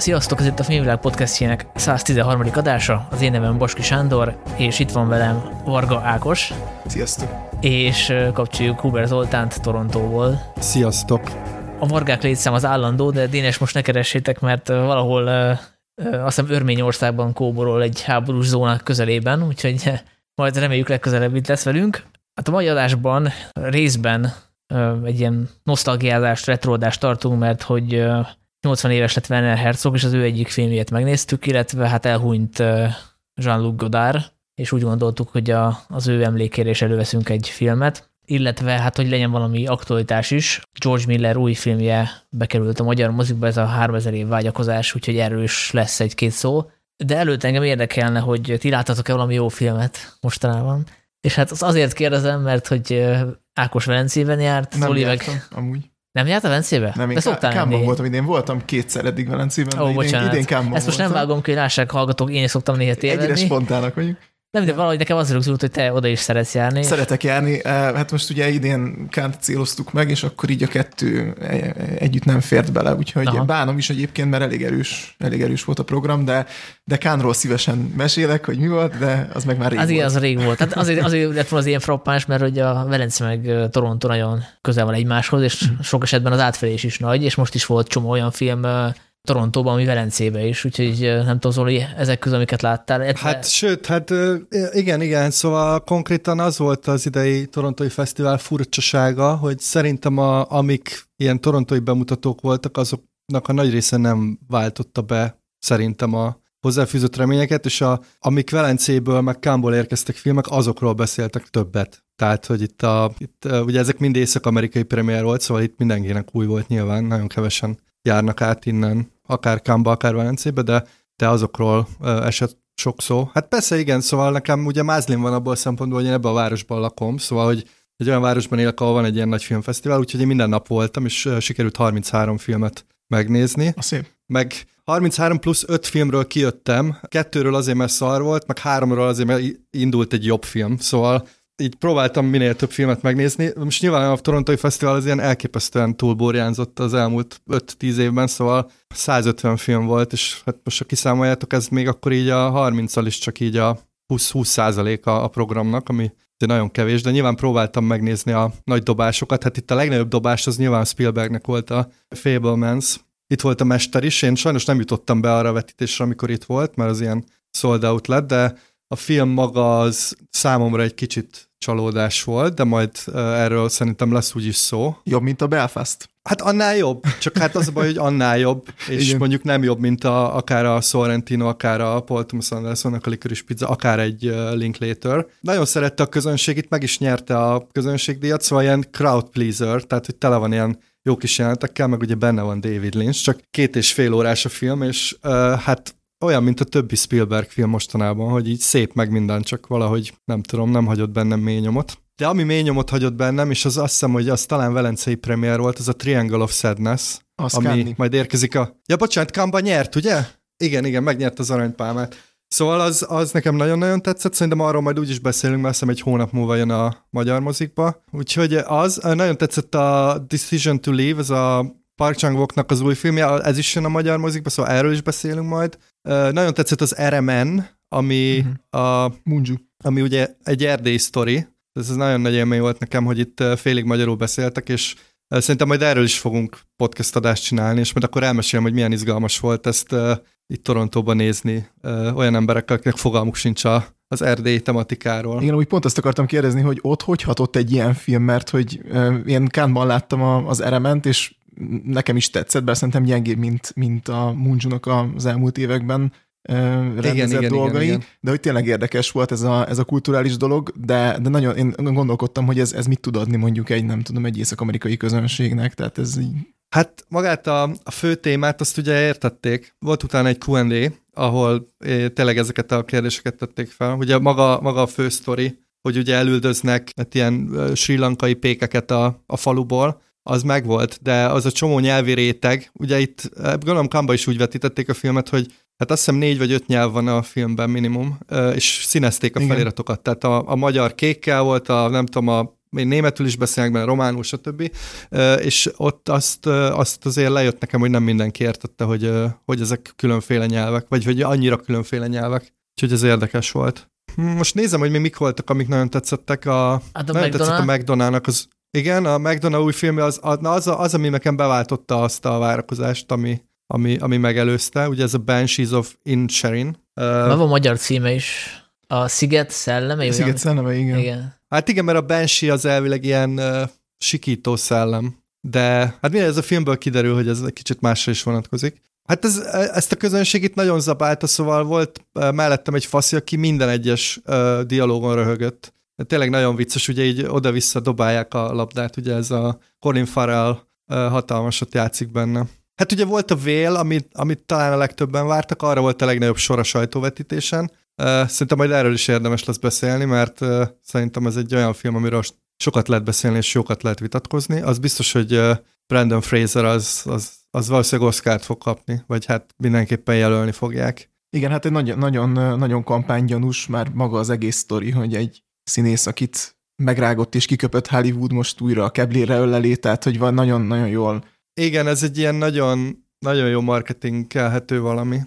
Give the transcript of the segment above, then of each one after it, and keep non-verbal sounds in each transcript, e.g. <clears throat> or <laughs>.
Sziasztok, ez itt a Filmvilág podcastjének 113. adása. Az én nevem Baski Sándor, és itt van velem Varga Ákos. Sziasztok. És kapcsoljuk Huber Zoltánt Torontóból. Sziasztok. A Vargák létszám az állandó, de Dénes most ne keressétek, mert valahol azt hiszem Örményországban kóborol egy háborús zónák közelében, úgyhogy majd reméljük legközelebb itt lesz velünk. Hát a mai adásban részben egy ilyen nosztalgiázást, retroadást tartunk, mert hogy 80 éves lett Werner Herzog, és az ő egyik filmjét megnéztük, illetve hát elhunyt Jean-Luc Godard, és úgy gondoltuk, hogy a, az ő emlékére is előveszünk egy filmet, illetve hát, hogy legyen valami aktualitás is. George Miller új filmje bekerült a magyar mozikba, ez a 3000 év vágyakozás, úgyhogy erről is lesz egy-két szó. De előtt engem érdekelne, hogy ti láttatok-e valami jó filmet mostanában? És hát az azért kérdezem, mert hogy Ákos Velencében járt, Nem Zoli meg... amúgy. Nem járt a Velencébe? Nem, én de szoktál Kámban voltam idén, voltam kétszer eddig Velencében, Ó, de idén, idén Kámban Ezt most voltam. nem vágom ki, lássák hallgatók, én is szoktam néha tévedni. Egyre spontának vagyunk. Nem, de valahogy nekem az rögzült, hogy te oda is szeretsz járni. Szeretek járni. Eh, hát most ugye idén Kánt céloztuk meg, és akkor így a kettő együtt nem fért bele, úgyhogy Aha. bánom is egyébként, mert elég erős, elég erős volt a program, de, de Kánról szívesen mesélek, hogy mi volt, de az meg már rég az volt. Az rég volt. Tehát azért, azért lett volna az ilyen frappáns, mert hogy a Velence meg Toronto nagyon közel van egymáshoz, és mm. sok esetben az átfelés is nagy, és most is volt csomó olyan film, Torontóban, ami Velencébe is, úgyhogy nem tudom, Zoli, ezek közül, amiket láttál. Etve... Hát sőt, hát igen, igen, szóval konkrétan az volt az idei Torontói Fesztivál furcsasága, hogy szerintem a, amik ilyen torontói bemutatók voltak, azoknak a nagy része nem váltotta be szerintem a hozzáfűzött reményeket, és a, amik Velencéből, meg Kámból érkeztek filmek, azokról beszéltek többet. Tehát, hogy itt, a, itt ugye ezek mind észak-amerikai premier volt, szóval itt mindenkinek új volt nyilván, nagyon kevesen járnak át innen, akár Kámba, akár Velencébe, de, de azokról esett sok szó. Hát persze igen, szóval nekem ugye Mázlin van abból a szempontból, hogy én ebben a városban lakom, szóval, hogy egy olyan városban élek, ahol van egy ilyen nagy filmfesztivál, úgyhogy én minden nap voltam, és sikerült 33 filmet megnézni. A szép. Meg 33 plusz 5 filmről kijöttem, kettőről azért, mert szar volt, meg háromról azért, mert indult egy jobb film, szóval így próbáltam minél több filmet megnézni. Most nyilván a Torontói Fesztivál az ilyen elképesztően túlborjánzott az elmúlt 5-10 évben, szóval 150 film volt, és hát most ha kiszámoljátok, ez még akkor így a 30-al is csak így a 20-20 százaléka a programnak, ami nagyon kevés, de nyilván próbáltam megnézni a nagy dobásokat. Hát itt a legnagyobb dobás az nyilván Spielbergnek volt a Fablemans. Itt volt a mester is, én sajnos nem jutottam be arra a vetítésre, amikor itt volt, mert az ilyen sold out lett, de a film maga az számomra egy kicsit csalódás volt, de majd erről szerintem lesz úgyis szó. Jobb, mint a Belfast? Hát annál jobb, csak hát az a baj, hogy annál jobb, és Igen. mondjuk nem jobb, mint a, akár a Sorrentino, akár a Paul Thomas Andersonnak a Licorice Pizza, akár egy uh, Linklater. Nagyon szerette a közönség, itt meg is nyerte a közönségdíjat, szóval ilyen crowd pleaser, tehát hogy tele van ilyen jó kis jelenetekkel, meg ugye benne van David Lynch, csak két és fél órás a film, és uh, hát olyan, mint a többi Spielberg film mostanában, hogy így szép meg minden, csak valahogy nem tudom, nem hagyott bennem mély nyomot. De ami mély nyomot hagyott bennem, és az azt hiszem, hogy az talán velencei premier volt, az a Triangle of Sadness, az ami Kánni. majd érkezik a... Ja, bocsánat, Kamba nyert, ugye? Igen, igen, megnyert az aranypálmát. Szóval az, az nekem nagyon-nagyon tetszett, szerintem arról majd úgy is beszélünk, mert egy hónap múlva jön a magyar mozikba. Úgyhogy az, nagyon tetszett a Decision to Leave, ez a Park chang az új filmje, ez is jön a magyar mozikba, szóval erről is beszélünk majd. Nagyon tetszett az RMN, ami uh-huh. a... Munju. Ami ugye egy erdély sztori. Ez, nagyon nagy élmény volt nekem, hogy itt félig magyarul beszéltek, és szerintem majd erről is fogunk podcast adást csinálni, és majd akkor elmesélem, hogy milyen izgalmas volt ezt itt Torontóban nézni olyan emberekkel, akiknek fogalmuk sincs a, az erdélyi tematikáról. Igen, úgy pont azt akartam kérdezni, hogy ott hogy hatott egy ilyen film, mert hogy uh, én Kánban láttam a, az Erement, és nekem is tetszett, bár szerintem gyengébb, mint, mint a Munjunak az elmúlt években rendezett igen, igen, dolgai, igen, igen. de hogy tényleg érdekes volt ez a, ez a kulturális dolog, de, de nagyon én gondolkodtam, hogy ez, ez mit tud adni mondjuk egy, nem tudom, egy észak-amerikai közönségnek, tehát ez így... Hát magát a, a fő témát azt ugye értették. Volt utána egy Q&A, ahol tényleg ezeket a kérdéseket tették fel. Ugye maga, maga a fő sztori, hogy ugye elüldöznek hát ilyen sri lankai pékeket a, a faluból, az megvolt, de az a csomó nyelvi réteg, ugye itt, gondolom Kamba is úgy vetítették a filmet, hogy hát azt hiszem négy vagy öt nyelv van a filmben minimum, és színezték a Igen. feliratokat, tehát a, a magyar kékkel volt, a nem tudom, a még németül is beszélnek benne, románul, stb. És ott azt, azt azért lejött nekem, hogy nem mindenki értette, hogy, hogy ezek különféle nyelvek, vagy hogy annyira különféle nyelvek. Úgyhogy ez érdekes volt. Hm, most nézem, hogy mi mik voltak, amik nagyon tetszettek. A, Hát a nagyon McDonald's. tetszett a McDonald's-nak az, igen, a McDonald's új filmje az, az, az, az, ami nekem beváltotta azt a várakozást, ami, ami, ami megelőzte. Ugye ez a Banshees of Inisherin. Van van magyar címe is. A Sziget szelleme? A Sziget szelleme, igen. igen. Hát igen, mert a Banshee az elvileg ilyen uh, sikító szellem, de hát minden ez a filmből kiderül, hogy ez egy kicsit másra is vonatkozik. Hát ez, ezt a közönség itt nagyon zabálta, szóval volt uh, mellettem egy faszi, aki minden egyes uh, dialógon röhögött. Tényleg nagyon vicces, ugye így oda-vissza dobálják a labdát, ugye ez a Colin Farrell hatalmasat játszik benne. Hát ugye volt a Vél, amit, amit talán a legtöbben vártak, arra volt a legnagyobb sor a sajtóvetítésen. Szerintem majd erről is érdemes lesz beszélni, mert szerintem ez egy olyan film, amiről sokat lehet beszélni, és sokat lehet vitatkozni. Az biztos, hogy Brandon Fraser az, az, az valószínűleg Oscar-t fog kapni, vagy hát mindenképpen jelölni fogják. Igen, hát egy nagyon, nagyon, nagyon kampánygyanús már maga az egész sztori, hogy egy színész, akit megrágott és kiköpött Hollywood most újra a keblére ölelé, tehát hogy van nagyon-nagyon jól. Igen, ez egy ilyen nagyon, nagyon jó marketingkelhető valami.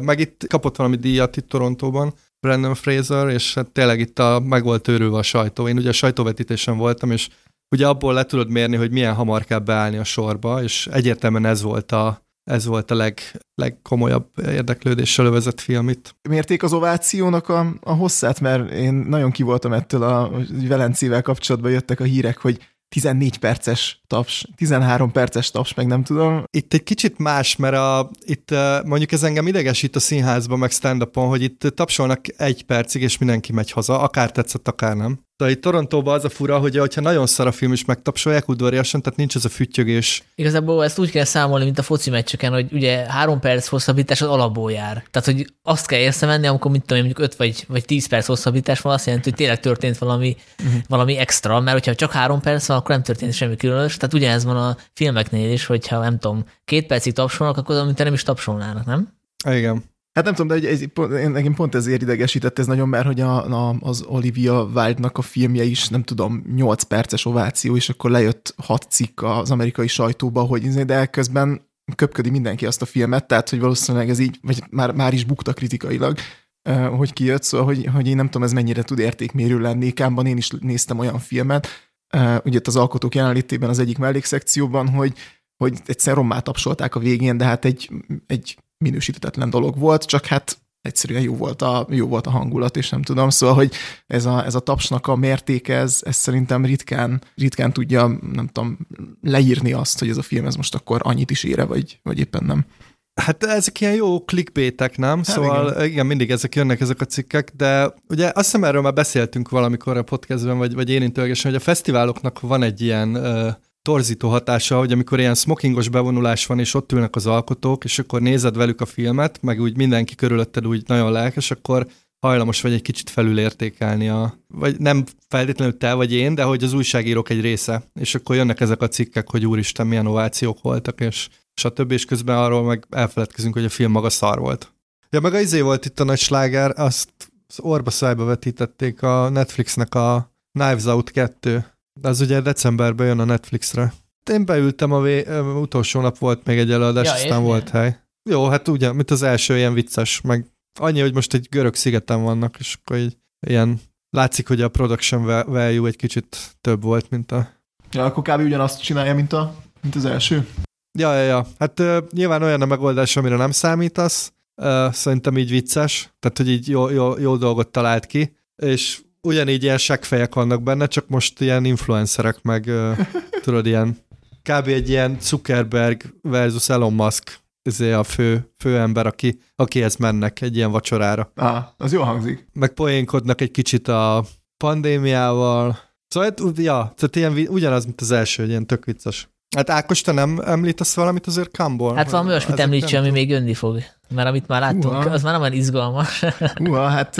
Meg itt kapott valami díjat itt Torontóban, Brandon Fraser, és hát tényleg itt a, meg volt őrülve a sajtó. Én ugye a sajtóvetítésen voltam, és ugye abból le tudod mérni, hogy milyen hamar kell beállni a sorba, és egyértelműen ez volt a, ez volt a leg, legkomolyabb érdeklődéssel övezett film itt. Mérték az ovációnak a, a hosszát, mert én nagyon kivoltam ettől a Velencével kapcsolatban jöttek a hírek, hogy 14 perces taps, 13 perces taps, meg nem tudom. Itt egy kicsit más, mert a, itt mondjuk ez engem idegesít a színházban, meg stand hogy itt tapsolnak egy percig, és mindenki megy haza, akár tetszett, akár nem. De itt Torontóban az a fura, hogy ha nagyon szar a film is megtapsolják udvariasan, tehát nincs ez a füttyögés. Igazából ezt úgy kell számolni, mint a foci meccseken, hogy ugye három perc hosszabbítás az alapból jár. Tehát, hogy azt kell észrevenni, amikor mit tudom én, mondjuk 5 vagy, vagy 10 perc hosszabbítás van, azt jelenti, hogy tényleg történt valami, uh-huh. valami extra, mert hogyha csak három perc van, akkor nem történt semmi különös. Tehát ugyanez van a filmeknél is, hogyha nem tudom, két percig tapsolnak, akkor mint nem is tapsolnának, nem? Igen. Hát nem tudom, de egy, pont, nekem pont ezért idegesített ez nagyon, mert hogy a, a, az Olivia Wilde-nak a filmje is, nem tudom, 8 perces ováció, és akkor lejött hat cikk az amerikai sajtóba, hogy de közben köpködi mindenki azt a filmet, tehát hogy valószínűleg ez így, vagy már, már is bukta kritikailag, hogy kijött, szóval, hogy, hogy én nem tudom, ez mennyire tud értékmérő lenni. Kámban én is néztem olyan filmet, ugye itt az alkotók jelenlétében az egyik mellékszekcióban, hogy, hogy egyszer rommá tapsolták a végén, de hát egy, egy minősítetetlen dolog volt, csak hát egyszerűen jó volt a, jó volt a hangulat, és nem tudom, szóval, hogy ez a, ez a tapsnak a mértéke, ez, ez szerintem ritkán, ritkán tudja, nem tudom, leírni azt, hogy ez a film ez most akkor annyit is ére, vagy, vagy éppen nem. Hát ezek ilyen jó clickbaitek, nem? Hát szóval igen. igen, mindig ezek jönnek, ezek a cikkek, de ugye azt hiszem erről már beszéltünk valamikor a podcastben, vagy, vagy érintőlegesen, hogy a fesztiváloknak van egy ilyen uh, torzító hatása, hogy amikor ilyen smokingos bevonulás van, és ott ülnek az alkotók, és akkor nézed velük a filmet, meg úgy mindenki körülötted úgy nagyon lelkes, akkor hajlamos vagy egy kicsit felülértékelni a, vagy nem feltétlenül te vagy én, de hogy az újságírók egy része, és akkor jönnek ezek a cikkek, hogy úristen, milyen ovációk voltak, és stb. és közben arról meg elfeledkezünk, hogy a film maga szar volt. Ja, meg az izé volt itt a nagy sláger, azt az orba szájba vetítették a Netflixnek a Knives Out 2, de az ugye decemberben jön a Netflixre. Én beültem, a vé- utolsó nap volt még egy előadás, ja, aztán volt hely. Jó, hát ugye, mint az első ilyen vicces, meg annyi, hogy most egy görög szigeten vannak, és akkor így ilyen látszik, hogy a production value egy kicsit több volt, mint a... Ja, akkor kb. ugyanazt csinálja, mint, a, mint az első. Ja, ja, ja. Hát uh, nyilván olyan a megoldás, amire nem számítasz. Uh, szerintem így vicces, tehát hogy így jó, jó, jó dolgot talált ki, és ugyanígy ilyen seggfejek vannak benne, csak most ilyen influencerek, meg <laughs> tudod, ilyen kb. egy ilyen Zuckerberg versus Elon Musk ezért a fő, fő ember, aki, akihez mennek egy ilyen vacsorára. Ah, az jó hangzik. Meg poénkodnak egy kicsit a pandémiával. Szóval, ja, tehát ilyen, ugyanaz, mint az első, ilyen tök vicces. Hát Ákos, te nem említesz valamit azért Kamból? Hát valami olyasmit említse, ami még jönni fog. Mert amit már láttunk, Uha. az már nem olyan izgalmas. <laughs> Uha, hát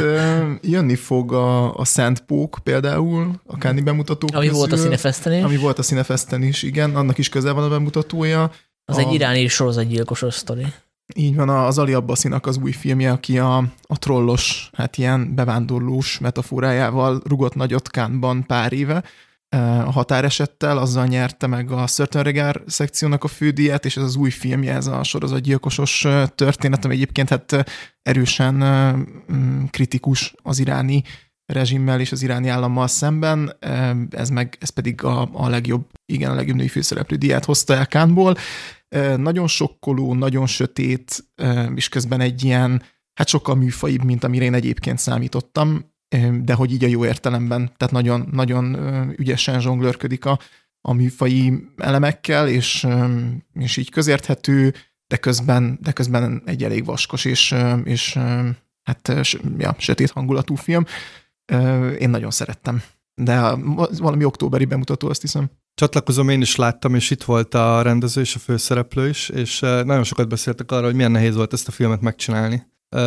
jönni fog a, a Szent Pók például, a Káni bemutató Ami közül, volt a Cinefesten is. Ami volt a Cinefesten is, igen, annak is közel van a bemutatója. Az a, egy iráni sorozatgyilkosos sztori. Így van, az Ali Abbasinak az új filmje, aki a, a trollos, hát ilyen bevándorlós metaforájával rugott nagyot Kánban pár éve, a határesettel, azzal nyerte meg a Certain Regard szekciónak a fődíját, és ez az új filmje, ez a sorozatgyilkosos történet, ami egyébként hát erősen mm, kritikus az iráni rezsimmel és az iráni állammal szemben, ez, meg, ez pedig a, a legjobb, igen, a legjobb női főszereplő diát hozta el Kánból. Nagyon sokkoló, nagyon sötét, és közben egy ilyen, hát sokkal műfaibb, mint amire én egyébként számítottam, de hogy így a jó értelemben, tehát nagyon, nagyon ügyesen zsonglőrködik a, a műfai elemekkel, és, és így közérthető, de közben, de közben egy elég vaskos és, és hát ja, sötét hangulatú film. Én nagyon szerettem. De valami októberi bemutató, azt hiszem. Csatlakozom, én is láttam, és itt volt a rendező és a főszereplő is, és nagyon sokat beszéltek arról, hogy milyen nehéz volt ezt a filmet megcsinálni.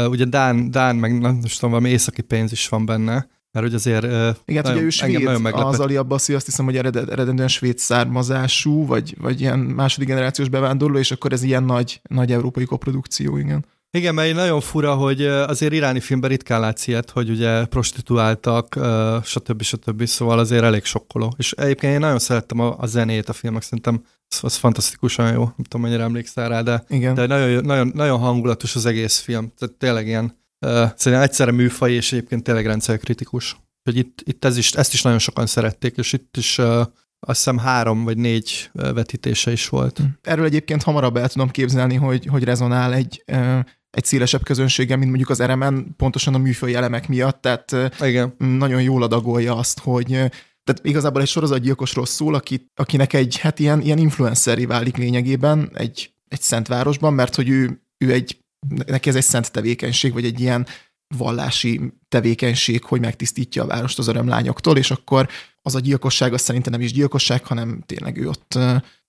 Ugye Dán, Dán meg nem tudom, valami északi pénz is van benne, mert hogy azért Igen, nagyon, ugye ő svéd, az Ali Abbasi azt hiszem, hogy ered, eredendően svéd származású, vagy, vagy ilyen második generációs bevándorló, és akkor ez ilyen nagy, nagy európai koprodukció, igen. Igen, mert nagyon fura, hogy azért iráni filmben ritkán látsz ilyet, hogy ugye prostituáltak, stb. stb. Szóval azért elég sokkoló. És egyébként én nagyon szerettem a, a zenét a filmek, szerintem az, az fantasztikusan jó. Nem tudom, mennyire emlékszel rá, de, Igen. de nagyon, nagyon, nagyon hangulatos az egész film. Tehát tényleg ilyen, uh, szerintem egyszerre műfaj, és egyébként tényleg rendszerkritikus. Hogy itt, itt ez is, ezt is nagyon sokan szerették, és itt is uh, azt hiszem három vagy négy vetítése is volt. Erről egyébként hamarabb el tudom képzelni, hogy, hogy rezonál egy egy szélesebb közönséggel, mint mondjuk az RMN, pontosan a műfaj elemek miatt, tehát Igen. nagyon jól adagolja azt, hogy tehát igazából egy sorozatgyilkosról szól, aki, akinek egy, hát ilyen, ilyen influenceri válik lényegében egy, egy szent városban, mert hogy ő, ő egy, neki ez egy szent tevékenység, vagy egy ilyen vallási tevékenység, hogy megtisztítja a várost az örömlányoktól, és akkor az a gyilkosság az szerintem nem is gyilkosság, hanem tényleg ő ott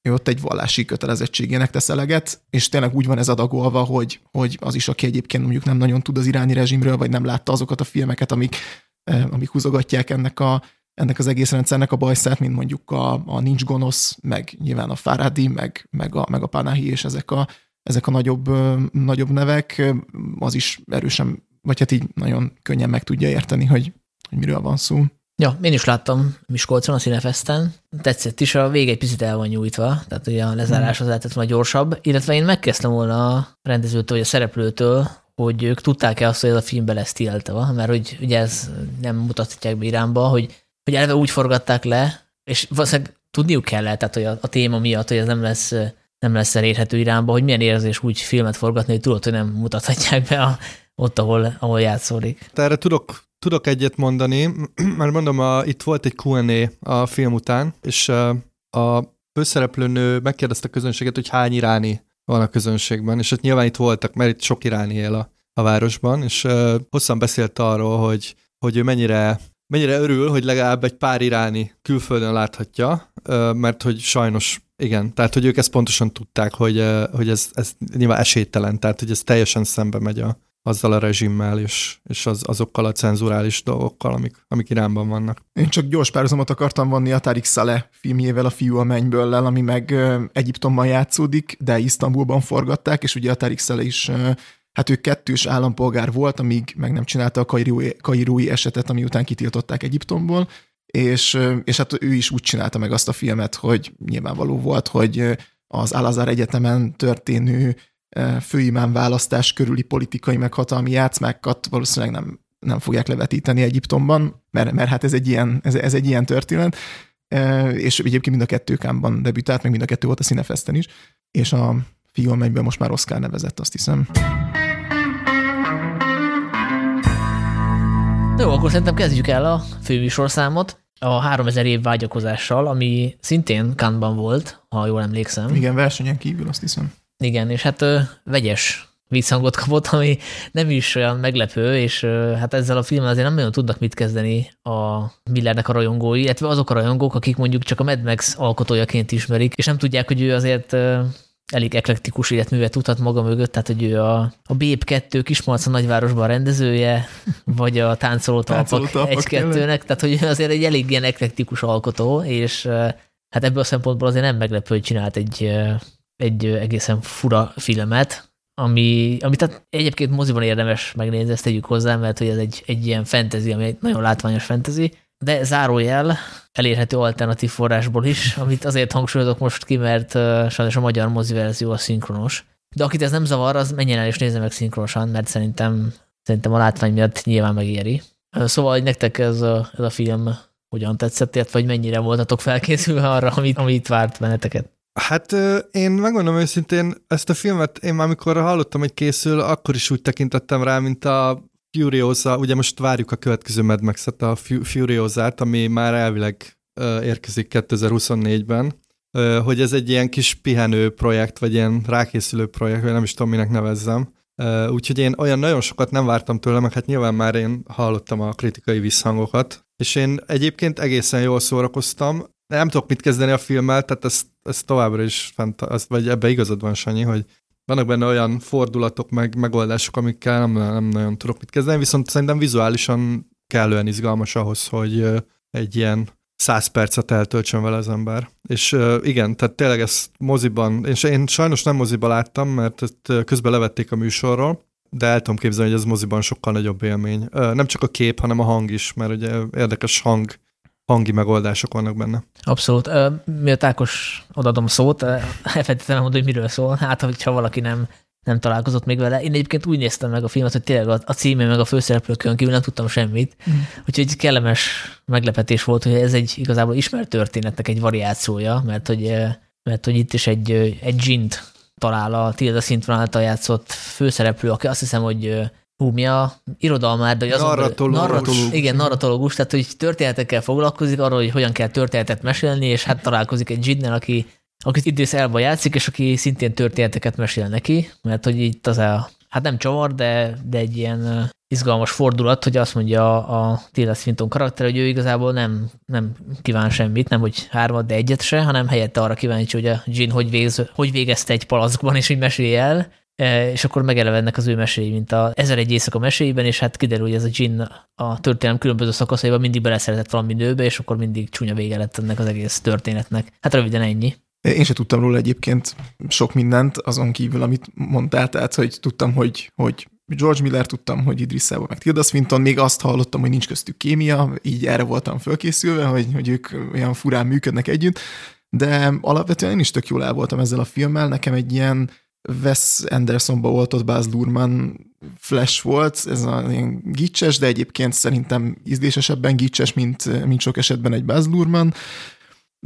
ő ott egy vallási kötelezettségének tesz eleget, és tényleg úgy van ez adagolva, hogy, hogy az is, aki egyébként mondjuk nem nagyon tud az iráni rezsimről, vagy nem látta azokat a filmeket, amik, amik húzogatják ennek, a, ennek az egész rendszernek a bajszát, mint mondjuk a, a Nincs Gonosz, meg nyilván a Fáradi, meg, meg, a, meg a Panahi, és ezek a, ezek a nagyobb, nagyobb nevek, az is erősen, vagy hát így nagyon könnyen meg tudja érteni, hogy, hogy miről van szó. Ja, én is láttam Miskolcon, a Cinefesten. Tetszett is, a vége egy picit el van nyújtva, tehát ugye a lezárás az lehetett volna gyorsabb, illetve én megkezdtem volna a rendezőtől, vagy a szereplőtől, hogy ők tudták-e azt, hogy ez a filmbe lesz tiltva, mert hogy ugye ez nem mutatják be Iránba, hogy, hogy eleve úgy forgatták le, és valószínűleg tudniuk kellett, tehát hogy a, a téma miatt, hogy ez nem lesz nem lesz elérhető Iránba, hogy milyen érzés úgy filmet forgatni, hogy tudod, hogy nem mutathatják be a, ott, ahol, ahol játszódik. Erre tudok Tudok egyet mondani, <clears throat> mert mondom, a, itt volt egy Q&A a film után, és a főszereplőnő megkérdezte a közönséget, hogy hány iráni van a közönségben, és ott nyilván itt voltak, mert itt sok iráni él a, a városban, és hosszan beszélt arról, hogy, hogy ő mennyire, mennyire örül, hogy legalább egy pár iráni külföldön láthatja, mert hogy sajnos igen, tehát hogy ők ezt pontosan tudták, hogy, hogy ez, ez nyilván esélytelen, tehát hogy ez teljesen szembe megy a, azzal a rezsimmel és, és az, azokkal a cenzurális dolgokkal, amik, amik Iránban vannak. Én csak gyors párhuzamot akartam vonni a Tarik Saleh filmjével, a Fiú a mennyből, ami meg Egyiptomban játszódik, de Isztambulban forgatták, és ugye a Tarik Saleh is hát ő kettős állampolgár volt, amíg meg nem csinálta a kairói, kairói esetet, ami után kitiltották Egyiptomból, és, és hát ő is úgy csinálta meg azt a filmet, hogy nyilvánvaló volt, hogy az Al-Azhar Egyetemen történő főimán választás körüli politikai meghatalmi játszmákat valószínűleg nem, nem fogják levetíteni Egyiptomban, mert, mert hát ez egy ilyen, ez, ez egy ilyen történet, és egyébként mind a kettő kámban debütált, meg mind a kettő volt a Cinefesten is, és a fiú, amelyben most már Oscar nevezett, azt hiszem. Jó, akkor szerintem kezdjük el a főműsorszámot a 3000 év vágyakozással, ami szintén Cannes-ban volt, ha jól emlékszem. Igen, versenyen kívül, azt hiszem. Igen, és hát ö, vegyes visszhangot kapott, ami nem is olyan meglepő, és ö, hát ezzel a filmmel azért nem nagyon tudnak mit kezdeni a Millernek a rajongói, illetve azok a rajongók, akik mondjuk csak a Mad Max alkotójaként ismerik, és nem tudják, hogy ő azért ö, elég eklektikus életművet tudhat maga mögött, tehát hogy ő a, a Bép 2 Kismalca nagyvárosban rendezője, <laughs> vagy a Táncoló Talpak 1-2-nek, tehát hogy ő azért egy elég ilyen eklektikus alkotó, és hát ebből a szempontból azért nem meglepő, hogy csinált egy egy egészen fura filmet, ami, ami tehát egyébként moziban érdemes megnézni, ezt tegyük hozzá, mert hogy ez egy, egy ilyen fantasy, ami egy nagyon látványos fantasy, de zárójel elérhető alternatív forrásból is, amit azért hangsúlyozok most ki, mert sajnos a magyar mozi verzió a szinkronos. De akit ez nem zavar, az menjen el és nézze meg szinkronosan, mert szerintem, szerintem a látvány miatt nyilván megéri. Szóval, hogy nektek ez a, ez a film hogyan tetszett, illetve hogy mennyire voltatok felkészülve arra, amit, amit várt benneteket? Hát én megmondom őszintén, ezt a filmet én már amikor hallottam, hogy készül, akkor is úgy tekintettem rá, mint a Furiosa, ugye most várjuk a következő Mad max a Furiosa-t, ami már elvileg érkezik 2024-ben, hogy ez egy ilyen kis pihenő projekt, vagy ilyen rákészülő projekt, vagy nem is tudom, minek nevezzem. Úgyhogy én olyan nagyon sokat nem vártam tőle, meg hát nyilván már én hallottam a kritikai visszhangokat, és én egyébként egészen jól szórakoztam. Nem tudok mit kezdeni a filmmel, tehát ez, ez továbbra is fent, az, vagy ebbe igazad van, Sanyi, hogy vannak benne olyan fordulatok, meg megoldások, amikkel nem, nem nagyon tudok mit kezdeni, viszont szerintem vizuálisan kellően izgalmas ahhoz, hogy egy ilyen száz percet eltöltsön vele az ember. És igen, tehát tényleg ezt moziban, és én sajnos nem moziban láttam, mert közben levették a műsorról, de el tudom képzelni, hogy ez moziban sokkal nagyobb élmény. Nem csak a kép, hanem a hang is, mert ugye érdekes hang, hangi megoldások vannak benne. Abszolút. Miatt Ákos odadom szót, elfelejtettem mondani, hogy miről szól. Hát, hogyha valaki nem, nem találkozott még vele. Én egyébként úgy néztem meg a filmet, hogy tényleg a, a címe meg a főszereplőkön kívül nem tudtam semmit. Mm. Úgyhogy kellemes meglepetés volt, hogy ez egy igazából ismert történetnek egy variációja, mert hogy, mert hogy itt is egy, egy dzsint talál a Tilda Swinton által játszott főszereplő, aki azt hiszem, hogy hú, mi a irodalmár, de azon, narratológus. narratológus. Igen, narratológus, tehát hogy történetekkel foglalkozik, arról, hogy hogyan kell történetet mesélni, és hát találkozik egy Jinnel, aki, akit Idris Elba játszik, és aki szintén történeteket mesél neki, mert hogy itt az a, hát nem csavar, de, de egy ilyen izgalmas fordulat, hogy azt mondja a, a Tilda Swinton karakter, hogy ő igazából nem, nem kíván semmit, nem hogy hármat, de egyet se, hanem helyette arra kíváncsi, hogy a Jin hogy, végez, hogy végezte egy palackban, és hogy mesélje el, és akkor megelevennek az ő meséi, mint a Ezer egy éjszaka meséiben, és hát kiderül, hogy ez a Jin a történelem különböző szakaszaiban mindig beleszeretett valami nőbe, és akkor mindig csúnya vége lett ennek az egész történetnek. Hát röviden ennyi. Én se tudtam róla egyébként sok mindent, azon kívül, amit mondtál, tehát hogy tudtam, hogy, hogy George Miller tudtam, hogy Idris Elba meg Tilda Swinton, még azt hallottam, hogy nincs köztük kémia, így erre voltam fölkészülve, hogy, hogy ők olyan furán működnek együtt, de alapvetően én is tök jól el voltam ezzel a filmmel, nekem egy ilyen Wes Andersonba oltott Baz Luhrmann flash volt, ez a ilyen gicses, de egyébként szerintem ízlésesebben gicses, mint, mint sok esetben egy Baz Luhrmann.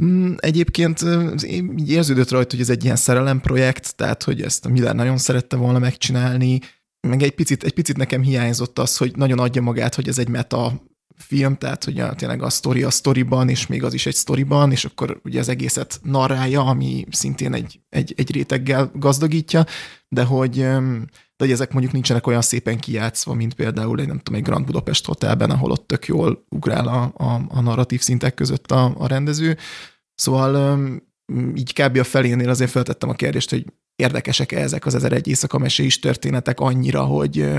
Mm, egyébként így érződött rajta, hogy ez egy ilyen szerelemprojekt, tehát hogy ezt a Miller nagyon szerette volna megcsinálni, meg egy picit, egy picit nekem hiányzott az, hogy nagyon adja magát, hogy ez egy meta film, tehát hogy a, tényleg a sztori a sztoriban, és még az is egy sztoriban, és akkor ugye az egészet narrálja, ami szintén egy, egy, egy réteggel gazdagítja, de hogy, de hogy ezek mondjuk nincsenek olyan szépen kijátszva, mint például egy, nem tudom, egy Grand Budapest Hotelben, ahol ott tök jól ugrál a, a, a narratív szintek között a, a rendező. Szóval így kb. a felénél azért feltettem a kérdést, hogy érdekesek-e ezek az ezer egy éjszaka mesés történetek annyira, hogy,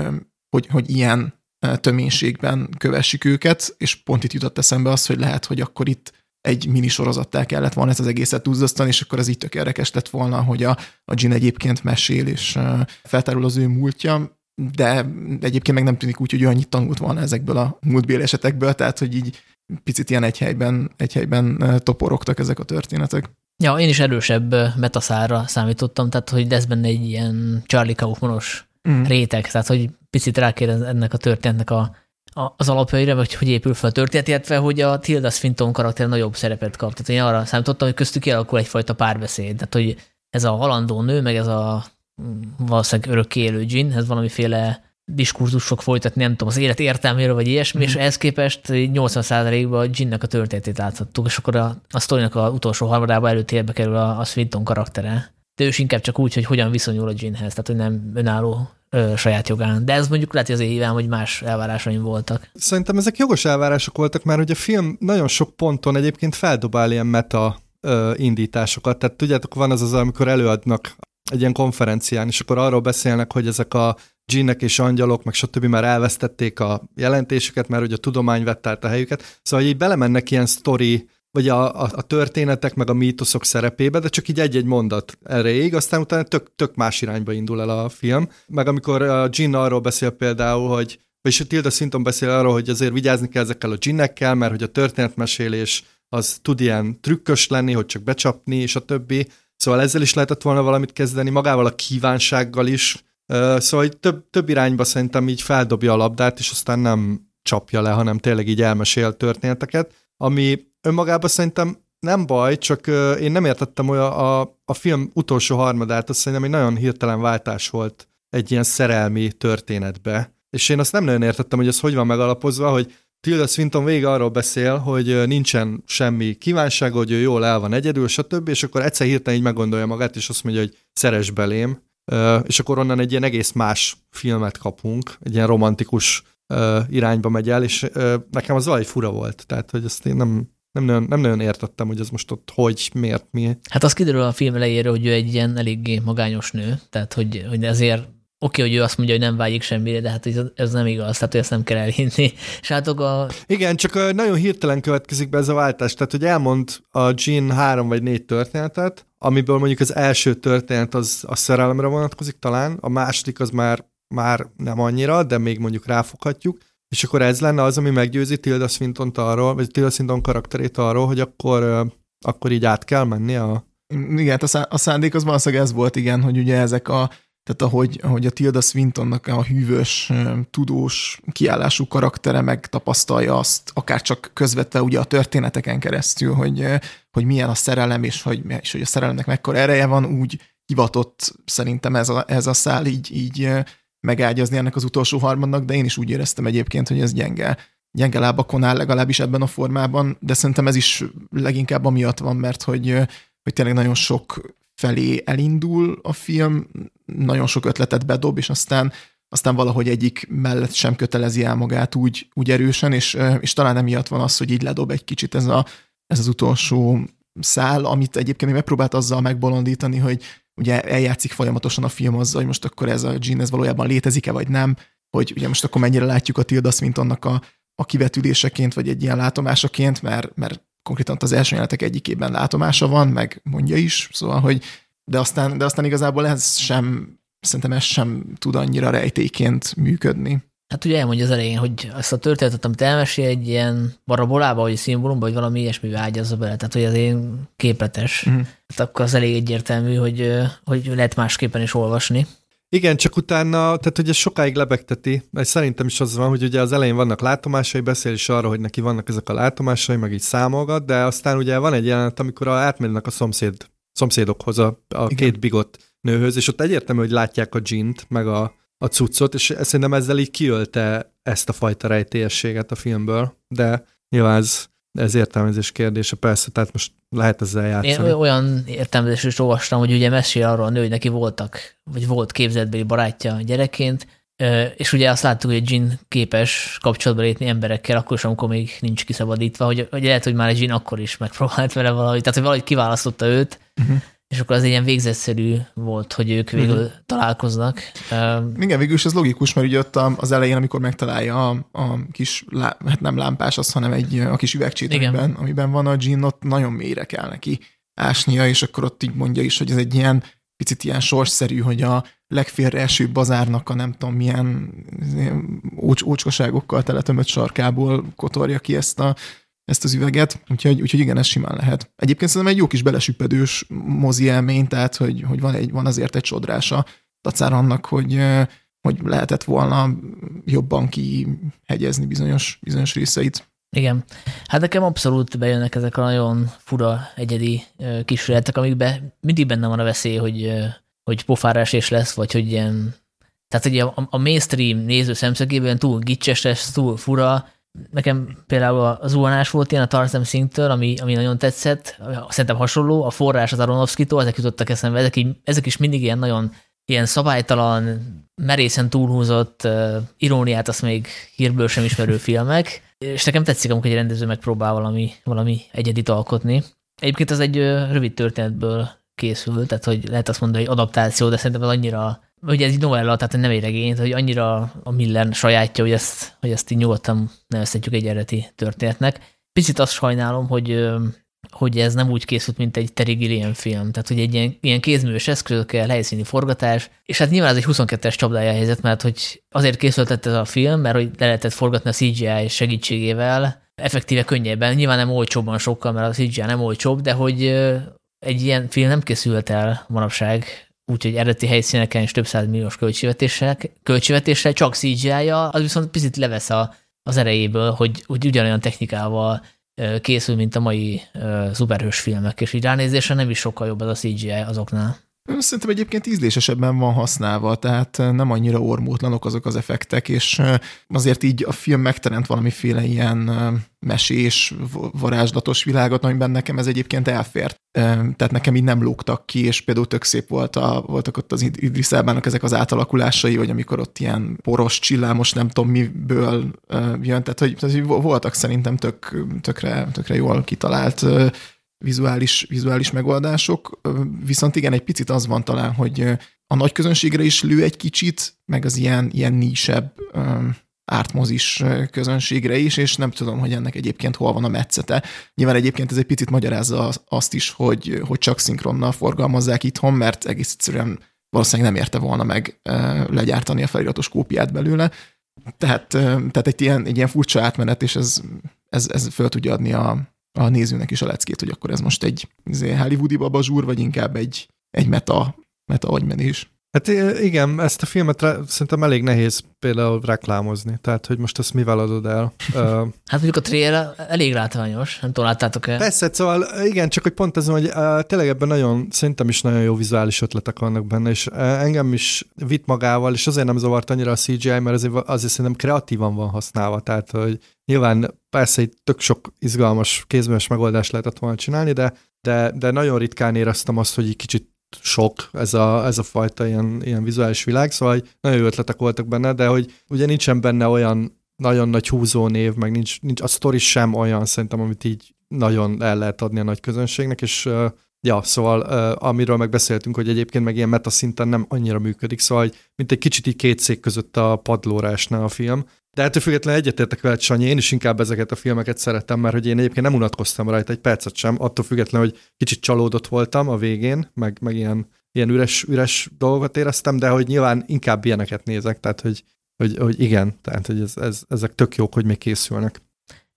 hogy, hogy ilyen töménységben kövessük őket, és pont itt jutott eszembe az, hogy lehet, hogy akkor itt egy mini sorozattal kellett volna ezt az egészet túlzasztani, és akkor az így tök érdekes lett volna, hogy a, a Jin egyébként mesél, és feltárul az ő múltja, de egyébként meg nem tűnik úgy, hogy annyit tanult volna ezekből a múltbéli esetekből, tehát hogy így picit ilyen egy helyben, egy helyben toporogtak ezek a történetek. Ja, én is erősebb metaszára számítottam, tehát hogy lesz benne egy ilyen Charlie Kaufmanos mm. réteg, tehát hogy picit rákérdez ennek a történetnek a, a, az alapjaira, vagy hogy épül fel a történet, illetve hogy a Tilda Swinton karakter nagyobb szerepet kap. Tehát én arra számítottam, hogy köztük kialakul egyfajta párbeszéd, tehát hogy ez a halandó nő, meg ez a mm, valószínűleg örökké élő Jin, ez valamiféle diskurzus fog folytatni, nem tudom, az élet értelméről, vagy ilyesmi, mm. és ehhez képest 80%-ban a Ginnek a történetét láthattuk, és akkor a, a sztorinak a utolsó harmadában előtérbe kerül a, a Swinton karaktere. De ő is inkább csak úgy, hogy hogyan viszonyul a Ginhez, tehát hogy nem önálló ö, saját jogán. De ez mondjuk lehet, hogy azért hívám, hogy más elvárásaim voltak. Szerintem ezek jogos elvárások voltak, mert ugye a film nagyon sok ponton egyébként feldobál ilyen meta ö, indításokat. Tehát tudjátok, van az az, amikor előadnak egy ilyen konferencián, és akkor arról beszélnek, hogy ezek a dzsinnek és angyalok, meg stb. már elvesztették a jelentésüket, mert hogy a tudomány vett át a helyüket. Szóval így belemennek ilyen sztori, vagy a, a, a történetek, meg a mítoszok szerepébe, de csak így egy-egy mondat erejéig, aztán utána tök, tök más irányba indul el a film. Meg amikor a Jin arról beszél például, hogy vagyis a Tilda Swinton beszél arról, hogy azért vigyázni kell ezekkel a ginnekkel, mert hogy a történetmesélés az tud ilyen trükkös lenni, hogy csak becsapni, és a többi. Szóval ezzel is lehetett volna valamit kezdeni, magával a kívánsággal is. Szóval több, több irányba szerintem így feldobja a labdát, és aztán nem csapja le, hanem tényleg így elmesél történeteket, ami önmagában szerintem nem baj, csak én nem értettem olyan a, a film utolsó harmadát, azt szerintem egy nagyon hirtelen váltás volt egy ilyen szerelmi történetbe. És én azt nem nagyon értettem, hogy ez hogy van megalapozva, hogy Tilda Swinton végig arról beszél, hogy nincsen semmi kívánsága, hogy ő jól el van egyedül, stb., és akkor egyszer hirtelen így meggondolja magát, és azt mondja, hogy szeres belém, és akkor onnan egy ilyen egész más filmet kapunk, egy ilyen romantikus irányba megy el, és nekem az valahogy fura volt, tehát hogy ezt én nem, nem nagyon, nem nagyon értettem, hogy ez most ott hogy, miért, mi. Hát az kiderül a film elejéről, hogy ő egy ilyen eléggé magányos nő, tehát hogy, hogy azért oké, hogy ő azt mondja, hogy nem vágyik semmire, de hát ez, nem igaz, tehát hogy ezt nem kell elhinni. <laughs> Hát a... Igen, csak nagyon hirtelen következik be ez a váltás, tehát hogy elmond a Jean három vagy négy történetet, amiből mondjuk az első történet az a szerelemre vonatkozik talán, a második az már, már nem annyira, de még mondjuk ráfoghatjuk, és akkor ez lenne az, ami meggyőzi Tilda swinton arról, vagy Tilda Swinton karakterét arról, hogy akkor, akkor így át kell menni a... Igen, a szándék az valószínűleg ez volt, igen, hogy ugye ezek a tehát ahogy, ahogy a Tilda Swintonnak a hűvös, tudós, kiállású karaktere megtapasztalja azt, akár csak közvetve ugye a történeteken keresztül, hogy, hogy milyen a szerelem, és hogy, és hogy a szerelemnek mekkora ereje van, úgy hivatott szerintem ez a, ez a szál így, így megágyazni ennek az utolsó harmadnak, de én is úgy éreztem egyébként, hogy ez gyenge, gyenge lábakon áll legalábbis ebben a formában, de szerintem ez is leginkább amiatt van, mert hogy, hogy tényleg nagyon sok felé elindul a film, nagyon sok ötletet bedob, és aztán aztán valahogy egyik mellett sem kötelezi el magát úgy, úgy erősen, és, és talán emiatt van az, hogy így ledob egy kicsit ez, a, ez az utolsó szál, amit egyébként megpróbált azzal megbolondítani, hogy ugye eljátszik folyamatosan a film azzal, hogy most akkor ez a Jean, ez valójában létezik-e, vagy nem, hogy ugye most akkor mennyire látjuk a Tilda Swintonnak a, a kivetüléseként, vagy egy ilyen látomásaként, mert, mert konkrétan az első jelenetek egyikében látomása van, meg mondja is, szóval, hogy de aztán, de aztán igazából ez sem, szerintem ez sem tud annyira rejtéként működni. Hát ugye elmondja az elején, hogy ezt a történetet, amit elmesél egy ilyen barabolába, vagy szimbólumba, vagy valami ilyesmi ágyazza bele, tehát hogy az én képletes. Uh-huh. Hát akkor az elég egyértelmű, hogy, hogy lehet másképpen is olvasni. Igen, csak utána, tehát hogy ez sokáig lebegteti, mert szerintem is az van, hogy ugye az elején vannak látomásai, beszél is arra, hogy neki vannak ezek a látomásai, meg így számolgat, de aztán ugye van egy jelenet, amikor átmennek a szomszéd, szomszédokhoz, a, a két bigott nőhöz, és ott egyértelmű, hogy látják a dzsint, meg a, a cuccot, és szerintem ezzel így kiölte ezt a fajta rejtélyességet a filmből, de nyilván ez, ez értelmezés kérdése, persze, tehát most lehet ezzel játszani. Én olyan értelmezést is olvastam, hogy ugye mesél arról a nő, hogy neki voltak, vagy volt képzetbeli barátja gyerekként, és ugye azt láttuk, hogy Jean képes kapcsolatba lépni emberekkel, akkor is, amikor még nincs kiszabadítva, hogy, hogy lehet, hogy már egy Jean akkor is megpróbált vele valahogy, tehát hogy valahogy kiválasztotta őt, uh-huh és akkor az ilyen végzetszerű volt, hogy ők végül uh-huh. találkoznak. Igen, végül is ez logikus, mert ugye ott az elején, amikor megtalálja a, a kis, lá, hát nem lámpás az, hanem egy a kis üvegcsétekben, amiben van a Jean, ott nagyon mélyre kell neki ásnia, és akkor ott így mondja is, hogy ez egy ilyen picit ilyen sorsszerű, hogy a legfélre eső bazárnak a nem tudom milyen ócs, ócskaságokkal teletömött sarkából kotorja ki ezt a ezt az üveget, úgyhogy, úgyhogy igen, ez simán lehet. Egyébként szerintem egy jó kis belesüppedős mozi élmény, tehát hogy, hogy van, egy, van azért egy csodrása tacára annak, hogy, hogy lehetett volna jobban kihegyezni bizonyos, bizonyos részeit. Igen. Hát nekem abszolút bejönnek ezek a nagyon fura, egyedi kísérletek, amikben mindig benne van a veszély, hogy, hogy pofárás és lesz, vagy hogy ilyen tehát ugye a, a mainstream néző szemszögében túl gicses lesz, túl fura, Nekem például a zuhanás volt ilyen a Tarzan Singtől, ami, ami nagyon tetszett, szerintem hasonló, a forrás az Aronofsky-tól, ezek jutottak eszembe, ezek, így, ezek is mindig ilyen nagyon ilyen szabálytalan, merészen túlhúzott uh, iróniát, azt még hírből sem ismerő filmek, és nekem tetszik, amikor egy rendező megpróbál valami, valami egyedit alkotni. Egyébként az egy uh, rövid történetből készült, tehát hogy lehet azt mondani, hogy adaptáció, de szerintem az annyira ugye ez egy novella, tehát nem egy regény, hogy annyira a Miller sajátja, hogy ezt, hogy ezt így nyugodtan nevezhetjük egy eredeti történetnek. Picit azt sajnálom, hogy hogy ez nem úgy készült, mint egy Terry Gilliam film, tehát hogy egy ilyen, ilyen kézműves eszközökkel, helyszíni forgatás, és hát nyilván ez egy 22-es csapdája helyzet, mert hogy azért készült ez a film, mert hogy le lehetett forgatni a CGI segítségével, effektíve könnyebben, nyilván nem olcsóbban sokkal, mert a CGI nem olcsóbb, de hogy egy ilyen film nem készült el manapság, úgyhogy eredeti helyszíneken és több milliós költségvetéssel, csak CGI-ja, az viszont picit levesz a, az erejéből, hogy, hogy ugyanolyan technikával készül, mint a mai szuperhős filmek, és így ránézésre nem is sokkal jobb az a CGI azoknál. Szerintem egyébként ízlésesebben van használva, tehát nem annyira ormótlanok azok az effektek, és azért így a film megteremt valamiféle ilyen mesés, varázslatos világot, amiben nekem ez egyébként elfért. Tehát nekem így nem lógtak ki, és például tök szép volt a, voltak ott az Idris Elbának ezek az átalakulásai, vagy amikor ott ilyen poros, csillámos, nem tudom miből jön, tehát hogy, tehát, hogy voltak szerintem tök, tökre, tökre jól kitalált vizuális, vizuális megoldások, viszont igen, egy picit az van talán, hogy a nagy közönségre is lő egy kicsit, meg az ilyen, ilyen nísebb ártmozis közönségre is, és nem tudom, hogy ennek egyébként hol van a metszete. Nyilván egyébként ez egy picit magyarázza azt is, hogy, hogy csak szinkronnal forgalmazzák itthon, mert egész egyszerűen valószínűleg nem érte volna meg legyártani a feliratos kópiát belőle. Tehát, tehát egy, ilyen, egy ilyen furcsa átmenet, és ez, ez, ez föl tudja adni a, a nézőnek is a leckét, hogy akkor ez most egy izé, hollywoodi babazsúr, vagy inkább egy, egy meta, meta agymenés. Hát igen, ezt a filmet szerintem elég nehéz például reklámozni, tehát hogy most ezt mivel adod el. <laughs> hát mondjuk a trailer elég látványos, nem tudom, láttátok-e? Persze, szóval igen, csak hogy pont ez, hogy uh, tényleg ebben nagyon, szerintem is nagyon jó vizuális ötletek vannak benne, és uh, engem is vitt magával, és azért nem zavart annyira a CGI, mert azért, azért szerintem kreatívan van használva, tehát hogy nyilván persze itt tök sok izgalmas kézműves megoldást lehetett volna csinálni, de, de, de nagyon ritkán éreztem azt, hogy egy kicsit sok ez a, ez a fajta ilyen, ilyen vizuális világ, szóval nagyon jó ötletek voltak benne, de hogy ugye nincsen benne olyan nagyon nagy húzó név, meg nincs, nincs a sztori sem olyan szerintem, amit így nagyon el lehet adni a nagy közönségnek, és uh, ja, szóval uh, amiről megbeszéltünk, hogy egyébként meg ilyen meta szinten nem annyira működik, szóval hogy mint egy kicsit így két szék között a padlóra esne a film, de ettől függetlenül egyetértek veled, Sanyi, én is inkább ezeket a filmeket szeretem, mert hogy én egyébként nem unatkoztam rajta egy percet sem, attól függetlenül, hogy kicsit csalódott voltam a végén, meg, meg ilyen, ilyen üres, üres dolgokat éreztem, de hogy nyilván inkább ilyeneket nézek, tehát hogy, hogy, hogy igen, tehát hogy ez, ez, ezek tök jók, hogy még készülnek.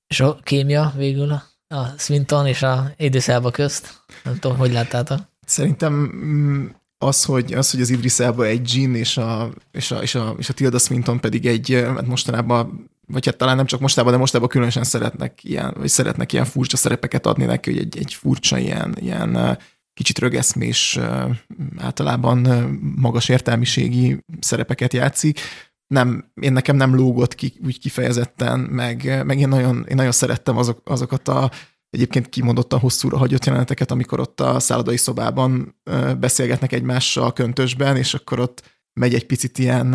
És a kémia végül a, a Swinton és a Idris közt? Nem tudom, hogy láttátok? Szerintem mm, az, hogy, az, hogy az Idris Elba egy Jean és a, és a, és a, és a Tilda Swinton pedig egy, hát mostanában vagy hát talán nem csak mostában, de mostában különösen szeretnek ilyen, vagy szeretnek ilyen furcsa szerepeket adni neki, hogy egy, egy furcsa ilyen, ilyen kicsit rögeszmés, általában magas értelmiségi szerepeket játszik. Nem, én nekem nem lógott ki úgy kifejezetten, meg, meg én, nagyon, én nagyon szerettem azok, azokat a egyébként kimondottan hosszúra hagyott jeleneteket, amikor ott a szállodai szobában beszélgetnek egymással a köntösben, és akkor ott megy egy picit ilyen,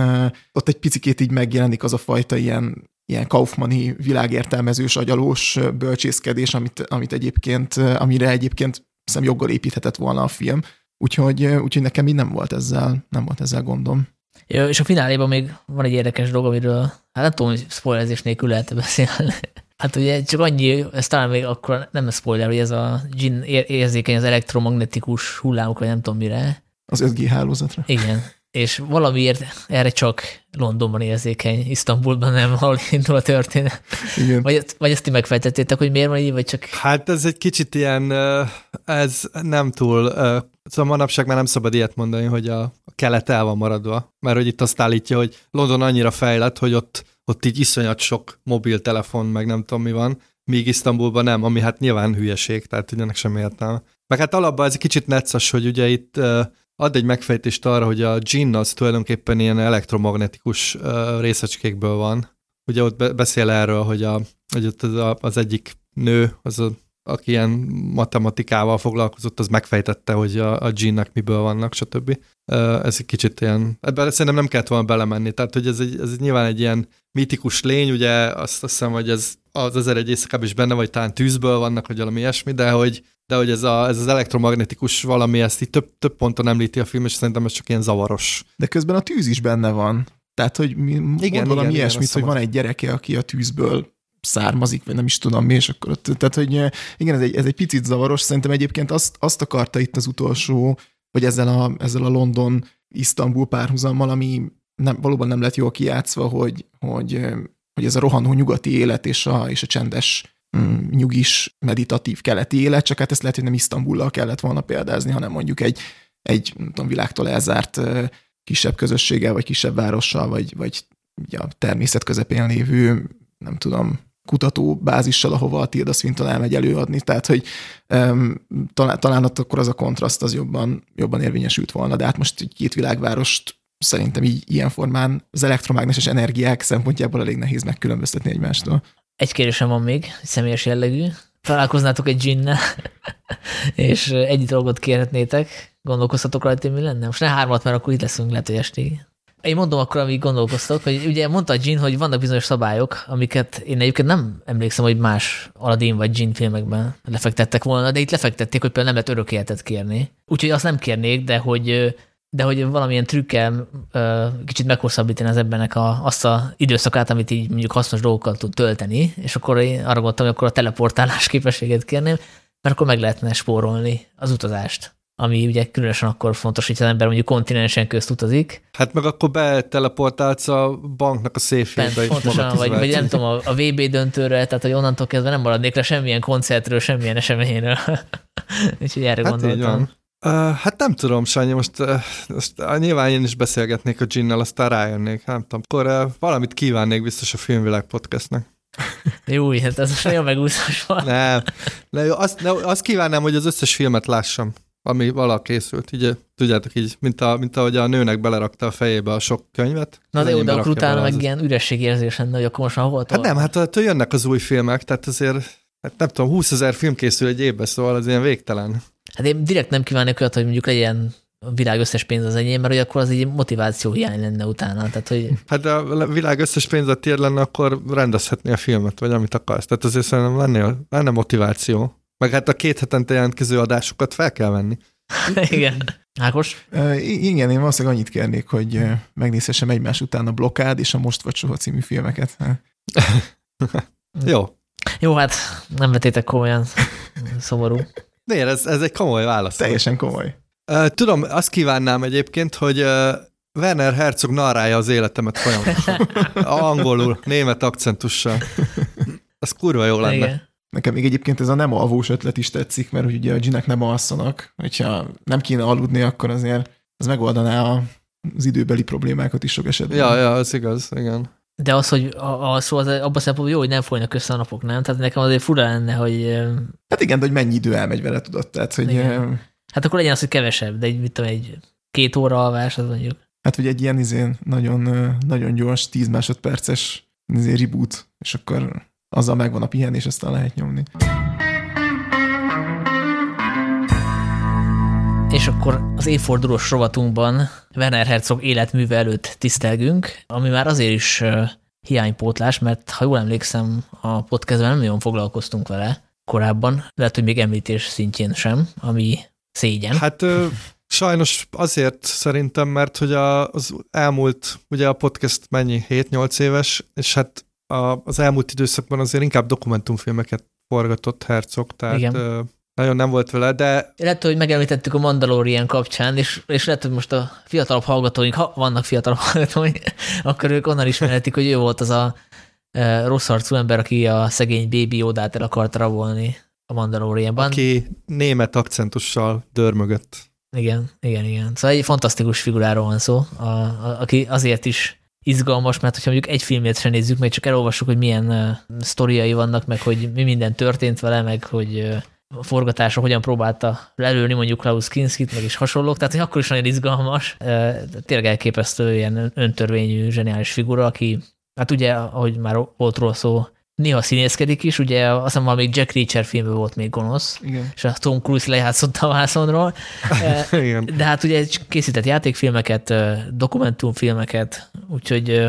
ott egy picikét így megjelenik az a fajta ilyen, ilyen Kaufmani világértelmezős, agyalós bölcsészkedés, amit, amit egyébként, amire egyébként hiszem joggal építhetett volna a film. Úgyhogy, úgyhogy nekem így nem volt ezzel, nem volt ezzel gondom. Ja, és a fináléban még van egy érdekes dolog, amiről hát nem tudom, hogy spoilerezés nélkül lehet beszélni. Hát ugye csak annyi, ez talán még akkor nem a spoiler, hogy ez a gin érzékeny az elektromagnetikus hullámok, vagy nem tudom mire. Az 5G hálózatra. Igen. És valamiért erre csak Londonban érzékeny, Isztambulban nem, ahol indul a történet. Igen. Vagy, vagy ezt ti megfejtettétek, hogy miért van így, vagy csak... Hát ez egy kicsit ilyen, ez nem túl, szóval manapság már nem szabad ilyet mondani, hogy a kelet el van maradva, mert hogy itt azt állítja, hogy London annyira fejlett, hogy ott ott így iszonyat sok mobiltelefon, meg nem tudom mi van, míg Isztambulban nem, ami hát nyilván hülyeség, tehát ugye sem értelme. Meg hát alapban ez egy kicsit neccas, hogy ugye itt ad egy megfejtést arra, hogy a gin az tulajdonképpen ilyen elektromagnetikus részecskékből van. Ugye ott beszél erről, hogy, a, hogy ott az, az egyik nő, az a aki ilyen matematikával foglalkozott, az megfejtette, hogy a, a ginnek miből vannak, stb. Ez egy kicsit ilyen, ebben szerintem nem kellett volna belemenni, tehát hogy ez, egy, ez nyilván egy ilyen mítikus lény, ugye azt hiszem, hogy ez az ezer egy éjszakában is benne, vagy talán tűzből vannak, vagy valami ilyesmi, de hogy, de hogy ez, a, ez az elektromagnetikus valami, ezt itt több, több ponton említi a film, és szerintem ez csak ilyen zavaros. De közben a tűz is benne van. Tehát, hogy mi, igen, valami igen, ilyesmit, igen, hogy van egy gyereke, aki a tűzből származik, vagy nem is tudom mi, és akkor ott, tehát, hogy igen, ez egy, ez egy picit zavaros, szerintem egyébként azt, azt akarta itt az utolsó, vagy ezzel a, ezzel a London-Isztambul párhuzammal, ami nem, valóban nem lett jól kijátszva, hogy, hogy, hogy ez a rohanó nyugati élet és a, és a csendes mm, nyugis, meditatív keleti élet, csak hát ezt lehet, hogy nem Isztambullal kellett volna példázni, hanem mondjuk egy, egy nem tudom, világtól elzárt kisebb közösséggel, vagy kisebb várossal, vagy, vagy a természet közepén lévő, nem tudom, kutatóbázissal, ahova a Tilda Swinton elmegy előadni, tehát hogy um, talán, talán ott akkor az a kontraszt az jobban, jobban érvényesült volna, de hát most két világvárost szerintem így ilyen formán az elektromágneses energiák szempontjából elég nehéz megkülönböztetni egymástól. Egy kérdésem van még, személyes jellegű. Találkoznátok egy ginnel, <laughs> és egy dolgot kérhetnétek, gondolkoztatok rajta, mi lenne? Most ne hármat, mert akkor itt leszünk lehet, hogy estig. Én mondom akkor, amíg gondolkoztok, hogy ugye mondta Jean, hogy vannak bizonyos szabályok, amiket én egyébként nem emlékszem, hogy más Aladdin vagy Jean filmekben lefektettek volna, de itt lefektették, hogy például nem lehet örök életet kérni. Úgyhogy azt nem kérnék, de hogy de hogy valamilyen trükkel kicsit meghosszabbítani az ebbenek a, azt a időszakát, amit így mondjuk hasznos dolgokkal tud tölteni, és akkor én arra gondoltam, hogy akkor a teleportálás <laughs> képességet kérném, mert akkor meg lehetne spórolni az utazást ami ugye különösen akkor fontos, hogy az ember mondjuk kontinensen közt utazik. Hát meg akkor beteleportálsz a banknak a széfjébe Pontosan, vagy, vagy nem tudom, a, a VB döntőre, tehát hogy onnantól kezdve nem maradnék le semmilyen koncertről, semmilyen eseményről. <laughs> Úgyhogy erre hát gondoltam. Uh, hát nem tudom, Sanyi, most, uh, most uh, nyilván én is beszélgetnék a Ginnel, aztán rájönnék, nem tudom. Akkor uh, valamit kívánnék biztos a Filmvilág podcastnek. <laughs> Jó, hát ez most nagyon megúszás van. Nem, ne, azt, ne, azt kívánnám, hogy az összes filmet lássam ami vala készült. Így, tudjátok így, mint, a, mint ahogy a nőnek belerakta a fejébe a sok könyvet. Na de jó, de akkor utána meg az... ilyen ürességérzés lenne, hogy akkor most már hol Hát nem, hát, hát jönnek az új filmek, tehát azért, hát nem tudom, 20 ezer film készül egy évben, szóval az ilyen végtelen. Hát én direkt nem kívánok olyat, hogy mondjuk legyen a világ összes pénz az enyém, mert hogy akkor az egy motiváció hiány lenne utána. Tehát, hogy... Hát de a világ összes pénz a tiéd lenne, akkor rendezhetni a filmet, vagy amit akarsz. Tehát azért szerintem lenne, lenne motiváció. Meg hát a két hetente jelentkező adásokat fel kell venni. <laughs> Igen. Ákos? Uh, igen, én valószínűleg annyit kérnék, hogy megnézhessem egymás után a Blokád és a Most vagy Soha című filmeket. <laughs> Jó. Jó, hát nem vetétek komolyan. Szomorú. Miért? Ez, ez egy komoly válasz. Teljesen komoly. Uh, tudom, azt kívánnám egyébként, hogy uh, Werner Herzog narrálja az életemet folyamatosan. <laughs> Angolul, német akcentussal. Az kurva jó lenne. Igen. Nekem még egyébként ez a nem alvós ötlet is tetszik, mert ugye a ginek nem alszanak, hogyha nem kéne aludni, akkor azért az megoldaná a, az időbeli problémákat is sok esetben. Ja, ja, az igaz, igen. De az, hogy alszó, az abban szempontból jó, hogy nem folynak össze a napok, nem? Tehát nekem azért fura lenne, hogy... Hát igen, de hogy mennyi idő elmegy vele, tudod? Tehát, hogy... Igen. Hát akkor legyen az, hogy kevesebb, de egy, mit tudom, egy két óra alvás, az mondjuk. Hát, hogy egy ilyen izén nagyon, nagyon gyors, 10 másodperces izé reboot, és akkor azzal megvan a pihenés, aztán lehet nyomni. És akkor az évfordulós rovatunkban Werner Herzog életműve előtt tisztelgünk, ami már azért is hiánypótlás, mert ha jól emlékszem, a podcastben nem nagyon foglalkoztunk vele korábban, lehet, hogy még említés szintjén sem, ami szégyen. Hát ö, sajnos azért szerintem, mert hogy a, az elmúlt, ugye a podcast mennyi, 7-8 éves, és hát a, az elmúlt időszakban azért inkább dokumentumfilmeket forgatott Herzog, tehát Igen. Nagyon nem volt vele, de... Lehet, hogy megemlítettük a Mandalorian kapcsán, és, és lehet, hogy most a fiatalabb hallgatóink, ha vannak fiatalabb hallgatóink, <laughs> akkor ők onnan ismerhetik, hogy ő volt az a rossz arcú ember, aki a szegény Baby Odát el akart rabolni a Mandalorianban. Aki német akcentussal dörmögött. Igen, igen, igen. Szóval egy fantasztikus figuráról van szó, a, a, aki azért is izgalmas, mert hogyha mondjuk egy filmét sem nézzük, meg csak elolvassuk, hogy milyen uh, sztoriai vannak, meg hogy mi minden történt vele, meg hogy uh, a forgatása hogyan próbálta lelőni mondjuk Klaus Kinskit, meg is hasonlók, tehát hogy akkor is nagyon izgalmas. Uh, tényleg elképesztő ilyen öntörvényű, zseniális figura, aki, hát ugye, ahogy már volt róla szó, néha színészkedik is, ugye azt hiszem valami Jack Reacher filmben volt még gonosz, Igen. és a Tom Cruise lejátszott a vászonról. <laughs> Igen. De hát ugye készített játékfilmeket, dokumentumfilmeket, úgyhogy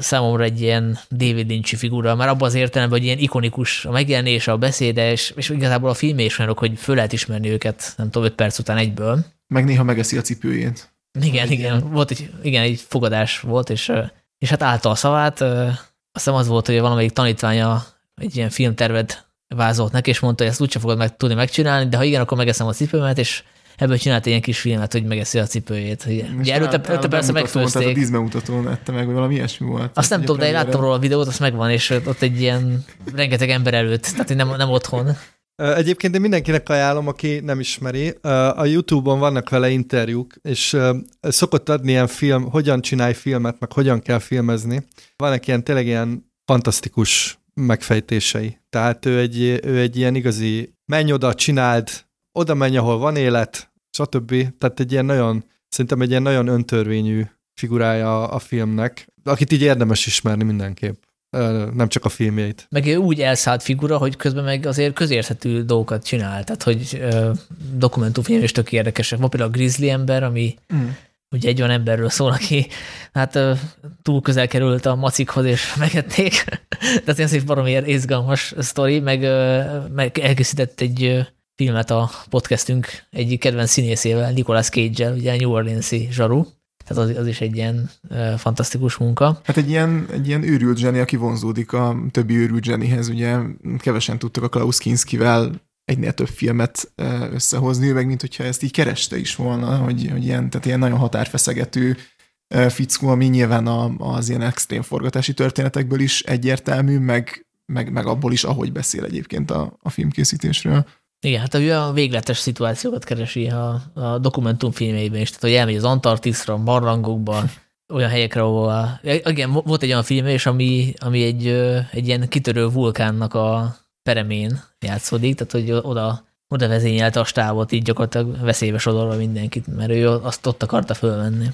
számomra egy ilyen David Lynch figura, már abban az értelemben, hogy ilyen ikonikus a megjelenése, a beszéde, és, és igazából a film is olyanok, hogy föl lehet ismerni őket, nem tudom, öt perc után egyből. Meg néha megeszi a cipőjét. Igen, igen, volt egy, igen, egy fogadás volt, és, és hát állta a szavát, azt hiszem az volt, hogy valamelyik tanítványa egy ilyen filmtervet vázolt neki, és mondta, hogy ezt úgyse fogod meg tudni megcsinálni, de ha igen, akkor megeszem a cipőmet, és ebből csinált egy ilyen kis filmet, hogy megeszi a cipőjét. Ugye előtte, előtte persze megfőzték. A díszbemutatón ette meg, vagy valami ilyesmi volt. Azt nem tudom, de én láttam róla a videót, azt megvan, és ott egy ilyen rengeteg ember előtt, tehát nem, nem otthon. Egyébként én mindenkinek ajánlom, aki nem ismeri. A YouTube-on vannak vele interjúk, és szokott adni ilyen film, hogyan csinálj filmet, meg hogyan kell filmezni. Vannak ilyen tényleg ilyen fantasztikus megfejtései. Tehát ő egy, ő egy ilyen igazi menj oda, csináld, oda menj, ahol van élet, stb. Tehát egy ilyen nagyon, szerintem egy ilyen nagyon öntörvényű figurája a filmnek, akit így érdemes ismerni mindenképp nem csak a filmjeit. Meg ő úgy elszállt figura, hogy közben meg azért közérthető dolgokat csinál, tehát hogy dokumentumfilm is tök érdekesek. Van például a Grizzly ember, ami mm. ugye egy olyan emberről szól, aki hát túl közel került a macikhoz, és megették. Tehát ez egy valami izgalmas sztori, meg, meg elkészített egy filmet a podcastünk egyik kedvenc színészével, Nicolas Cage-el, ugye New Orleans-i zsaru. Tehát az, az is egy ilyen e, fantasztikus munka. Hát egy ilyen, egy ilyen őrült zseni, aki vonzódik a többi őrült zsenihez. Ugye kevesen tudtak a Klaus Kinskivel egynél több filmet összehozni, meg mint hogyha ezt így kereste is volna, hogy, hogy ilyen, tehát ilyen nagyon határfeszegető fickó, ami nyilván a, az ilyen extrém forgatási történetekből is egyértelmű, meg, meg, meg abból is, ahogy beszél egyébként a, a filmkészítésről. Igen, hát ő a végletes szituációkat keresi a, a dokumentumfilmjeiben is, tehát hogy elmegy az Antarktiszra, barlangokba, olyan helyekre, ahol... Igen, volt egy olyan film és ami, ami egy, egy ilyen kitörő vulkánnak a peremén játszódik, tehát hogy oda, oda vezényelte a stávot, így gyakorlatilag veszélybe sodorva mindenkit, mert ő azt ott akarta fölvenni.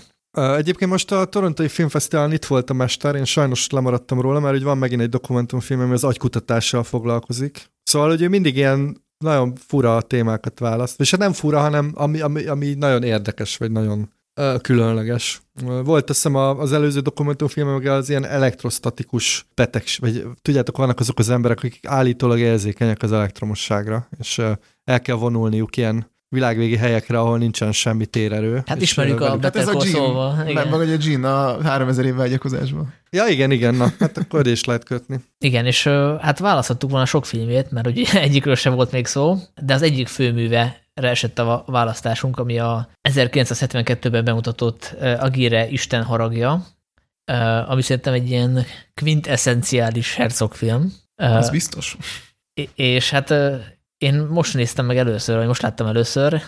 Egyébként most a Torontai Filmfesztiválon itt volt a mester, én sajnos lemaradtam róla, mert hogy van megint egy dokumentumfilm, ami az agykutatással foglalkozik. Szóval, hogy ő mindig ilyen nagyon fura témákat választ, és hát nem fura, hanem ami, ami, ami nagyon érdekes, vagy nagyon ö, különleges. Volt azt hiszem az előző dokumentumfilm, az ilyen elektrostatikus betegség, vagy tudjátok, vannak azok az emberek, akik állítólag érzékenyek az elektromosságra, és ö, el kell vonulniuk ilyen világvégi helyekre, ahol nincsen semmi térerő. Hát ismerjük a Better hát ez a Gene, meg, meg a Gene a 3000 év vágyakozásban. Ja, igen, igen, na, hát akkor is lehet kötni. Igen, és hát választhattuk volna sok filmét, mert ugye <laughs> egyikről sem volt még szó, de az egyik főműve esett a választásunk, ami a 1972-ben bemutatott Agire Isten haragja, ami szerintem egy ilyen quintessenciális hercogfilm. Ez biztos. És hát én most néztem meg először, vagy most láttam először,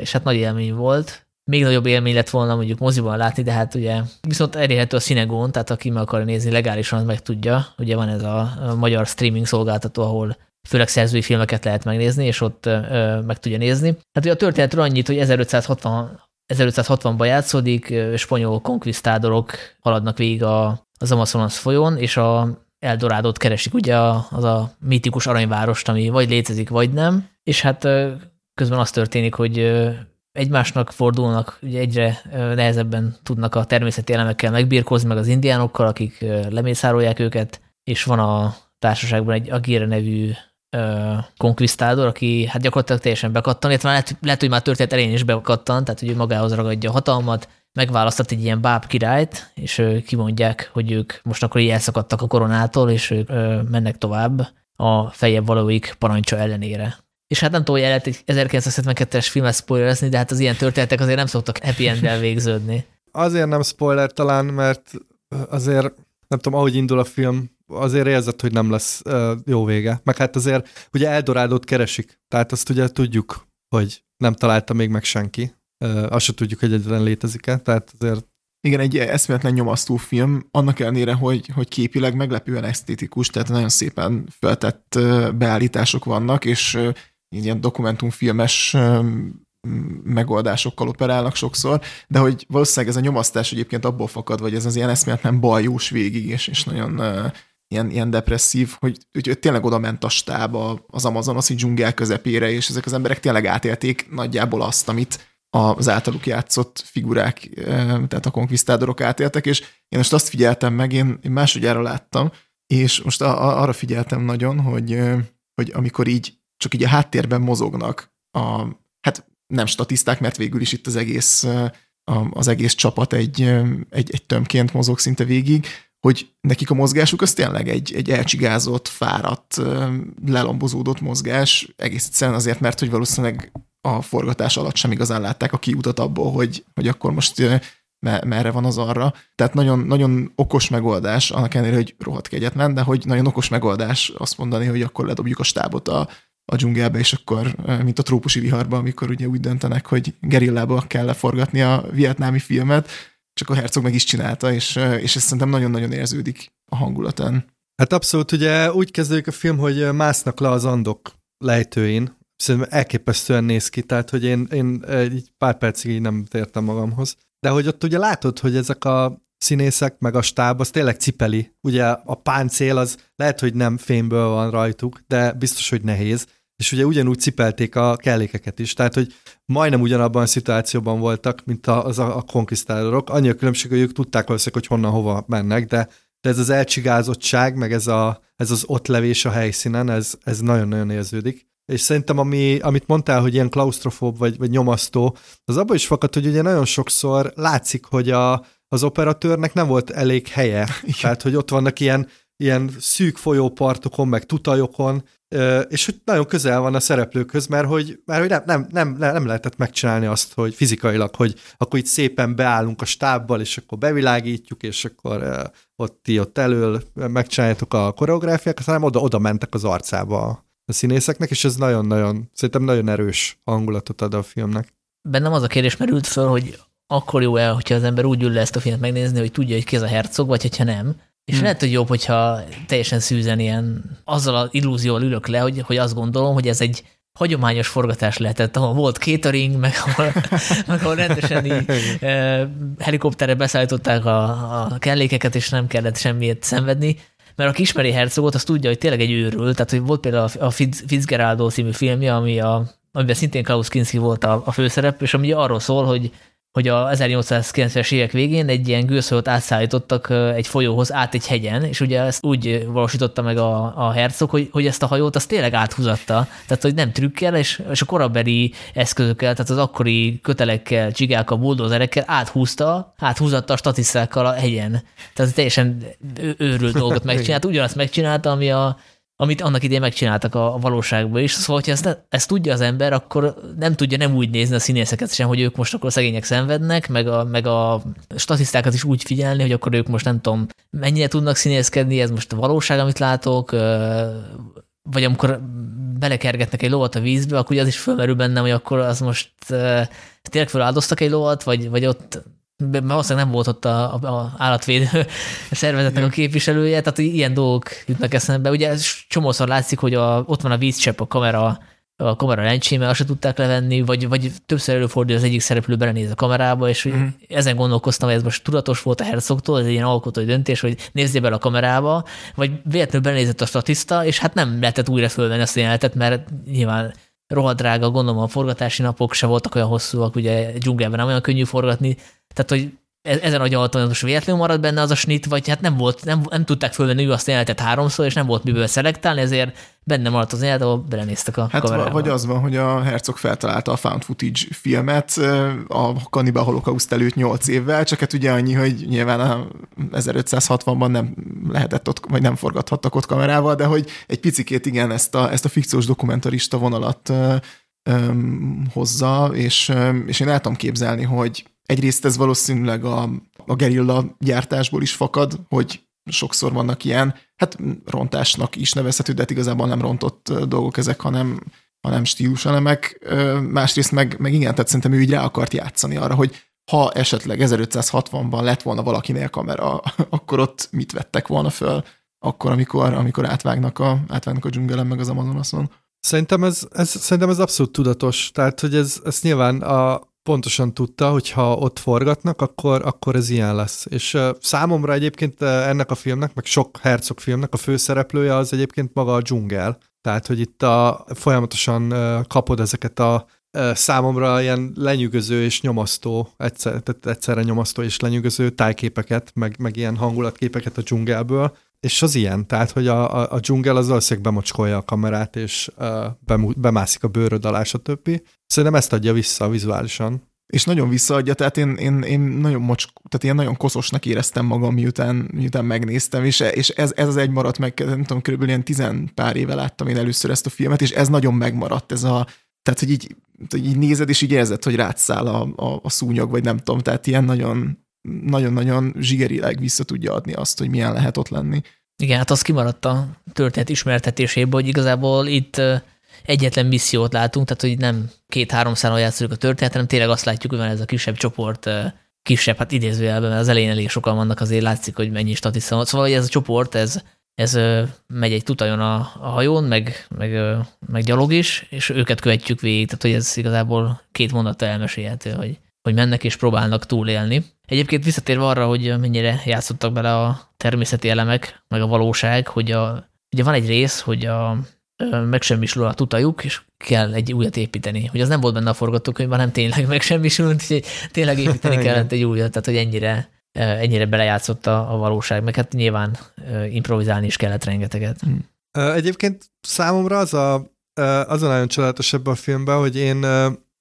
és hát nagy élmény volt. Még nagyobb élmény lett volna mondjuk moziban látni, de hát ugye viszont elérhető a Cinegón, tehát aki meg akar nézni legálisan, az meg tudja. Ugye van ez a magyar streaming szolgáltató, ahol főleg szerzői filmeket lehet megnézni, és ott ö, meg tudja nézni. Hát ugye a történetről annyit, hogy 1560 1560-ban játszódik, spanyol konkvisztádorok haladnak végig a, az Amazonas folyón, és a Eldorádot keresik, ugye az a mítikus aranyvárost, ami vagy létezik, vagy nem, és hát közben az történik, hogy egymásnak fordulnak, ugye egyre nehezebben tudnak a természeti elemekkel megbírkozni, meg az indiánokkal, akik lemészárolják őket, és van a társaságban egy Agire nevű konkvisztádor, aki hát gyakorlatilag teljesen bekattan, illetve lehet, lehet, hogy már történt elén is bekattan, tehát hogy ő magához ragadja a hatalmat, megválasztott egy ilyen báb királyt, és kimondják, hogy ők most akkor így elszakadtak a koronától, és ők mennek tovább a fejebb valóik parancsa ellenére. És hát nem tudom, hogy el lehet egy 1972-es filmet spoilerezni, de hát az ilyen történetek azért nem szoktak happy end végződni. Azért nem spoiler talán, mert azért nem tudom, ahogy indul a film, azért érzed, hogy nem lesz jó vége. Meg hát azért ugye Eldorádot keresik, tehát azt ugye tudjuk, hogy nem találta még meg senki. Azt se tudjuk, hogy egyetlen létezik-e, tehát azért igen, egy eszméletlen nyomasztó film, annak ellenére, hogy, hogy képileg meglepően esztétikus, tehát nagyon szépen feltett beállítások vannak, és ilyen dokumentumfilmes megoldásokkal operálnak sokszor, de hogy valószínűleg ez a nyomasztás egyébként abból fakad, vagy ez az ilyen eszméletlen baljós végig, és, és nagyon ilyen, ilyen depresszív, hogy, hogy, tényleg oda ment a stáb az Amazonoszi dzsungel közepére, és ezek az emberek tényleg átélték nagyjából azt, amit az általuk játszott figurák, tehát a konkvisztádorok átéltek, és én most azt figyeltem meg, én, másodjára láttam, és most a, arra figyeltem nagyon, hogy, hogy amikor így csak így a háttérben mozognak a, hát nem statiszták, mert végül is itt az egész, az egész csapat egy, egy, egy tömként mozog szinte végig, hogy nekik a mozgásuk az tényleg egy, egy elcsigázott, fáradt, lelombozódott mozgás, egész egyszerűen azért, mert hogy valószínűleg a forgatás alatt sem igazán látták a kiutat abból, hogy, hogy akkor most merre van az arra. Tehát nagyon, nagyon okos megoldás, annak ellenére, hogy rohadt kegyetlen, de hogy nagyon okos megoldás azt mondani, hogy akkor ledobjuk a stábot a, a dzsungelbe, és akkor, mint a trópusi viharban, amikor ugye úgy döntenek, hogy gerillába kell leforgatni a vietnámi filmet, csak a hercog meg is csinálta, és, és ez szerintem nagyon-nagyon érződik a hangulatán. Hát abszolút, ugye úgy kezdődik a film, hogy másznak le az andok lejtőin, szerintem elképesztően néz ki, tehát hogy én, én egy pár percig így nem tértem magamhoz. De hogy ott ugye látod, hogy ezek a színészek, meg a stáb, az tényleg cipeli. Ugye a páncél az lehet, hogy nem fémből van rajtuk, de biztos, hogy nehéz. És ugye ugyanúgy cipelték a kellékeket is. Tehát, hogy majdnem ugyanabban a szituációban voltak, mint a, az a, a konkisztálorok. Annyi a különbség, hogy ők tudták valószínűleg, hogy honnan hova mennek, de, de ez az elcsigázottság, meg ez, a, ez az ott levés a helyszínen, ez, ez nagyon-nagyon érződik és szerintem ami, amit mondtál, hogy ilyen klaustrofób vagy, vagy nyomasztó, az abban is fakad, hogy ugye nagyon sokszor látszik, hogy a, az operatőrnek nem volt elég helye. <laughs> Igen. Tehát, hogy ott vannak ilyen, ilyen szűk folyópartokon, meg tutajokon, és hogy nagyon közel van a szereplőkhöz, mert hogy, mert hogy nem, nem, nem, nem lehetett megcsinálni azt, hogy fizikailag, hogy akkor itt szépen beállunk a stábbal, és akkor bevilágítjuk, és akkor ott ti ott elől megcsináljátok a koreográfiákat, hanem oda, oda mentek az arcába a színészeknek, és ez nagyon-nagyon, szerintem nagyon erős hangulatot ad a filmnek. Bennem az a kérdés merült föl, hogy akkor jó el, hogyha az ember úgy ül le ezt a filmet megnézni, hogy tudja, hogy ki az a hercog, vagy hogyha nem. És hmm. lehet, hogy jobb, hogyha teljesen szűzen ilyen, azzal az illúzióval ülök le, hogy, hogy azt gondolom, hogy ez egy hagyományos forgatás lehetett, ahol volt catering, meg ahol, <laughs> meg ahol rendesen így, e, helikopterre beszállították a, a kellékeket, és nem kellett semmiért szenvedni mert aki ismeri Herzogot, az tudja, hogy tényleg egy őrül, tehát hogy volt például a Fitzgeraldo című filmje, ami a, amiben szintén Klaus Kinski volt a, a főszerep, és ami arról szól, hogy hogy a 1890-es évek végén egy ilyen gőzhajót átszállítottak egy folyóhoz át egy hegyen, és ugye ezt úgy valósította meg a, a hercog, hogy, hogy ezt a hajót azt tényleg áthúzatta, tehát hogy nem trükkel, és, és a korabeli eszközökkel, tehát az akkori kötelekkel, csigákkal, buldózerekkel áthúzta, áthúzatta a statisztákkal a hegyen. Tehát teljesen őrült dolgot megcsinált, ugyanazt megcsinálta, ami a, amit annak idején megcsináltak a, valóságban is. Szóval, hogyha ezt, ezt tudja az ember, akkor nem tudja nem úgy nézni a színészeket sem, hogy ők most akkor szegények szenvednek, meg a, meg a statisztákat is úgy figyelni, hogy akkor ők most nem tudom, mennyire tudnak színészkedni, ez most a valóság, amit látok, vagy amikor belekergetnek egy lovat a vízbe, akkor az is fölmerül bennem, hogy akkor az most tényleg feláldoztak egy lovat, vagy, vagy ott valószínűleg nem volt ott a, a, a állatvédő <laughs> szervezetnek a képviselője, tehát ilyen dolgok jutnak eszembe. Ugye csomószor látszik, hogy a, ott van a vízcsepp a kamera a kamera lencsében, azt se tudták levenni, vagy, vagy többször előfordul, az egyik szereplő belenéz a kamerába, és mm. ezen gondolkoztam, hogy ez most tudatos volt a hercogtól, ez egy ilyen alkotói döntés, hogy nézzél bele a kamerába, vagy véletlenül belenézett a statiszta, és hát nem lehetett újra fölvenni azt a jelenetet, mert nyilván rohadt drága, gondolom a forgatási napok se voltak olyan hosszúak, ugye dzsungelben nem olyan könnyű forgatni, tehát, hogy e- ezen a gyalton most véletlenül maradt benne az a snit, vagy hát nem volt, nem, nem tudták fölvenni azt a jelenetet háromszor, és nem volt miből szelektálni, ezért benne maradt az jelenet, ahol belenéztek a hát kamerába. Vagy az van, hogy a Herzog feltalálta a found footage filmet a Cannibal Holocaust előtt 8 évvel, csak hát ugye annyi, hogy nyilván a 1560-ban nem lehetett ott, vagy nem forgathattak ott kamerával, de hogy egy picikét igen, ezt a, ezt a fikciós dokumentarista vonalat hozza, és, és én el tudom képzelni, hogy Egyrészt ez valószínűleg a, a gerilla gyártásból is fakad, hogy sokszor vannak ilyen, hát rontásnak is nevezhető, de hát igazából nem rontott dolgok ezek, hanem, hanem stíluselemek. Másrészt meg, meg igen, tehát szerintem ő így rá akart játszani arra, hogy ha esetleg 1560-ban lett volna valakinél kamera, <laughs> akkor ott mit vettek volna föl, akkor, amikor, amikor átvágnak a, átvágnak a dzsungelen meg az Amazonason. Szerintem ez, ez, szerintem ez abszolút tudatos. Tehát, hogy ez, ez nyilván a, pontosan tudta, hogy ha ott forgatnak, akkor, akkor ez ilyen lesz. És uh, számomra egyébként ennek a filmnek, meg sok Herzog filmnek a főszereplője az egyébként maga a dzsungel. Tehát, hogy itt a, folyamatosan kapod ezeket a uh, számomra ilyen lenyűgöző és nyomasztó, egyszer, tehát egyszerre nyomasztó és lenyűgöző tájképeket, meg, meg ilyen hangulatképeket a dzsungelből, és az ilyen, tehát, hogy a, a, a dzsungel az valószínűleg bemocskolja a kamerát, és uh, bemászik a bőröd alá, stb. Szerintem ezt adja vissza vizuálisan. és nagyon visszaadja, tehát én, én, én nagyon mocs, tehát én nagyon koszosnak éreztem magam, miután, miután megnéztem, és, és ez, ez az egy maradt meg, nem tudom, körülbelül ilyen tizen pár éve láttam én először ezt a filmet, és ez nagyon megmaradt, ez a, tehát, hogy így, így nézed, és így érzed, hogy rátszáll a, a, a szúnyog, vagy nem tudom, tehát ilyen nagyon, nagyon-nagyon zsigerileg vissza tudja adni azt, hogy milyen lehet ott lenni. Igen, hát az kimaradt a történet ismertetéséből, hogy igazából itt egyetlen missziót látunk, tehát hogy nem két-három szálon játszunk a történet, hanem tényleg azt látjuk, hogy van ez a kisebb csoport, kisebb, hát idézőjelben, mert az elején elég sokan vannak, azért látszik, hogy mennyi statisztika. Szóval hogy ez a csoport, ez, ez megy egy tutajon a, a hajón, meg, meg, meg gyalog is, és őket követjük végig, tehát hogy ez igazából két mondattal elmesélhető, hogy, hogy mennek és próbálnak túlélni. Egyébként visszatérve arra, hogy mennyire játszottak bele a természeti elemek, meg a valóság, hogy a, ugye van egy rész, hogy a, megsemmisül a tutajuk, és kell egy újat építeni. Hogy az nem volt benne a forgatókönyvben, hanem tényleg megsemmisült, úgyhogy tényleg építeni <laughs> kellett egy újat, tehát hogy ennyire, ennyire belejátszott a, a valóság, meg hát nyilván improvizálni is kellett rengeteget. Hmm. Egyébként számomra az a, az a nagyon csodálatos ebben a filmben, hogy én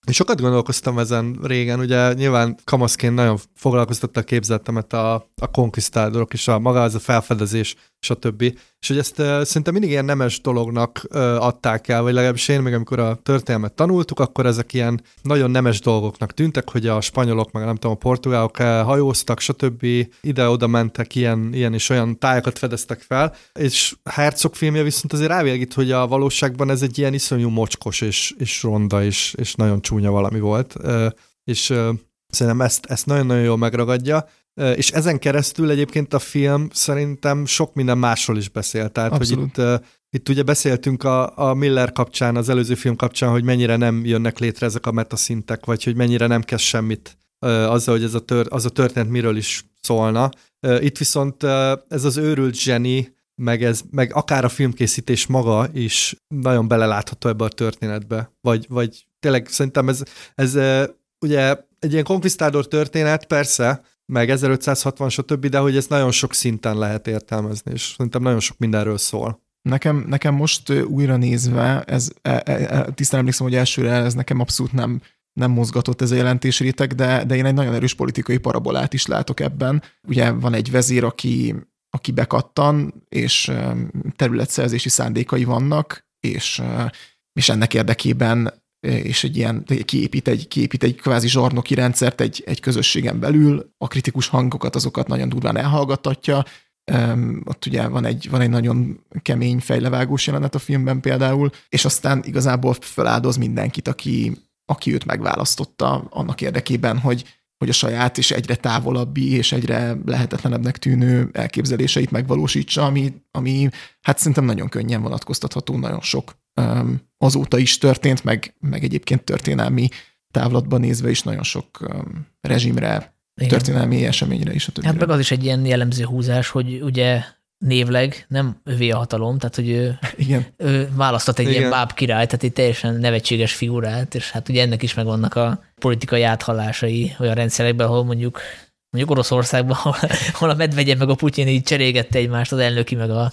én sokat gondolkoztam ezen régen, ugye nyilván kamaszként nagyon foglalkoztatta a képzettemet a, a konkisztádorok és a maga az a felfedezés, stb. És hogy ezt szerintem mindig ilyen nemes dolognak adták el, vagy legalábbis én még amikor a történelmet tanultuk, akkor ezek ilyen nagyon nemes dolgoknak tűntek, hogy a spanyolok, meg nem tudom, a portugálok hajóztak, stb. ide-oda mentek, ilyen, ilyen és olyan tájakat fedeztek fel, és Herzog filmje viszont azért rávilágít, hogy a valóságban ez egy ilyen iszonyú mocskos és, és ronda és, és nagyon csúnya valami volt, és uh, szerintem ezt, ezt nagyon-nagyon jól megragadja, és ezen keresztül egyébként a film szerintem sok minden másról is beszél. Tehát, Abszolút. hogy itt, itt ugye beszéltünk a, a Miller kapcsán, az előző film kapcsán, hogy mennyire nem jönnek létre ezek a metaszintek, vagy hogy mennyire nem kezd semmit azzal, hogy ez a tör, az a történet miről is szólna. Itt viszont ez az őrült zseni, meg, ez, meg akár a filmkészítés maga is nagyon belelátható ebbe a történetbe. Vagy, vagy tényleg szerintem ez, ez ugye egy ilyen konquisztádor történet, persze, meg 1560, stb., de hogy ezt nagyon sok szinten lehet értelmezni, és szerintem nagyon sok mindenről szól. Nekem, nekem most újra nézve, ez, e, e, e, tisztán emlékszem, hogy elsőre ez nekem abszolút nem, nem mozgatott ez a jelentésréteg, de, de én egy nagyon erős politikai parabolát is látok ebben. Ugye van egy vezér, aki, aki bekattan, és területszerzési szándékai vannak, és, és ennek érdekében és egy ilyen, kiépít egy, kiépít egy kvázi zsarnoki rendszert egy, egy közösségen belül, a kritikus hangokat azokat nagyon durván elhallgattatja, Um, ott ugye van egy, van egy nagyon kemény fejlevágós jelenet a filmben például, és aztán igazából feláldoz mindenkit, aki, aki őt megválasztotta annak érdekében, hogy, hogy a saját és egyre távolabbi és egyre lehetetlenebbnek tűnő elképzeléseit megvalósítsa, ami, ami hát szerintem nagyon könnyen vonatkoztatható nagyon sok azóta is történt, meg, meg egyébként történelmi távlatban nézve is nagyon sok rezsimre, Igen. történelmi eseményre is. A hát meg az is egy ilyen jellemző húzás, hogy ugye névleg nem övé a hatalom, tehát hogy ő, <laughs> Igen. ő választott egy Igen. ilyen báb király, tehát egy teljesen nevetséges figurát, és hát ugye ennek is megvannak a politikai áthallásai olyan rendszerekben, ahol mondjuk mondjuk Oroszországban, ahol, <laughs> ahol a Medvegyev meg a Putyin így cserégette egymást az elnöki meg a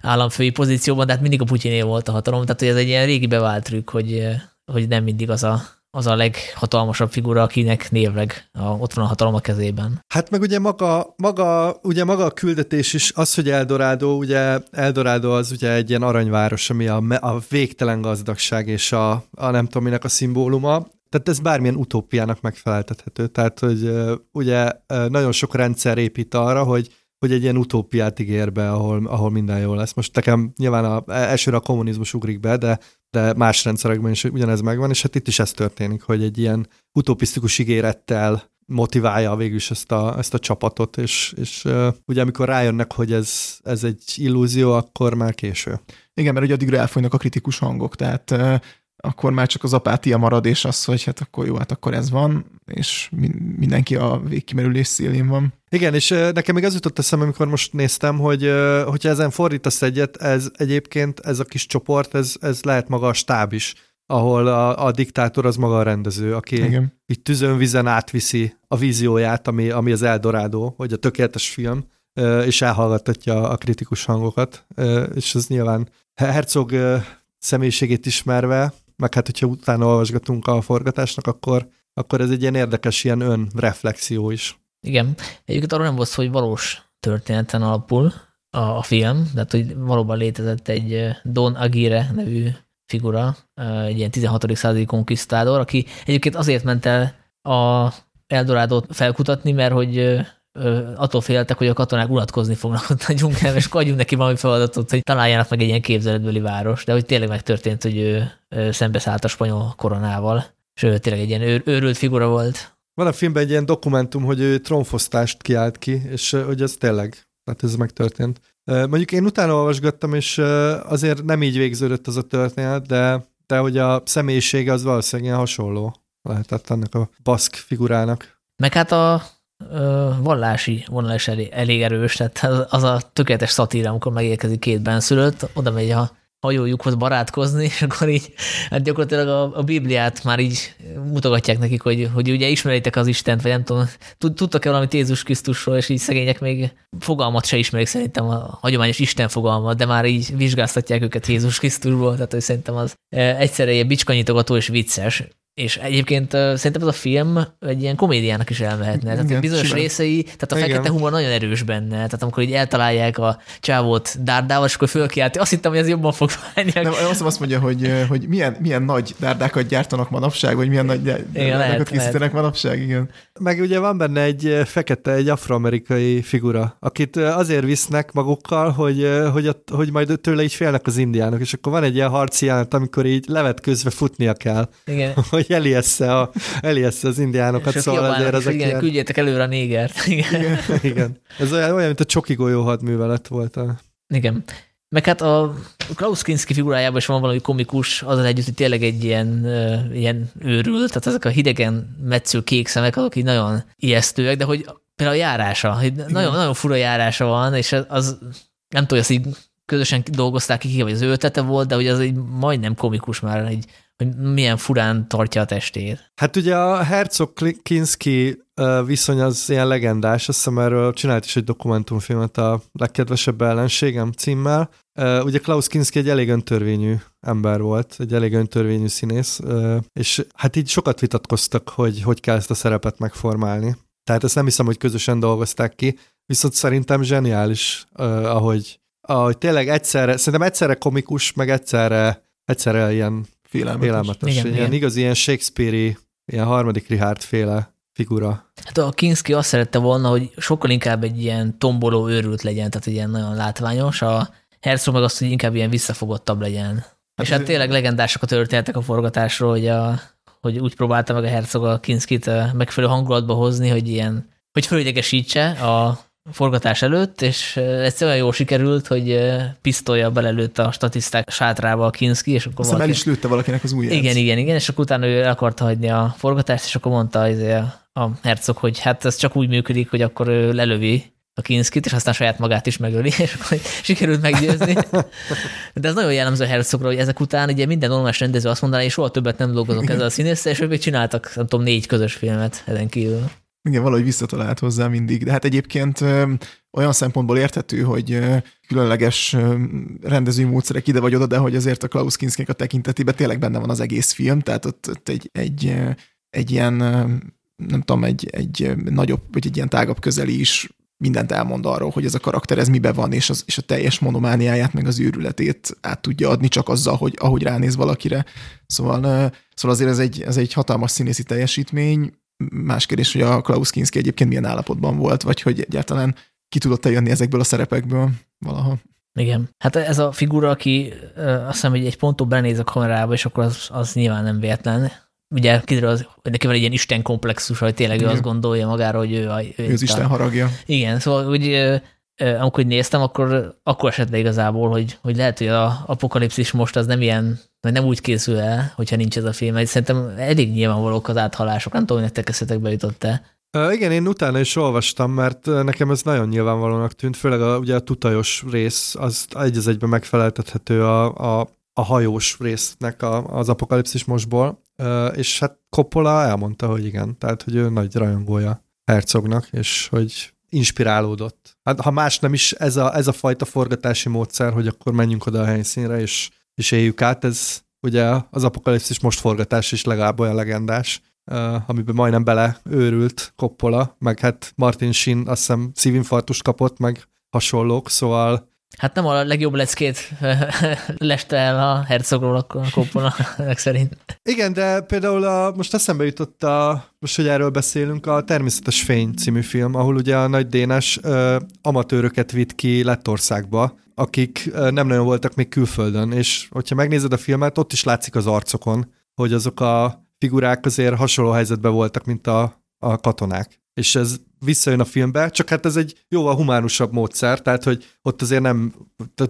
államfői pozícióban, de hát mindig a Putyiné volt a hatalom, tehát hogy ez egy ilyen régi bevált trükk, hogy, hogy nem mindig az a, az a leghatalmasabb figura, akinek névleg a, ott van a hatalom a kezében. Hát meg ugye maga, maga, ugye maga a küldetés is, az, hogy Eldorado, ugye Eldorado az ugye egy ilyen aranyváros, ami a, a végtelen gazdagság és a, a nem tudom minek a szimbóluma, tehát ez bármilyen utópiának megfeleltethető. Tehát, hogy ugye nagyon sok rendszer épít arra, hogy hogy egy ilyen utópiát ígér be, ahol, ahol minden jó lesz. Most nekem nyilván a, elsőre a kommunizmus ugrik be, de, de más rendszerekben is ugyanez megvan, és hát itt is ez történik, hogy egy ilyen utopisztikus ígérettel motiválja végül is ezt a, ezt a csapatot, és, és uh, ugye amikor rájönnek, hogy ez, ez egy illúzió, akkor már késő. Igen, mert ugye addigra elfolynak a kritikus hangok, tehát uh, akkor már csak az apátia marad, és az, hogy hát akkor jó, hát akkor ez van, és mindenki a végkimerülés szélén van. Igen, és nekem még az jutott eszembe, amikor most néztem, hogy hogyha ezen fordítasz egyet, ez egyébként, ez a kis csoport, ez, ez lehet maga a stáb is, ahol a, a diktátor az maga a rendező, aki Igen. így tüzönvizen átviszi a vízióját, ami, ami az Eldorado, hogy a tökéletes film, és elhallgattatja a kritikus hangokat, és ez nyilván Herzog személyiségét ismerve, meg hát hogyha utána olvasgatunk a forgatásnak, akkor akkor ez egy ilyen érdekes ilyen önreflexió is. Igen. Egyébként arról nem volt hogy valós történeten alapul a, a film, tehát hogy valóban létezett egy Don Aguirre nevű figura, egy ilyen 16. századi konkisztádor, aki egyébként azért ment el a Eldorádót felkutatni, mert hogy attól féltek, hogy a katonák unatkozni fognak ott a dzsungelben, és adjunk neki valami feladatot, hogy találjanak meg egy ilyen képzeletbeli város, de hogy tényleg megtörtént, hogy ő szembeszállt a spanyol koronával, és ő tényleg egy ilyen őr, őrült figura volt. Van a filmben egy ilyen dokumentum, hogy ő trónfosztást kiált ki, és hogy ez tényleg, hát ez megtörtént. Mondjuk én utána olvasgattam, és azért nem így végződött az a történet, de, de hogy a személyisége az valószínűleg ilyen hasonló lehetett annak a baszk figurának. Meg hát a vallási vonal is elég, elég erős, tehát az a tökéletes szatíra, amikor megérkezik két benszülött, oda megy a hajójukhoz barátkozni, <laughs> és akkor így, hát gyakorlatilag a, a Bibliát már így mutogatják nekik, hogy, hogy ugye ismeritek az Istent, vagy nem tudom, tudtak-e valamit Jézus Krisztusról, és így szegények még fogalmat se ismerik szerintem a hagyományos Isten fogalmat, de már így vizsgáztatják őket Jézus Krisztusból, tehát hogy szerintem az egyszerre egy bicskanyitogató és vicces, és egyébként uh, szerintem ez a film egy ilyen komédiának is elmehetne. Tehát Igen, bizonyos simán. részei, tehát a Igen. fekete humor nagyon erős benne. Tehát amikor így eltalálják a csávót dárdával, és akkor fölkiálti, azt hittem, hogy ez jobban fog válni. Nem, azt, azt mondja, hogy, hogy milyen, milyen nagy dárdákat gyártanak manapság, vagy milyen nagy dárdákat készítenek lehet. manapság. Igen. Meg ugye van benne egy fekete, egy afroamerikai figura, akit azért visznek magukkal, hogy, hogy, hogy majd tőle így félnek az indiánok, és akkor van egy ilyen harci jelent, amikor így levetközve futnia kell. Igen. <laughs> hogy eliessze, a, eliessze az indiánokat, szóval azért ezek igen, ilyen... küldjétek előre a négert. <laughs> Igen. igen. igen. Ez olyan, olyan, mint a csoki golyó hadművelet volt. A... Igen. Meg hát a Klaus Kinski figurájában is van valami komikus, az együtt, hogy tényleg egy ilyen, ilyen őrült, tehát ezek a hidegen metsző kék szemek, azok így nagyon ijesztőek, de hogy például a járása, hogy nagyon, nagyon fura járása van, és az nem tudom, hogy azt így közösen dolgozták ki, vagy az ő volt, de hogy az egy majdnem komikus már, egy hogy milyen furán tartja a testét. Hát ugye a Herzog Kinski viszony az ilyen legendás, azt hiszem erről csinált is egy dokumentumfilmet a legkedvesebb ellenségem címmel. Ugye Klaus Kinski egy elég öntörvényű ember volt, egy elég öntörvényű színész, és hát így sokat vitatkoztak, hogy hogy kell ezt a szerepet megformálni. Tehát ezt nem hiszem, hogy közösen dolgozták ki, viszont szerintem zseniális, ahogy, ahogy tényleg egyszerre, szerintem egyszerre komikus, meg egyszerre, egyszerre ilyen Félelmetes. Félelmetes. Igen, ilyen igaz, ilyen Shakespeare-i, ilyen harmadik Richard féle figura. Hát a Kinski azt szerette volna, hogy sokkal inkább egy ilyen tomboló őrült legyen, tehát egy ilyen nagyon látványos, a Herzog meg azt, hogy inkább ilyen visszafogottabb legyen. Hát és hát tényleg legendások a történetek a forgatásról, hogy, a, hogy úgy próbálta meg a Herzog a Kinskit megfelelő hangulatba hozni, hogy ilyen, hogy fölidegesítse a forgatás előtt, és ez olyan jól sikerült, hogy pisztolya belelőtt a statiszták sátrába a Kinski, és akkor valaki... el is lőtte valakinek az ujját. Igen, igen, igen, és akkor utána ő el akarta hagyni a forgatást, és akkor mondta izé a hercog, hogy hát ez csak úgy működik, hogy akkor ő lelövi a Kinskit, és aztán saját magát is megöli, <laughs> és akkor sikerült meggyőzni. De ez nagyon jellemző a Herzogra, hogy ezek után ugye minden normális rendező azt mondaná, és soha többet nem dolgozok ezzel a színésszel, és ők még csináltak, nem tudom, négy közös filmet ezen kívül. Igen, valahogy visszatalált hozzá mindig. De hát egyébként olyan szempontból érthető, hogy különleges rendezői módszerek ide vagy oda, de hogy azért a Klaus Kinskinek a tekintetében tényleg benne van az egész film, tehát ott, ott egy, egy, egy ilyen, nem tudom, egy, egy nagyobb, vagy egy ilyen tágabb közeli is mindent elmond arról, hogy ez a karakter ez mibe van, és, az, és a teljes monomániáját, meg az őrületét át tudja adni csak azzal, hogy ahogy ránéz valakire. Szóval, szóval azért ez egy, ez egy hatalmas színészi teljesítmény, Más kérdés, hogy a Klaus Kinski egyébként milyen állapotban volt, vagy hogy egyáltalán ki tudott eljönni ezekből a szerepekből valaha. Igen. Hát ez a figura, aki azt hiszem, hogy egy ponton benéz a kamerába, és akkor az, az nyilván nem véletlen. Ugye kiderül, az, hogy neki van egy ilyen Isten komplexus, hogy tényleg Igen. ő azt gondolja magára, hogy ő, a, ő, ő az Isten haragja. Igen, szóval úgy, amikor néztem, akkor, akkor esett le igazából, hogy, hogy lehet, hogy a apokalipszis most az nem ilyen vagy nem úgy készül el, hogyha nincs ez a film, mert szerintem elég nyilvánvalók az áthalások. Nem tudom, hogy nektek eszetekbe jutott-e. Igen, én utána is olvastam, mert nekem ez nagyon nyilvánvalónak tűnt, főleg a, ugye a tutajos rész, az egy az egyben megfeleltethető a, a, a hajós résznek a, az apokalipszis mostból, uh, és hát Coppola elmondta, hogy igen, tehát hogy ő nagy rajongója Herzognak, és hogy inspirálódott. Hát ha más nem is ez a, ez a fajta forgatási módszer, hogy akkor menjünk oda a helyszínre, és és éljük át, ez ugye az apokalipszis most forgatás is legalább olyan legendás, uh, amiben majdnem bele őrült Coppola, meg hát Martin Sheen azt hiszem szívinfarktust kapott, meg hasonlók, szóval Hát nem a legjobb leckét <laughs> leste el a hercogról a Coppola szerint. Igen, de például a, most eszembe jutott a, most hogy erről beszélünk, a Természetes Fény című film, ahol ugye a Nagy Dénes uh, amatőröket vitt ki Lettországba, akik uh, nem nagyon voltak még külföldön, és hogyha megnézed a filmet, ott is látszik az arcokon, hogy azok a figurák azért hasonló helyzetben voltak, mint a, a katonák. És ez visszajön a filmbe, csak hát ez egy jóval humánusabb módszer, tehát hogy ott azért nem,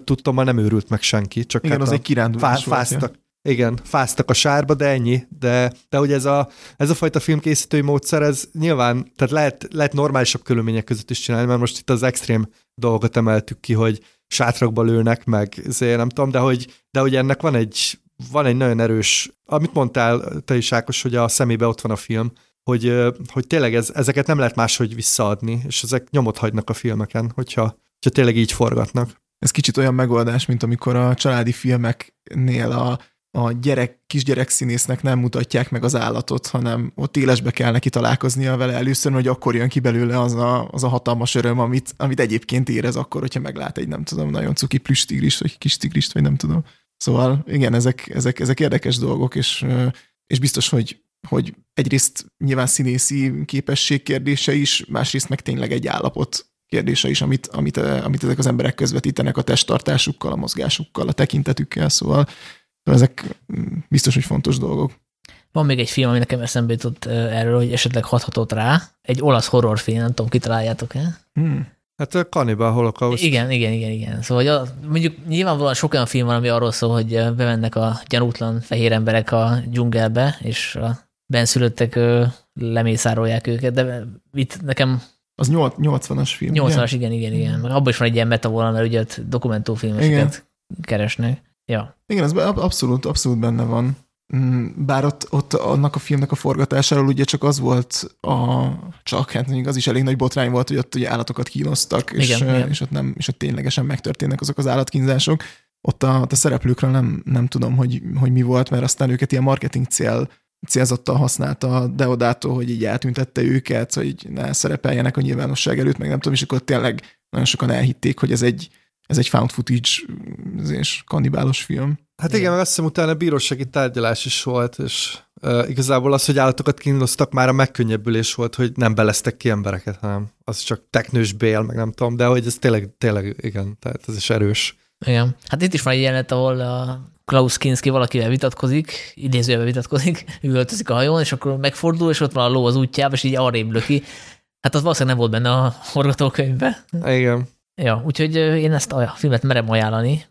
tudtam, már nem őrült meg senki. Csak Igen, hát az egy kirándulás fá, fáztak, igen, fáztak a sárba, de ennyi. De, de hogy ez a, ez a fajta filmkészítői módszer, ez nyilván, tehát lehet, lehet normálisabb körülmények között is csinálni, mert most itt az extrém dolgokat emeltük ki, hogy sátrakba lőnek, meg azért nem tudom, de hogy, de hogy ennek van egy, van egy nagyon erős, amit mondtál te is, Ákos, hogy a szemébe ott van a film, hogy, hogy tényleg ez, ezeket nem lehet máshogy visszaadni, és ezek nyomot hagynak a filmeken, hogyha, hogyha tényleg így forgatnak. Ez kicsit olyan megoldás, mint amikor a családi filmeknél a, a gyerek, kisgyerek színésznek nem mutatják meg az állatot, hanem ott élesbe kell neki találkoznia vele először, hogy akkor jön ki belőle az a, az a hatalmas öröm, amit, amit egyébként érez akkor, hogyha meglát egy, nem tudom, nagyon cuki plüss tigrist, vagy kis tigrist, vagy nem tudom. Szóval igen, ezek, ezek, ezek érdekes dolgok, és, és biztos, hogy hogy egyrészt nyilván színészi képesség kérdése is, másrészt meg tényleg egy állapot kérdése is, amit, amit, amit ezek az emberek közvetítenek a testtartásukkal, a mozgásukkal, a tekintetükkel, szóval ezek biztos, hogy fontos dolgok. Van még egy film, ami nekem eszembe jutott erről, hogy esetleg hathatott rá. Egy olasz horrorfilm, nem tudom, kitaláljátok-e? Hmm. Hát a Cannibal Holocaust. Igen, igen, igen, igen. Szóval hogy a, mondjuk nyilvánvalóan sok olyan film van, ami arról szól, hogy bemennek a gyanútlan fehér emberek a dzsungelbe, és a benszülöttek lemészárolják őket, de itt nekem... Az 80-as film. 80-as, igen, igen, igen. Meg abban is van egy ilyen metavolna, mert ugye dokumentumfilmeseket keresnek. Ja. Igen, ez abszolút, abszolút benne van. Mm, bár ott, ott annak a filmnek a forgatásáról ugye csak az volt a, csak, hát mondjuk az is elég nagy botrány volt, hogy ott ugye állatokat kínoztak, és, igen, igen. és, ott nem, és ott ténylegesen megtörténnek azok az állatkínzások. Ott a, ott a szereplőkről nem, nem tudom, hogy, hogy mi volt, mert aztán őket ilyen marketing cél célzottan használta a Deodato, hogy így eltüntette őket, hogy ne szerepeljenek a nyilvánosság előtt, meg nem tudom, és akkor tényleg nagyon sokan elhitték, hogy ez egy, ez egy found footage és kannibálos film. Hát igen, igen meg azt hiszem utána bírósági tárgyalás is volt, és uh, igazából az, hogy állatokat kínoztak, már a megkönnyebbülés volt, hogy nem beleztek ki embereket, hanem az csak teknős bél, meg nem tudom, de hogy ez tényleg, tényleg igen, tehát ez is erős. Igen. Hát itt is van egy jelenet, ahol a Klaus Kinski valakivel vitatkozik, idézőjelben vitatkozik, <laughs> üvöltözik a hajón, és akkor megfordul, és ott van a ló az útjában, és így arrébb löki. Hát az valószínűleg nem volt benne a forgatókönyvben. Igen. Ja, úgyhogy én ezt a filmet merem ajánlani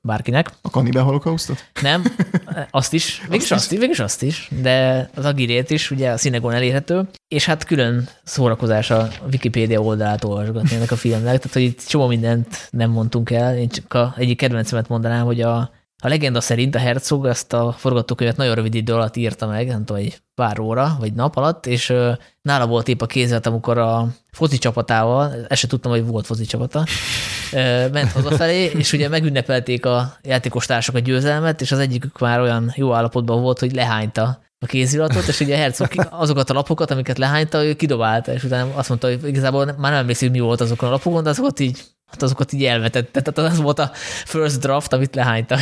bárkinek. A Cannibal Holocaustot? Nem, <laughs> azt is, végülis azt, azt, végülis azt is, de az Agirét is ugye a színegon elérhető, és hát külön szórakozás a Wikipédia oldalát olvasgatni ennek a filmnek, tehát hogy itt csomó mindent nem mondtunk el, én csak a egyik kedvencemet mondanám, hogy a a legenda szerint a Herzog ezt a forgatókönyvet nagyon rövid idő alatt írta meg, nem tudom, egy pár óra, vagy nap alatt, és nála volt épp a kézlet, amikor a foci csapatával, ezt se tudtam, hogy volt foci csapata, ment hazafelé, és ugye megünnepelték a játékos társak a győzelmet, és az egyikük már olyan jó állapotban volt, hogy lehányta a kéziratot, és ugye a Herzog azokat a lapokat, amiket lehányta, ő kidobálta, és utána azt mondta, hogy igazából már nem emlékszik, mi volt azokon a lapokon, de azokat így hát azokat így elvetette. Tehát az volt a first draft, amit lehánytak.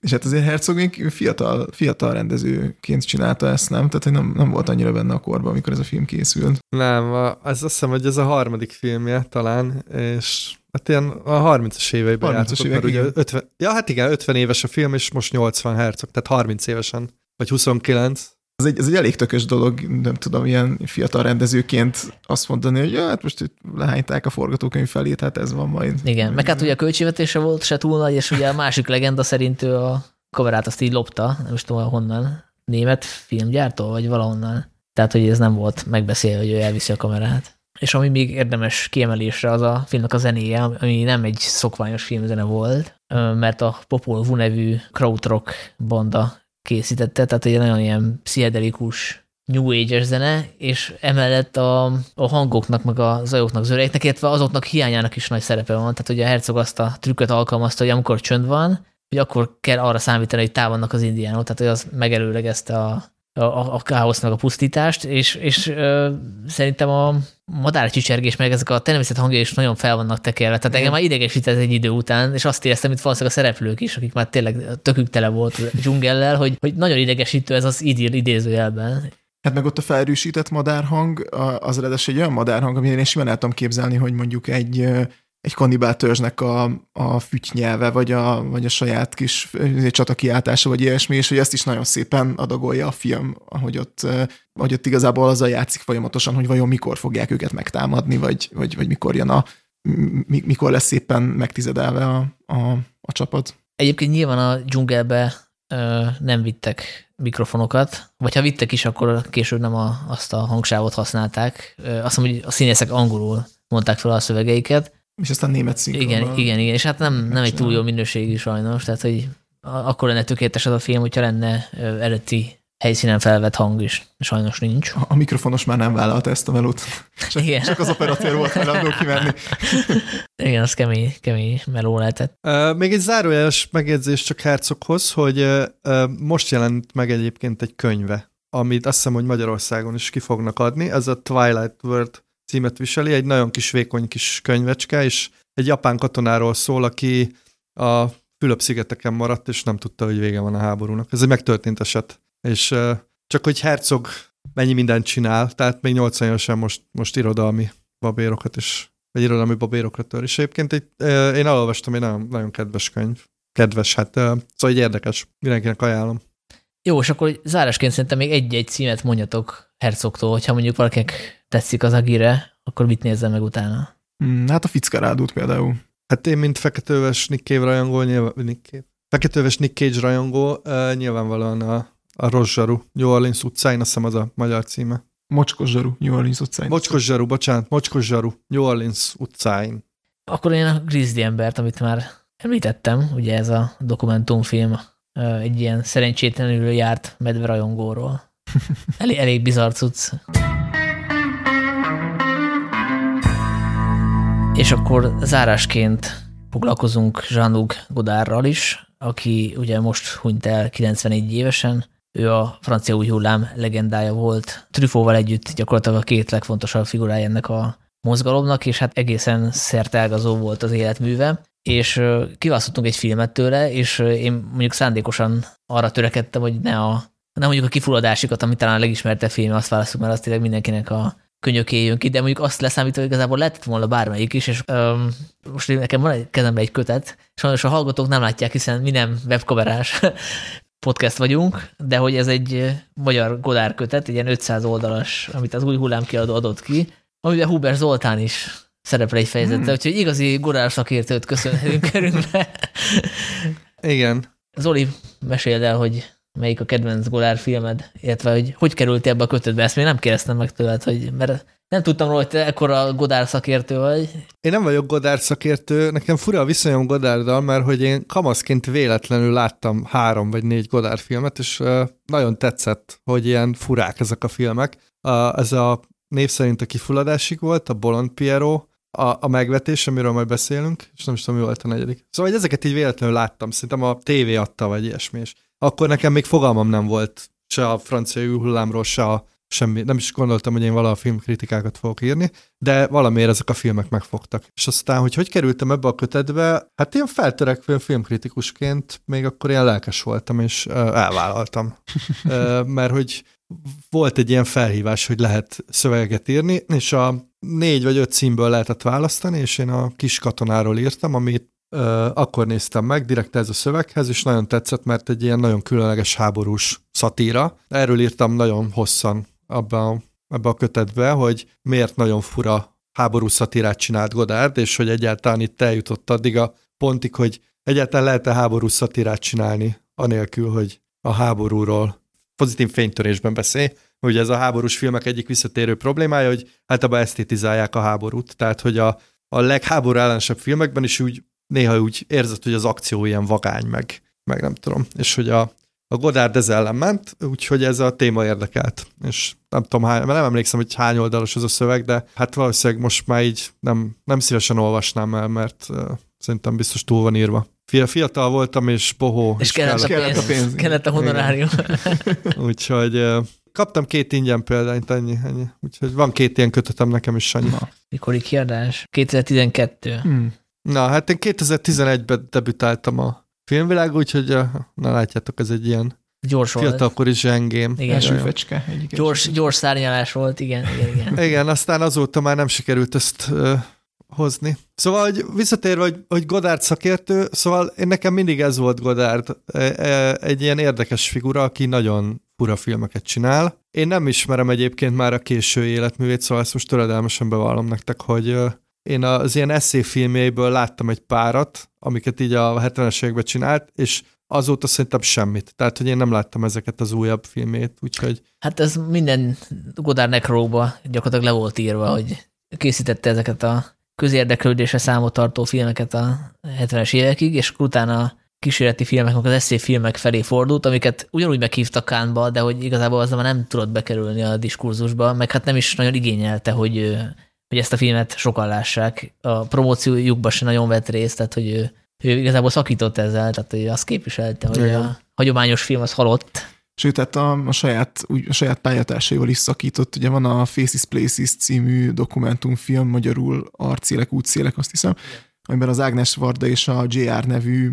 És hát azért Herzog még fiatal, fiatal rendezőként csinálta ezt, nem? Tehát hogy nem, nem volt annyira benne a korban, amikor ez a film készült. Nem, az azt hiszem, hogy ez a harmadik filmje talán, és hát ilyen a 30-as éveiben 30 évek, ugye 50, ja, hát igen, 50 éves a film, és most 80 Herzog, tehát 30 évesen, vagy 29. Ez egy, ez egy elég tökös dolog, nem tudom, ilyen fiatal rendezőként azt mondani, hogy ja, hát most itt lehányták a forgatókönyv felé, tehát ez van majd. Igen, meg hát ugye a költségvetése volt se túl nagy, és ugye a másik legenda szerint ő a kamerát azt így lopta, nem is tudom honnan, német filmgyártó, vagy valahonnan. Tehát, hogy ez nem volt megbeszélve, hogy ő elviszi a kamerát. És ami még érdemes kiemelésre, az a filmnek a zenéje, ami nem egy szokványos filmzene volt, mert a Popol Vuh nevű krautrock banda készítette, tehát egy nagyon ilyen pszichedelikus New Age-es zene, és emellett a, a hangoknak, meg a zajoknak, zöreiknek, illetve azoknak hiányának is nagy szerepe van. Tehát ugye a Herzog azt a trükköt alkalmazta, hogy amikor csönd van, hogy akkor kell arra számítani, hogy távannak az indiánok, tehát hogy az megelőlegezte a, a, a káosznak a pusztítást, és, és ö, szerintem a madárcsicsergés, meg ezek a természet hangja is nagyon fel vannak tekerve. Tehát engem már idegesített egy idő után, és azt éreztem, mint valószínűleg a szereplők is, akik már tényleg tökük tele volt a dzsungellel, hogy, hogy nagyon idegesítő ez az idél idézőjelben. Hát meg ott a felrűsített madárhang, az eredes egy olyan madárhang, amilyen én simán el tudom képzelni, hogy mondjuk egy egy kannibál törzsnek a, a fütynyelve, vagy a, vagy a saját kis csatakiáltása, vagy ilyesmi, és hogy ezt is nagyon szépen adagolja a film, ahogy ott, ahogy ott igazából azzal játszik folyamatosan, hogy vajon mikor fogják őket megtámadni, vagy, vagy, vagy mikor jön a, mikor lesz szépen megtizedelve a, a, a csapat. Egyébként nyilván a dzsungelbe ö, nem vittek mikrofonokat, vagy ha vittek is, akkor később nem a, azt a hangsávot használták. Ö, azt mondom, hogy a színészek angolul mondták fel a szövegeiket, és aztán német szinkronban. Igen, igen, igen, és hát nem, nem egy túl jó minőségű sajnos, tehát hogy akkor lenne tökéletes az a film, hogyha lenne eredeti helyszínen felvett hang is. Sajnos nincs. A, a mikrofonos már nem vállalta ezt a melót. <laughs> Csak, Igen. csak az operatőr volt hajlandó kimenni. <laughs> Igen, az kemény, kemény meló lehetett. Uh, még egy zárójeles megjegyzés csak Herzoghoz, hogy uh, most jelent meg egyébként egy könyve, amit azt hiszem, hogy Magyarországon is ki fognak adni. Ez a Twilight World címet viseli, egy nagyon kis vékony kis könyvecske, és egy japán katonáról szól, aki a Fülöp-szigeteken maradt, és nem tudta, hogy vége van a háborúnak. Ez egy megtörtént eset. És csak hogy Herzog mennyi mindent csinál, tehát még 80 évesen most, most irodalmi babérokat is, vagy irodalmi babérokra tör. És egyébként egy, én elolvastam egy nagyon, nagyon kedves könyv. Kedves, hát szóval egy érdekes. Mindenkinek ajánlom. Jó, és akkor zárásként szerintem még egy-egy címet mondjatok Herzogtól, hogyha mondjuk valakinek tetszik az Agire, akkor mit nézze meg utána? Hmm, hát a Fitzgeraldot például. Hát én, mint feketőves Nick Cave rajongó, nyilván, Nick Cave. Feketőves Nick Cage rajongó, uh, nyilvánvalóan a, a Rosszsaru, New Orleans utcáin, azt hiszem az a magyar címe. Mocskos zsaru, New Orleans utcáin. Mocskos zsaru, bocsánat, Mocskos zsaru, New Orleans utcáin. Akkor én a Grizzly embert, amit már említettem, ugye ez a dokumentumfilm, egy ilyen szerencsétlenül járt medverajongóról. <laughs> Elég, elég bizarr cucc. És akkor zárásként foglalkozunk Jean-Luc Godárral is, aki ugye most hunyt el 94 évesen. Ő a francia új hullám legendája volt. Truffautval együtt gyakorlatilag a két legfontosabb figurája ennek a mozgalomnak, és hát egészen szertelgazó volt az életműve. És kiválasztottunk egy filmet tőle, és én mondjuk szándékosan arra törekedtem, hogy ne a nem mondjuk a kifulladásikat, ami talán a legismertebb film, azt választjuk, mert az tényleg mindenkinek a könyöké jön ki, de mondjuk azt leszámítva, hogy igazából lett volna bármelyik is, és um, most nekem van egy kezemben egy kötet, sajnos a hallgatók nem látják, hiszen mi nem webkamerás <laughs> podcast vagyunk, de hogy ez egy magyar Godár kötet, egy ilyen 500 oldalas, amit az új hullám kiadó adott ki, amiben Huber Zoltán is szerepel egy fejezettel, hmm. úgyhogy igazi Godár szakértőt köszönhetünk <laughs> körünkbe. Igen. Zoli, meséld el, hogy melyik a kedvenc Golár filmed, illetve hogy hogy került ebbe a kötetbe, ezt még nem kérdeztem meg tőled, hogy, mert nem tudtam róla, hogy te ekkora Godár szakértő vagy. Én nem vagyok Godár szakértő, nekem fura a viszonyom Godárdal, mert hogy én kamaszként véletlenül láttam három vagy négy Godár filmet, és nagyon tetszett, hogy ilyen furák ezek a filmek. Ez a név szerint a kifulladásig volt, a Bolond Piero, a, a megvetés, amiről majd beszélünk, és nem is tudom, mi volt a negyedik. Szóval hogy ezeket így véletlenül láttam, szerintem a tévé adta, vagy ilyesmi, és akkor nekem még fogalmam nem volt se a francia hullámról, se a semmi, nem is gondoltam, hogy én valaha filmkritikákat fogok írni, de valamiért ezek a filmek megfogtak. És aztán, hogy hogy kerültem ebbe a kötetbe, hát én feltörekvő filmkritikusként még akkor ilyen lelkes voltam, és uh, elvállaltam. <laughs> uh, mert hogy volt egy ilyen felhívás, hogy lehet szöveget írni, és a négy vagy öt címből lehetett választani, és én a kis katonáról írtam, amit akkor néztem meg, direkt ez a szöveghez, és nagyon tetszett, mert egy ilyen nagyon különleges háborús szatíra. Erről írtam nagyon hosszan abban a, ebbe a kötetbe, hogy miért nagyon fura háborús szatírát csinált Godard, és hogy egyáltalán itt eljutott addig a pontig, hogy egyáltalán lehet-e háborús szatírát csinálni, anélkül, hogy a háborúról pozitív fénytörésben beszél. Ugye ez a háborús filmek egyik visszatérő problémája, hogy általában esztétizálják a háborút, tehát hogy a, a legháború ellenesebb filmekben is úgy néha úgy érzed, hogy az akció ilyen vagány, meg, meg nem tudom. És hogy a, a Godard ez ellen ment, úgyhogy ez a téma érdekelt. És nem tudom, hány, nem emlékszem, hogy hány oldalas az a szöveg, de hát valószínűleg most már így nem, nem szívesen olvasnám el, mert szerintem biztos túl van írva. fiatal voltam, és bohó. És, és kellett, kellett, a pénz, kellett a pénz. Kellett a honorárium. Úgyhogy kaptam két ingyen példányt, ennyi, ennyi. Úgyhogy van két ilyen kötetem nekem is, Sanyi. Na. Mikori kiadás? 2012. Hmm. Na, hát én 2011-ben debütáltam a filmvilág, úgyhogy na látjátok, ez egy ilyen Gyors volt. Fiatalkori zsengém. Igen. Első fecske. Gyors, gyors szárnyalás volt, igen, igen, igen. igen, aztán azóta már nem sikerült ezt uh, hozni. Szóval, hogy visszatérve, hogy, hogy Godard szakértő, szóval én nekem mindig ez volt Godard, e, e, egy ilyen érdekes figura, aki nagyon fura filmeket csinál. Én nem ismerem egyébként már a késő életművét, szóval ezt most töredelmesen bevallom nektek, hogy én az ilyen eszéfilmjeiből láttam egy párat, amiket így a 70-es években csinált, és azóta szerintem semmit. Tehát, hogy én nem láttam ezeket az újabb filmét, úgyhogy... Hát ez minden Godard nekróba gyakorlatilag le volt írva, hogy készítette ezeket a közérdeklődésre számot tartó filmeket a 70-es évekig, és utána kísérleti filmek, az eszé filmek felé fordult, amiket ugyanúgy meghívtak Kánba, de hogy igazából az már nem tudott bekerülni a diskurzusba, meg hát nem is nagyon igényelte, hogy, hogy ezt a filmet sokan lássák. A promóciójukban se nagyon vett részt, tehát hogy ő, ő igazából szakított ezzel, tehát hogy azt képviselte, hogy Igen. a hagyományos film az halott. Sőt, tehát a, a, saját, úgy, a saját pályatásaival is szakított. Ugye van a Faces Places című dokumentumfilm, magyarul Arcélek, útszélek, azt hiszem, amiben az Ágnes Varda és a JR nevű,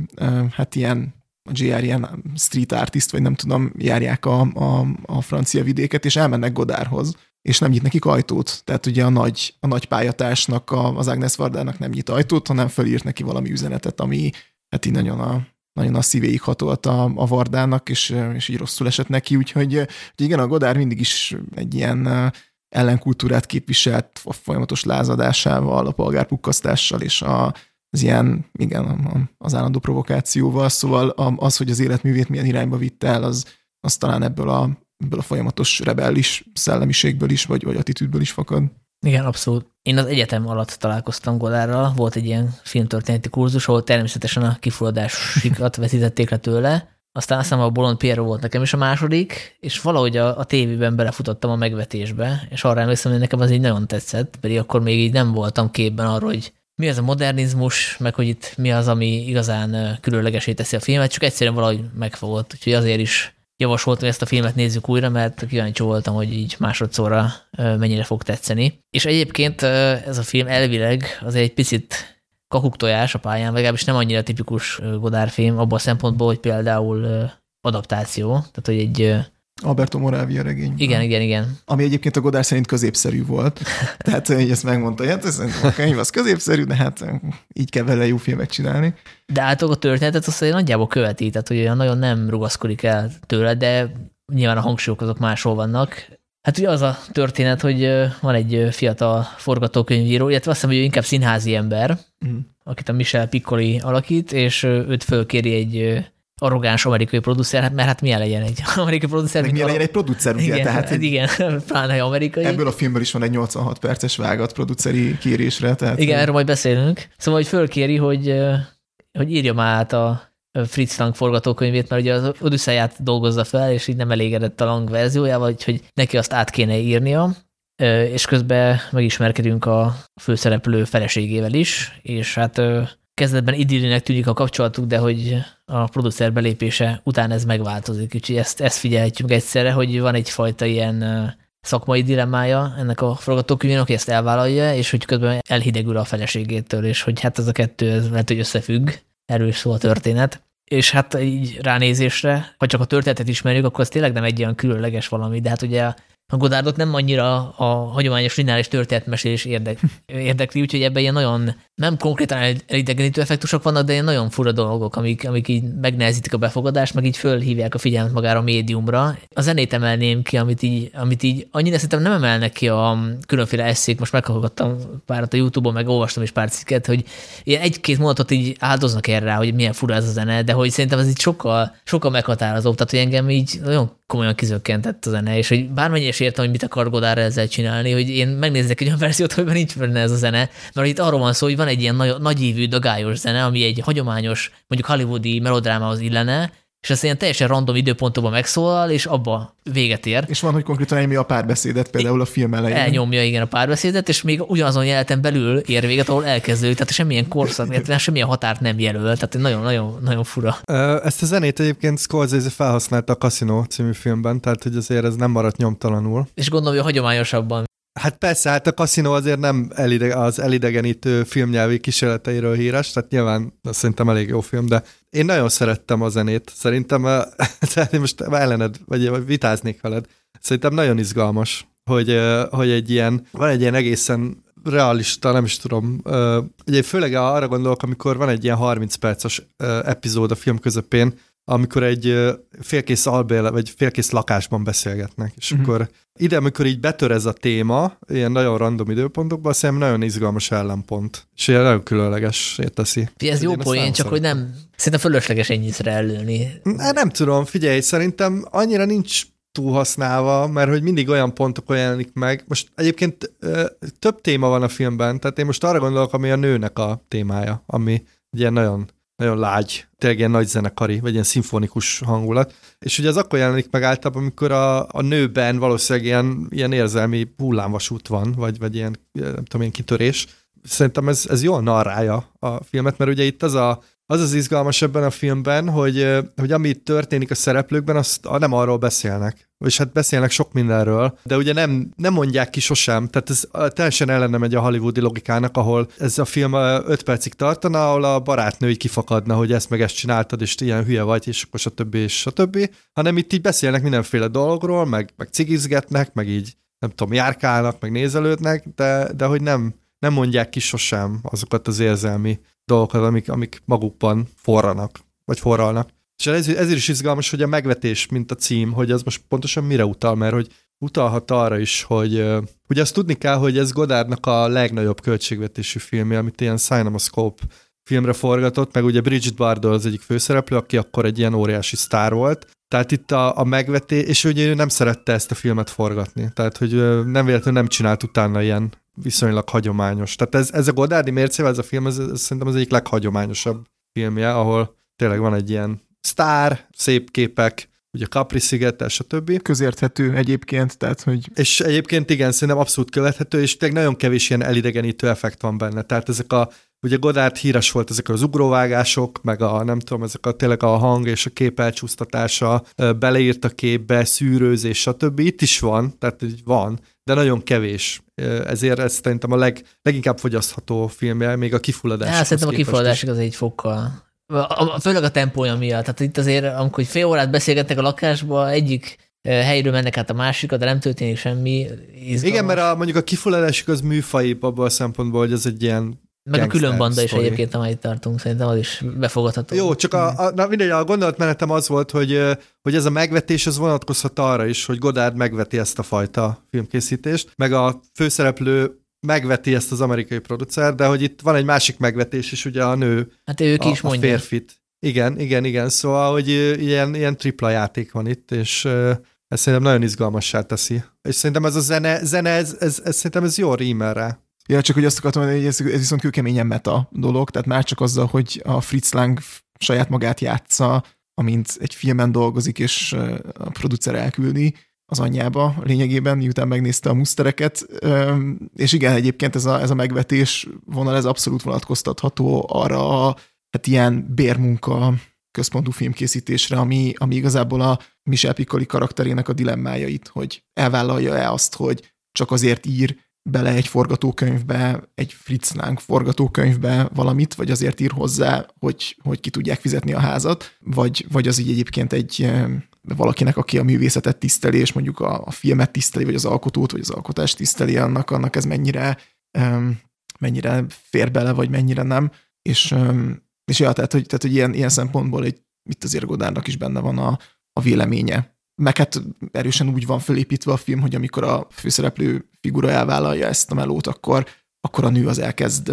hát ilyen a JR ilyen street artist, vagy nem tudom, járják a, a, a francia vidéket, és elmennek Godárhoz, és nem nyit nekik ajtót. Tehát ugye a nagy, a nagy pályatásnak, a, az Agnes Vardának nem nyit ajtót, hanem fölírt neki valami üzenetet, ami hát így nagyon a, nagyon a szívéig hatolt a, a Vardának, és, és így rosszul esett neki, úgyhogy, úgyhogy igen, a Godár mindig is egy ilyen ellenkultúrát képviselt a folyamatos lázadásával, a polgárpukkasztással és a, az ilyen, igen, az állandó provokációval, szóval az, hogy az életművét milyen irányba vitte el, az, az talán ebből a, ebből a folyamatos rebellis szellemiségből is, vagy, vagy attitűdből is fakad. Igen, abszolút. Én az egyetem alatt találkoztam Godárral, volt egy ilyen filmtörténeti kurzus, ahol természetesen a kifulladásikat <laughs> vetítették le tőle, aztán azt hiszem a Bolond Piero volt nekem is a második, és valahogy a, a tévében belefutottam a megvetésbe, és arra emlékszem, hogy nekem az így nagyon tetszett, pedig akkor még így nem voltam képben arról, hogy mi az a modernizmus, meg hogy itt mi az, ami igazán különlegesé teszi a filmet, csak egyszerűen valahogy megfogott, úgyhogy azért is javasoltam, ezt a filmet nézzük újra, mert kíváncsi voltam, hogy így másodszorra mennyire fog tetszeni. És egyébként ez a film elvileg az egy picit kakuktojás a pályán, legalábbis nem annyira tipikus Godard film, abban a szempontból, hogy például adaptáció, tehát hogy egy Alberto Moravia regény. Igen, igen, igen. Ami egyébként a Godard szerint középszerű volt. <laughs> Tehát hogy ezt megmondta, hát ez a könyv az középszerű, de hát így kell vele jó filmet csinálni. De hát a történetet azt nagyjából követi, tehát hogy olyan nagyon nem rugaszkodik el tőle, de nyilván a hangsúlyok azok máshol vannak. Hát ugye az a történet, hogy van egy fiatal forgatókönyvíró, illetve azt hiszem, hogy ő inkább színházi ember, mm. akit a Michel Piccoli alakít, és őt fölkéri egy arrogáns amerikai producer, hát mert hát milyen legyen egy <laughs> amerikai producer. Meg milyen legyen egy producer, ugye? Igen, tehát hát igen, <laughs> pláne amerikai. Ebből a filmből is van egy 86 perces vágat produceri kérésre. Tehát igen, erről majd beszélünk. Szóval, hogy fölkéri, hogy, hogy írja már át a Fritz Lang forgatókönyvét, mert ugye az Odyssey-ját dolgozza fel, és így nem elégedett a Lang verziójával, úgyhogy neki azt át kéne írnia, és közben megismerkedünk a főszereplő feleségével is, és hát kezdetben idillinek tűnik a kapcsolatuk, de hogy a producer belépése után ez megváltozik, úgyhogy ezt, ezt figyelhetjük egyszerre, hogy van egyfajta ilyen szakmai dilemmája ennek a forgatókönyvének, hogy ezt elvállalja, és hogy közben elhidegül a feleségétől, és hogy hát ez a kettő ez lehet, hogy összefügg, erről szó a történet. És hát így ránézésre, ha csak a történetet ismerjük, akkor ez tényleg nem egy olyan különleges valami, de hát ugye a Godárdot nem annyira a hagyományos lineáris történetmesélés érdek, érdekli, úgyhogy ebben ilyen nagyon, nem konkrétan elidegenítő effektusok vannak, de ilyen nagyon fura dolgok, amik, amik így megnehezítik a befogadást, meg így fölhívják a figyelmet magára a médiumra. A zenét emelném ki, amit így, amit így annyira szerintem nem emelnek ki a különféle eszék, most meghallgattam párat a Youtube-on, meg olvastam is pár cikket, hogy ilyen egy-két mondatot így áldoznak erre, hogy milyen fura ez a zene, de hogy szerintem ez így sokkal, sokkal meghatározóbb, tehát hogy engem így nagyon komolyan kizökkentett a zene, és hogy bármennyire is értem, hogy mit akar Godard ezzel csinálni, hogy én megnézzek egy olyan verziót, hogy nincs benne ez a zene, mert itt arról van szó, hogy van egy ilyen nagy, nagyívű, dagályos zene, ami egy hagyományos, mondjuk hollywoodi melodrámához illene, és az ilyen teljesen random időpontokban megszólal, és abba véget ér. És van, hogy konkrétan elnyomja a párbeszédet, például a film elején. Elnyomja, igen, a párbeszédet, és még ugyanazon jeleten belül ér véget, ahol elkezdődik, tehát semmilyen korszak, illetve semmilyen határt nem jelöl, tehát nagyon-nagyon nagyon fura. Ezt a zenét egyébként Scorsese felhasználta a Casino című filmben, tehát hogy azért ez nem maradt nyomtalanul. És gondolom, hogy hagyományosabban Hát persze, hát a Casino azért nem elide, az elidegenítő filmnyelvi kísérleteiről híres, tehát nyilván azt szerintem elég jó film, de én nagyon szerettem a zenét. Szerintem, <laughs> most ellened, vagy vitáznék veled, szerintem nagyon izgalmas, hogy, hogy egy ilyen, van egy ilyen egészen realista, nem is tudom. Ugye főleg arra gondolok, amikor van egy ilyen 30 perces epizód a film közepén, amikor egy félkész albéle, vagy félkész lakásban beszélgetnek, és uh-huh. akkor ide, amikor így betör ez a téma, ilyen nagyon random időpontokban, szerintem nagyon izgalmas ellenpont, és ilyen nagyon különleges teszi. Ez jó poén, csak hogy nem, szerintem fölösleges ennyiszer ellőni. Nem, nem tudom, figyelj, szerintem annyira nincs túlhasználva, mert hogy mindig olyan pontok jelenik meg. Most egyébként több téma van a filmben, tehát én most arra gondolok, ami a nőnek a témája, ami ugye nagyon nagyon lágy, tényleg ilyen nagy zenekari, vagy ilyen szimfonikus hangulat. És ugye az akkor jelenik meg általában, amikor a, a nőben valószínűleg ilyen, ilyen érzelmi hullámvasút van, vagy, vagy ilyen, nem tudom, ilyen kitörés. Szerintem ez, ez jól narrálja a filmet, mert ugye itt az a az az izgalmas ebben a filmben, hogy, hogy ami történik a szereplőkben, azt nem arról beszélnek. És hát beszélnek sok mindenről, de ugye nem, nem mondják ki sosem. Tehát ez teljesen ellene megy a hollywoodi logikának, ahol ez a film öt percig tartana, ahol a barátnő így kifakadna, hogy ezt meg ezt csináltad, és ilyen hülye vagy, és akkor stb. és stb. Hanem itt így beszélnek mindenféle dologról, meg, meg cigizgetnek, meg így nem tudom, járkálnak, meg nézelődnek, de, de hogy nem, nem mondják ki sosem azokat az érzelmi dolgokat, amik, amik magukban forranak, vagy forralnak. És ez, ezért is izgalmas, hogy a megvetés, mint a cím, hogy az most pontosan mire utal, mert hogy utalhat arra is, hogy ugye azt tudni kell, hogy ez Godardnak a legnagyobb költségvetésű filmje, amit ilyen Cinemascope filmre forgatott, meg ugye Bridget Bardot az egyik főszereplő, aki akkor egy ilyen óriási sztár volt. Tehát itt a, a megvetés, és ugye ő nem szerette ezt a filmet forgatni. Tehát, hogy nem véletlenül nem csinált utána ilyen viszonylag hagyományos. Tehát ez, ez a Godardi mércével, ez a film, ez, ez szerintem az egyik leghagyományosabb filmje, ahol tényleg van egy ilyen sztár, szép képek, ugye Capri sziget, stb. Közérthető egyébként, tehát hogy... És egyébként igen, szerintem abszolút követhető, és tényleg nagyon kevés ilyen elidegenítő effekt van benne. Tehát ezek a, ugye Godard híres volt ezek az ugróvágások, meg a nem tudom, ezek a tényleg a hang és a kép elcsúsztatása, beleírt a képbe, szűrőzés, stb. Itt is van, tehát van, de nagyon kevés. Ezért ez szerintem a leg, leginkább fogyasztható filmje, még a kifulladás. Ja, szerintem a kifulladásig az egy fokkal. A, főleg a tempója miatt. Tehát itt azért, amikor fél órát beszélgetnek a lakásba, egyik helyről mennek át a másikra, de nem történik semmi. Izgalmas. Igen, mert a, mondjuk a kifulladásuk az műfai abban a szempontból, hogy ez egy ilyen meg a külön banda is egyébként, amelyet tartunk, szerintem az is befogadható. Jó, csak a, a, na mindegy, a gondolatmenetem az volt, hogy, hogy ez a megvetés, az vonatkozhat arra is, hogy Godard megveti ezt a fajta filmkészítést, meg a főszereplő megveti ezt az amerikai producer, de hogy itt van egy másik megvetés is, ugye a nő, hát ők a, is a férfit. Igen, igen, igen, szóval, hogy ilyen, ilyen tripla játék van itt, és ez szerintem nagyon izgalmassá teszi. És szerintem ez a zene, zene ez, ez, ez szerintem ez jó rímel rá. Ja, csak hogy azt akartam mondani, hogy ez, ez viszont kőkeményen meta dolog, tehát már csak azzal, hogy a Fritz Lang saját magát játsza, amint egy filmen dolgozik, és a producer elküldi az anyjába lényegében, miután megnézte a musztereket, és igen, egyébként ez a, ez a megvetés vonal, ez abszolút vonatkoztatható arra a hát ilyen bérmunka központú filmkészítésre, ami, ami igazából a Michel Piccoli karakterének a dilemmájait, hogy elvállalja-e azt, hogy csak azért ír, bele egy forgatókönyvbe, egy Fritz Lang forgatókönyvbe valamit, vagy azért ír hozzá, hogy, hogy ki tudják fizetni a házat, vagy, vagy az így egyébként egy valakinek, aki a művészetet tiszteli, és mondjuk a, a filmet tiszteli, vagy az alkotót, vagy az alkotást tiszteli, annak, annak ez mennyire, um, mennyire fér bele, vagy mennyire nem. És, um, és ja, tehát, hogy, tehát, hogy ilyen, ilyen szempontból egy, itt azért Godárnak is benne van a, a véleménye meg hát erősen úgy van fölépítve a film, hogy amikor a főszereplő figura elvállalja ezt a melót, akkor, akkor a nő az elkezd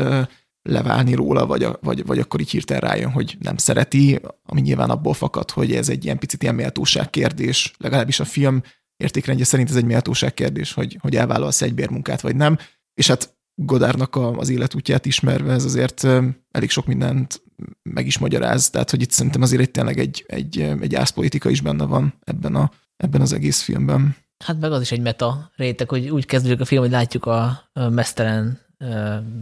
leválni róla, vagy, a, vagy, vagy akkor így hirtelen rájön, hogy nem szereti, ami nyilván abból fakad, hogy ez egy ilyen picit ilyen méltóság kérdés, legalábbis a film értékrendje szerint ez egy méltóság kérdés, hogy, hogy elvállalsz egy bérmunkát, vagy nem. És hát Godárnak az életútját ismerve ez azért elég sok mindent meg is magyaráz, tehát hogy itt szerintem azért tényleg egy, egy, egy ászpolitika is benne van ebben, a, ebben az egész filmben. Hát meg az is egy meta réteg, hogy úgy kezdődik a film, hogy látjuk a mesztelen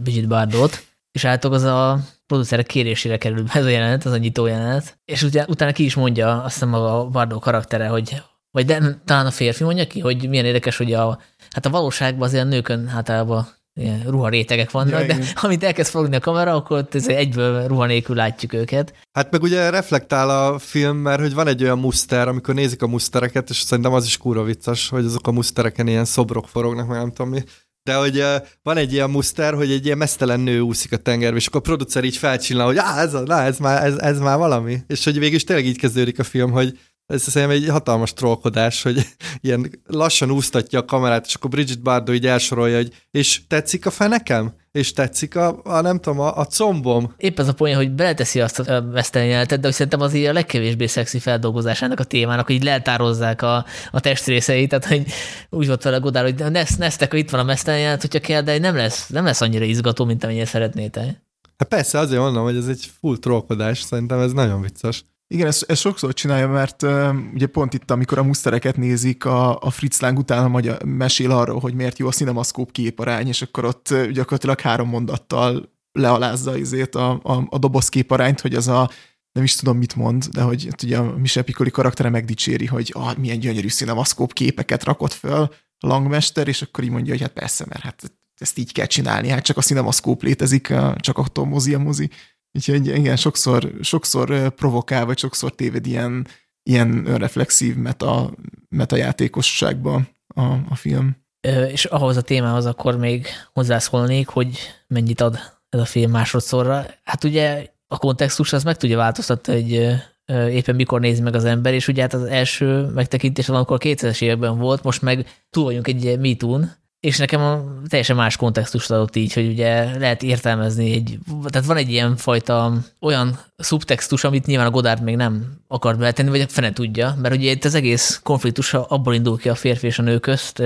Bridget Bardot, és általában az a producerek kérésére kerül be ez a jelenet, az a nyitó jelenet, és utána, utána ki is mondja, azt hiszem a Bardot karaktere, hogy vagy de, talán a férfi mondja ki, hogy milyen érdekes, hogy a, hát a valóságban azért a nőkön általában ilyen ruharétegek vannak, ja, de igen. <laughs> amint elkezd fogni a kamera, akkor egyből ruha nélkül látjuk őket. Hát meg ugye reflektál a film, mert hogy van egy olyan muszter, amikor nézik a musztereket, és szerintem az is kúra vicces, hogy azok a musztereken ilyen szobrok forognak, meg nem tudom mi. De hogy uh, van egy ilyen muszter, hogy egy ilyen mesztelen nő úszik a tengerbe, és akkor a producer így felcsinál, hogy á, ez, na, ez, már, ez, ez már valami. És hogy végül is tényleg így kezdődik a film, hogy ez szerintem egy hatalmas trollkodás, hogy <laughs> ilyen lassan úsztatja a kamerát, és akkor Bridget Bardot így elsorolja, hogy és tetszik a fenekem? És tetszik a, a nem tudom, a, a combom? Épp ez a poén, hogy beleteszi azt a vesztelen de hogy szerintem az így a legkevésbé szexi feldolgozásának a témának, hogy így leltározzák a, a testrészeit, tehát hogy úgy volt vele Godár, hogy nesz, nesztek, hogy itt van a mesztelen jelent, hogyha kell, de nem lesz, nem lesz annyira izgató, mint amennyire szeretnétek. Hát persze, azért mondom, hogy ez egy full trollkodás, szerintem ez nagyon vicces. Igen, ezt, ezt sokszor csinálja, mert uh, ugye pont itt, amikor a musztereket nézik, a, a Fritz Lang utána magyar, mesél arról, hogy miért jó a cinemaszkóp képarány, és akkor ott uh, gyakorlatilag három mondattal lealázza izét a, a, a doboz képarányt, hogy az a nem is tudom, mit mond, de hogy ugye a Michel Piccoli karaktere megdicséri, hogy ah, milyen gyönyörű cinemaszkóp képeket rakott föl a Langmester, és akkor így mondja, hogy hát persze, mert hát ezt így kell csinálni, hát csak a cinemaszkóp létezik, csak attól mozi a mozi. Úgyhogy igen, sokszor, sokszor provokál, vagy sokszor téved ilyen, ilyen önreflexív meta, meta játékosságba a, a film. És ahhoz a témához akkor még hozzászólnék, hogy mennyit ad ez a film másodszorra. Hát ugye a kontextus az meg tudja változtatni, hogy éppen mikor nézi meg az ember, és ugye hát az első megtekintés amikor 2000-es években volt, most meg túl vagyunk egy MeToo-n, és nekem a teljesen más kontextust adott így, hogy ugye lehet értelmezni egy, tehát van egy ilyen fajta olyan szubtextus, amit nyilván a Godard még nem akart beletenni, vagy fene tudja, mert ugye itt az egész konfliktus abból indul ki a férfi és a nő közt,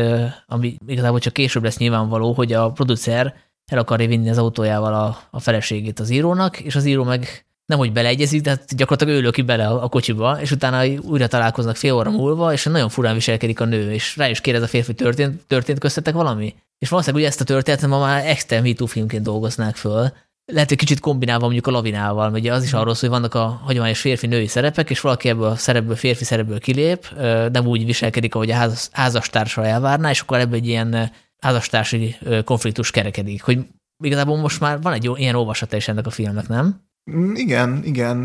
ami igazából csak később lesz nyilvánvaló, hogy a producer el akarja vinni az autójával a, a feleségét az írónak, és az író meg nem hogy beleegyezik, de hát gyakorlatilag ő löki bele a, a kocsiba, és utána újra találkoznak fél óra múlva, és nagyon furán viselkedik a nő, és rá is kérdez a férfi, történt, történt köztetek valami? És valószínűleg ugye ezt a történetet ma már extra MeToo filmként dolgoznák föl, lehet, hogy kicsit kombinálva mondjuk a lavinával, ugye az is arról szól, hogy vannak a hagyományos férfi-női szerepek, és valaki ebből a szerepből, férfi szerepből kilép, nem úgy viselkedik, ahogy a házas, házastársa elvárná, és akkor ebből egy ilyen házastársi konfliktus kerekedik, hogy igazából most már van egy ilyen olvasata is ennek a filmnek, nem? Mm, igen, igen,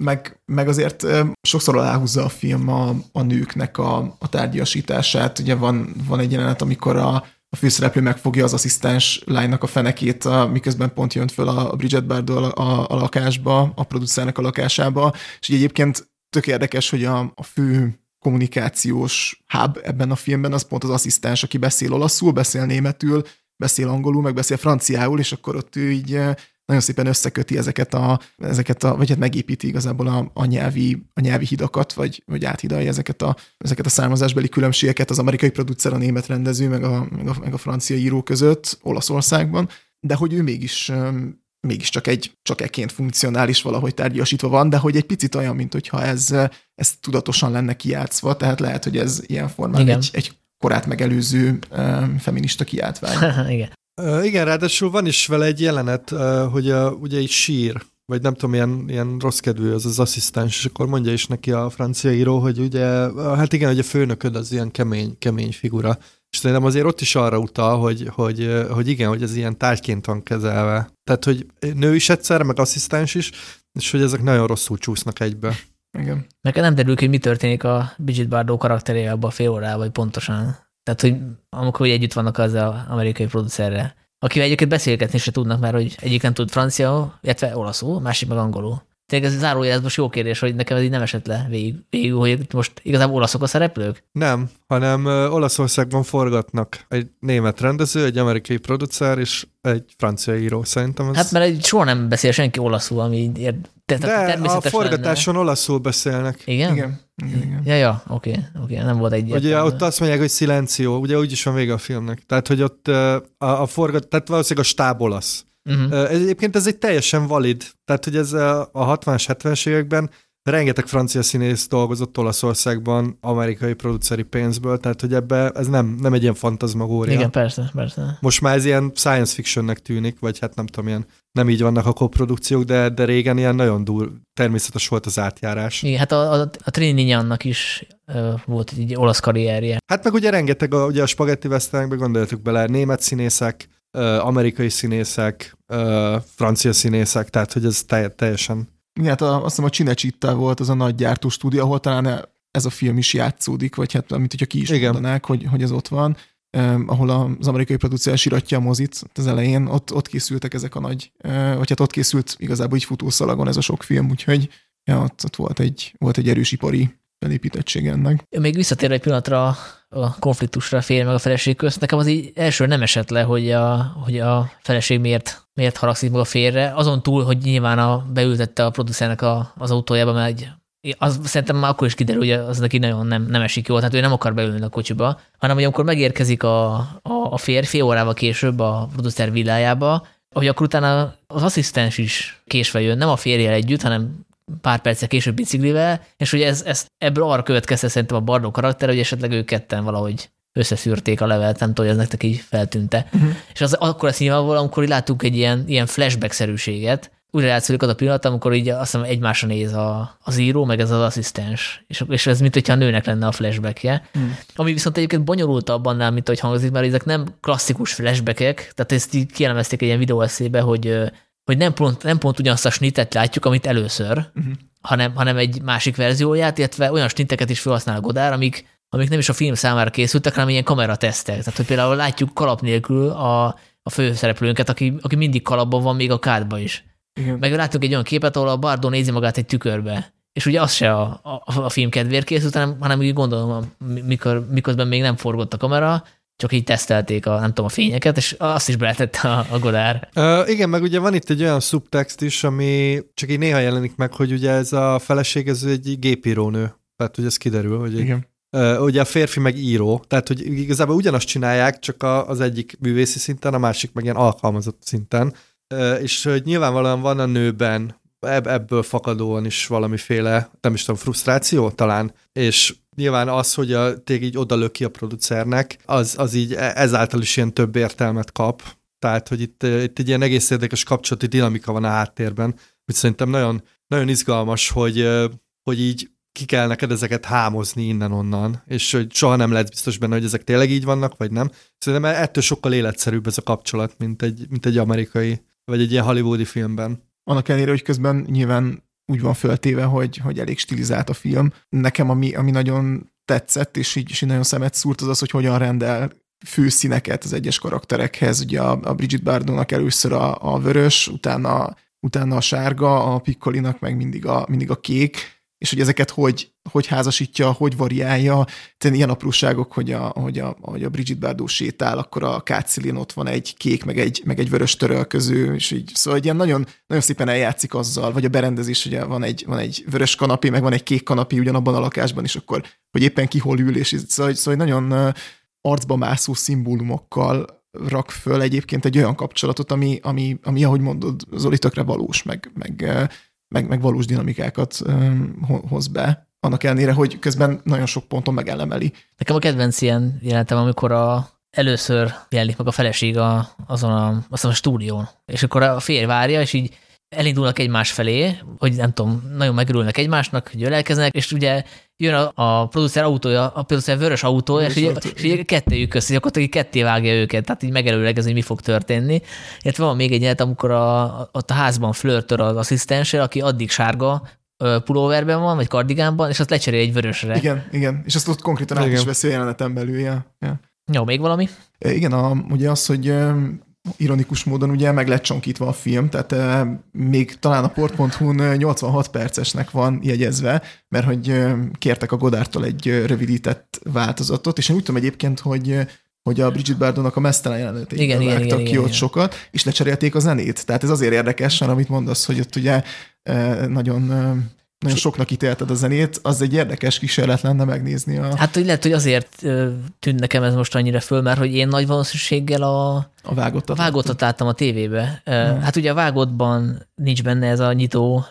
meg, meg azért sokszor aláhúzza a film a, a nőknek a, a tárgyasítását. Ugye van, van egy jelenet, amikor a, a főszereplő megfogja az asszisztens lánynak a fenekét, a, miközben pont jön föl a Bridget Bardot a, a, a lakásba, a producernek a lakásába, és így egyébként tök érdekes, hogy a, a fő kommunikációs hub ebben a filmben az pont az asszisztens, aki beszél olaszul, beszél németül, beszél angolul, meg beszél franciául, és akkor ott ő így nagyon szépen összeköti ezeket a, ezeket a vagy hát megépíti igazából a, a, nyelvi, a nyelvi hidakat, vagy, vagy áthidalja ezeket a, ezeket a származásbeli különbségeket az amerikai producer, a német rendező, meg a, meg a, meg a francia író között Olaszországban, de hogy ő mégis mégiscsak egy csak eként funkcionális valahogy tárgyasítva van, de hogy egy picit olyan, mint hogyha ez, ez tudatosan lenne kijátszva, tehát lehet, hogy ez ilyen formán egy, egy korát megelőző um, feminista kiáltvány. <laughs> Igen. Igen, ráadásul van is vele egy jelenet, hogy uh, ugye egy sír, vagy nem tudom, ilyen, ilyen rossz kedvű az az asszisztens, és akkor mondja is neki a francia író, hogy ugye, hát igen, hogy a főnököd az ilyen kemény, kemény figura. És szerintem azért ott is arra utal, hogy, hogy, hogy igen, hogy ez ilyen tárgyként van kezelve. Tehát, hogy nő is egyszer, meg asszisztens is, és hogy ezek nagyon rosszul csúsznak egybe. Igen. Nekem nem derül hogy mi történik a Bridget Bardot karakterével abban a fél órában, vagy pontosan. Tehát, hogy amikor együtt vannak az amerikai producerre, akivel egyébként beszélgetni se tudnak, mert hogy egyik nem tud francia, illetve olaszul, másik meg angolul. Tényleg ez zárója, ez most jó kérdés, hogy nekem ez így nem esett le végig, végig hogy most igazából olaszok a szereplők? Nem, hanem Olaszországban forgatnak egy német rendező, egy amerikai producer és egy francia író szerintem. Ez... Hát mert egy soha nem beszél senki olaszul, ami ér... De a forgatáson lenne. olaszul beszélnek. Igen? Igen. Igen, igen. Ja, ja, oké, oké, nem volt egy. Ugye ott azt mondják, hogy szilenció, ugye úgyis van vége a filmnek. Tehát, hogy ott a, a forgat, tehát valószínűleg a stáb olasz Uh-huh. Egyébként ez egy teljesen valid, tehát hogy ez a 60-as, 70-es években rengeteg francia színész dolgozott Olaszországban amerikai produceri pénzből, tehát hogy ebbe ez nem, nem egy ilyen fantazmagória. Igen, persze, persze. Most már ez ilyen science fictionnek tűnik, vagy hát nem tudom, ilyen nem így vannak a koprodukciók, de, de régen ilyen nagyon dur, természetes volt az átjárás. Igen, hát a, a, a Trini annak is ö, volt egy olasz karrierje. Hát meg ugye rengeteg, a, ugye a spagetti westernekbe gondoltuk bele, német színészek, amerikai színészek, francia színészek, tehát hogy ez teljesen igen, hát a, azt hiszem a Cinecitta volt az a nagy gyártó stúdió, ahol talán ez a film is játszódik, vagy hát mint hogyha ki is Igen. mondanák, hogy, hogy ez ott van, ahol az amerikai producer siratja a mozit az elején, ott, ott készültek ezek a nagy, vagy hát ott készült igazából így futószalagon ez a sok film, úgyhogy ja, ott, ott volt, egy, volt egy erős ipari felépítettség ennek. Még visszatér egy pillanatra a konfliktusra a férj meg a feleség közt. Nekem az így első nem esett le, hogy a, hogy a feleség miért, miért haragszik meg a férre. Azon túl, hogy nyilván a, beültette a producernek a, az autójába, mert egy, az szerintem már akkor is kiderül, hogy az neki nagyon nem, nem esik jól, tehát ő nem akar beülni a kocsiba, hanem hogy amikor megérkezik a, a, a férj fél órával később a producer villájába, hogy akkor utána az asszisztens is késve jön, nem a férjel együtt, hanem pár perccel később biciklivel, és hogy ez, ez ebből arra következte szerintem a Bardó karakter, hogy esetleg ők ketten valahogy összeszűrték a levelet, nem tudom, hogy ez nektek így feltűnte. Uh-huh. És az, akkor ezt nyilvánvalóan, amikor láttuk egy ilyen, ilyen flashback-szerűséget, újra játszódik az a pillanat, amikor így azt hiszem egymásra néz a, az író, meg ez az asszisztens, és, és ez mint hogyha a nőnek lenne a flashbackje. Hmm. Ami viszont egyébként bonyolultabb annál, mint hogy hangzik, mert ezek nem klasszikus flashbackek, tehát ezt így kielemezték egy ilyen videóeszébe, hogy hogy nem pont, nem pont ugyanazt a snittet látjuk, amit először, uh-huh. hanem, hanem egy másik verzióját, illetve olyan snitteket is felhasznál Godár, amik, amik nem is a film számára készültek, hanem ilyen kameratesztek. Tehát, hogy például látjuk kalap nélkül a, a főszereplőnket, aki, aki mindig kalapban van, még a kádba is. Igen. Meg látunk egy olyan képet, ahol a Bardó nézi magát egy tükörbe. És ugye az se a, a, a film kedvéért készült, hanem, hanem úgy gondolom, mikor, miközben még nem forgott a kamera, csak így tesztelték a, nem tudom, a fényeket, és azt is beletette a, a Godár. Uh, igen, meg ugye van itt egy olyan szubtext is, ami csak így néha jelenik meg, hogy ugye ez a feleség, ez egy gépírónő. Tehát, hogy ez kiderül, hogy igen. Uh, ugye a férfi meg író, tehát, hogy igazából ugyanazt csinálják, csak a, az egyik művészi szinten, a másik meg ilyen alkalmazott szinten. Uh, és hogy nyilvánvalóan van a nőben ebb, ebből fakadóan is valamiféle, nem is tudom, frusztráció talán, és nyilván az, hogy a, téged így odalöki a producernek, az, az így e, ezáltal is ilyen több értelmet kap. Tehát, hogy itt, itt egy ilyen egész érdekes kapcsolati dinamika van a háttérben, hogy szerintem nagyon, nagyon izgalmas, hogy, hogy így ki kell neked ezeket hámozni innen-onnan, és hogy soha nem lehet biztos benne, hogy ezek tényleg így vannak, vagy nem. Szerintem ettől sokkal életszerűbb ez a kapcsolat, mint egy, mint egy amerikai, vagy egy ilyen hollywoodi filmben. Annak ellenére, hogy közben nyilván úgy van föltéve, hogy, hogy elég stilizált a film. Nekem ami, ami nagyon tetszett, és így, és így nagyon szemet szúrt, az az, hogy hogyan rendel főszíneket az egyes karakterekhez. Ugye a, a Bridget Bardot először a, a vörös, utána, utána a sárga, a Piccolinak meg mindig a, mindig a kék, és hogy ezeket hogy, hogy házasítja, hogy variálja. Tehát ilyen apróságok, hogy a, hogy a, hogy a Bridget Bardot sétál, akkor a Kácilin ott van egy kék, meg egy, meg egy vörös törölköző, és így, szóval ilyen nagyon, nagyon szépen eljátszik azzal, vagy a berendezés, ugye van egy, van egy vörös kanapé, meg van egy kék kanapé ugyanabban a lakásban, és akkor, hogy éppen ki hol ül, és így, szóval, szóval nagyon arcba mászó szimbólumokkal rak föl egyébként egy olyan kapcsolatot, ami, ami, ami ahogy mondod, Zoli tökre valós, meg, meg meg, meg valós dinamikákat hoz be, annak ellenére, hogy közben nagyon sok ponton megelemeli. Nekem a kedvenc ilyen jelentem, amikor a, először jelenik meg a feleség a, azon a, azon a stúdión, és akkor a férj várja, és így elindulnak egymás felé, hogy nem tudom, nagyon megörülnek egymásnak, hogy ölelkeznek, és ugye jön a, a producer autója, a producer vörös autó, és, ugye, és ugye kettőjük akkor így ketté vágja őket, tehát így megelőlegez, hogy mi fog történni. Illetve van még egy jelenet, amikor a, ott a házban flörtör az asszisztenssel, aki addig sárga, pulóverben van, vagy kardigánban, és azt lecserél egy vörösre. Igen, igen, és azt ott konkrétan át is veszi jeleneten belül. Ja. Ja. Jó, még valami? Igen, a, ugye az, hogy ironikus módon ugye meg lett csonkítva a film, tehát e, még talán a port.hu-n 86 percesnek van jegyezve, mert hogy e, kértek a Godártól egy rövidített változatot, és én úgy tudom egyébként, hogy hogy a Bridget Bardonnak a mesztelen jelenetét igen, igen, igen, ki igen, ott igen. sokat, és lecserélték a zenét. Tehát ez azért érdekes, amit mondasz, hogy ott ugye nagyon nagyon soknak ítélted a zenét, az egy érdekes kísérlet lenne megnézni. A... Hát, hogy lehet, hogy azért tűnt nekem ez most annyira föl, mert hogy én nagy valószínűséggel a, a vágottat, a vágottat láttam a tévébe. Hmm. Hát ugye a vágottban nincs benne ez a nyitó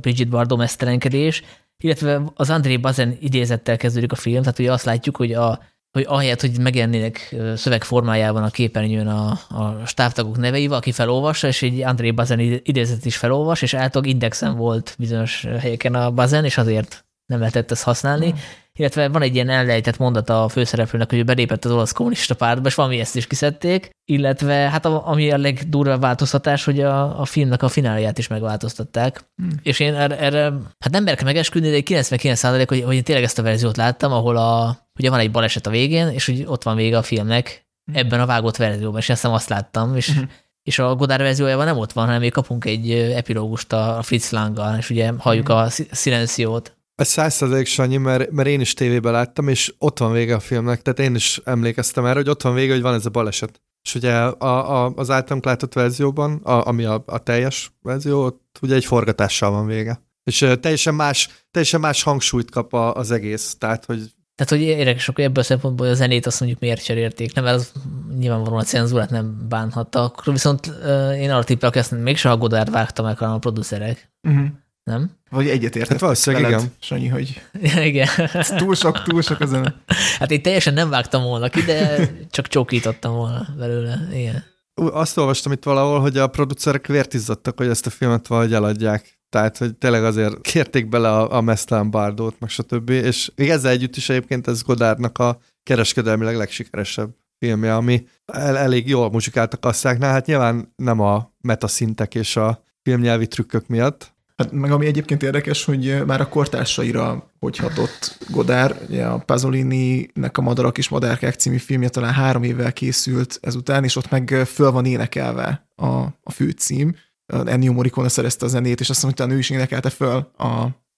Bridget Bardot mesztelenkedés, illetve az André Bazen idézettel kezdődik a film, tehát ugye azt látjuk, hogy a hogy ahelyett, hogy megjelennének szövegformájában a képernyőn a, a stábtagok nevei, valaki felolvassa, és egy André Bazen idézet is felolvas, és általában indexen volt bizonyos helyeken a Bazen, és azért nem lehetett ezt használni. Mm. Illetve van egy ilyen ellejtett mondata a főszereplőnek, hogy belépett az olasz kommunista pártba, és valami ezt is kiszedték, illetve hát a, ami a legdurvább változtatás, hogy a, a filmnek a finálját is megváltoztatták. Mm. És én erre, erre, hát nem merke megesküdni, de egy 99 hogy, hogy én tényleg ezt a verziót láttam, ahol a, ugye van egy baleset a végén, és hogy ott van vége a filmnek mm. ebben a vágott verzióban, és ezt azt láttam, és mm és a Godard verziójában nem ott van, hanem még kapunk egy epilógust a Fritz Langgal, és ugye halljuk mm. a szilenciót. Ez százszerzalék Sanyi, mert, mert én is tévében láttam, és ott van vége a filmnek, tehát én is emlékeztem erre, hogy ott van vége, hogy van ez a baleset. És ugye a, a, az általunk látott verzióban, a, ami a, a teljes verzió, ott ugye egy forgatással van vége. És teljesen más, teljesen más hangsúlyt kap a, az egész, tehát hogy tehát, hogy érdekes, hogy ebből a szempontból a zenét azt mondjuk miért cserélték, nem, az nyilvánvalóan a cenzúrát nem bánhatta. Akkor viszont uh, én arra tippelek, ezt mégse a Godard vágta meg, hanem a producerek. Uh-huh. Nem? Vagy egyetértek. Hát valószínűleg veled, igen. Sanyi, hogy <laughs> igen. túl sok, túl sok a zene. Hát én teljesen nem vágtam volna ki, de csak csókítottam volna belőle. Igen. Azt olvastam itt valahol, hogy a producerek vértizzadtak, hogy ezt a filmet valahogy eladják. Tehát, hogy tényleg azért kérték bele a, a Mesztelen Bardót, meg stb. És még ezzel együtt is egyébként ez Godárnak a kereskedelmileg legsikeresebb filmje, ami el, elég jól muzsikált a kasszáknál. Hát nyilván nem a metaszintek és a filmnyelvi trükkök miatt, Hát meg ami egyébként érdekes, hogy már a kortársaira hogy hatott Godár, ugye a Pasolini-nek a Madarak és Madárkák című filmje talán három évvel készült ezután, és ott meg föl van énekelve a, a főcím. Ennio Morricone szerezte a zenét, és azt mondta, hogy ő is énekelte föl a,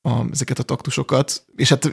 a, ezeket a taktusokat, és hát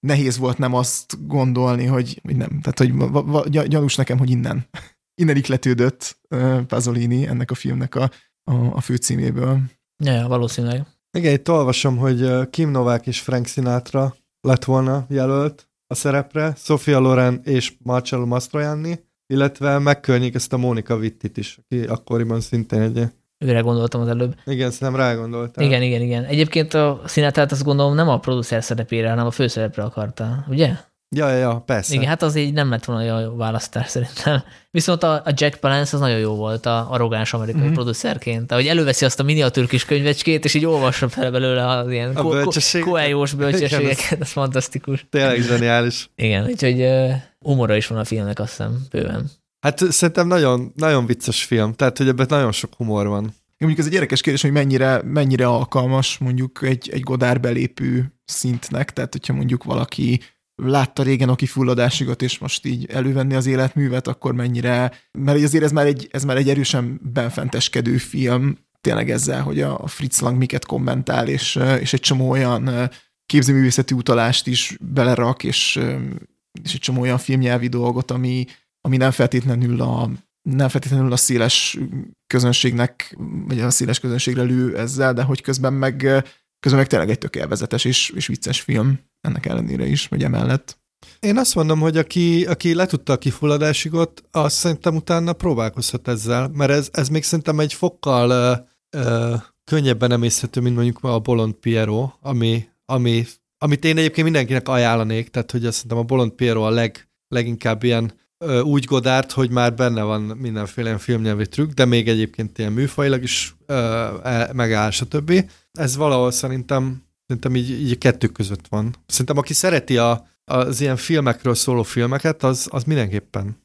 nehéz volt nem azt gondolni, hogy, hogy nem, tehát hogy gyanús nekem, hogy innen, <laughs> innen ikletődött Pasolini ennek a filmnek a, a, a főcíméből. Ja, valószínűleg. Igen, itt olvasom, hogy Kim Novák és Frank Sinatra lett volna jelölt a szerepre, Sofia Loren és Marcello Mastroianni, illetve megkörnyékezte Mónika Vittit is, aki akkoriban szintén egy Őre gondoltam az előbb. Igen, szerintem rá gondoltál. Igen, igen, igen. Egyébként a színetát azt gondolom nem a producer szerepére, hanem a főszerepre akarta, ugye? Ja, ja, ja, persze. Igen, hát az így nem lett volna jó választás szerintem. Viszont a, a Jack Palance az nagyon jó volt a arrogáns amerikai mm-hmm. producerként. Ahogy előveszi azt a miniatűr kis könyvecskét, és így olvassa fel belőle az ilyen a bölcsesség... koeljós bölcsességeket, ez fantasztikus. Tényleg zseniális. Igen, úgyhogy uh, humora is van a filmnek, azt hiszem, bőven. Hát szerintem nagyon, nagyon vicces film, tehát hogy ebben nagyon sok humor van. Mondjuk ez egy érdekes kérdés, hogy mennyire, mennyire alkalmas mondjuk egy, egy Godár belépő szintnek, tehát hogyha mondjuk valaki látta régen a kifulladásigot, és most így elővenni az életművet, akkor mennyire, mert azért ez már egy, ez már egy erősen benfenteskedő film, tényleg ezzel, hogy a Fritz Lang miket kommentál, és, és egy csomó olyan képzőművészeti utalást is belerak, és, és egy csomó olyan filmnyelvi dolgot, ami, ami nem feltétlenül a, nem feltétlenül a széles közönségnek, vagy a széles közönségre lő ezzel, de hogy közben meg, közben meg tényleg egy tök és, és vicces film ennek ellenére is, vagy emellett. Én azt mondom, hogy aki, aki letudta a kifulladásigot, azt szerintem utána próbálkozhat ezzel, mert ez, ez még szerintem egy fokkal uh, uh, könnyebben emészhető, mint mondjuk a Bolond Piero, ami, ami, amit én egyébként mindenkinek ajánlanék, tehát hogy azt szerintem a Bolond Piero a leg, leginkább ilyen uh, úgy godárt, hogy már benne van mindenféle filmnyelvi trükk, de még egyébként ilyen műfajilag is uh, megáll, stb. Ez valahol szerintem Szerintem így, így a kettő között van. Szerintem aki szereti a, az ilyen filmekről szóló filmeket, az, az mindenképpen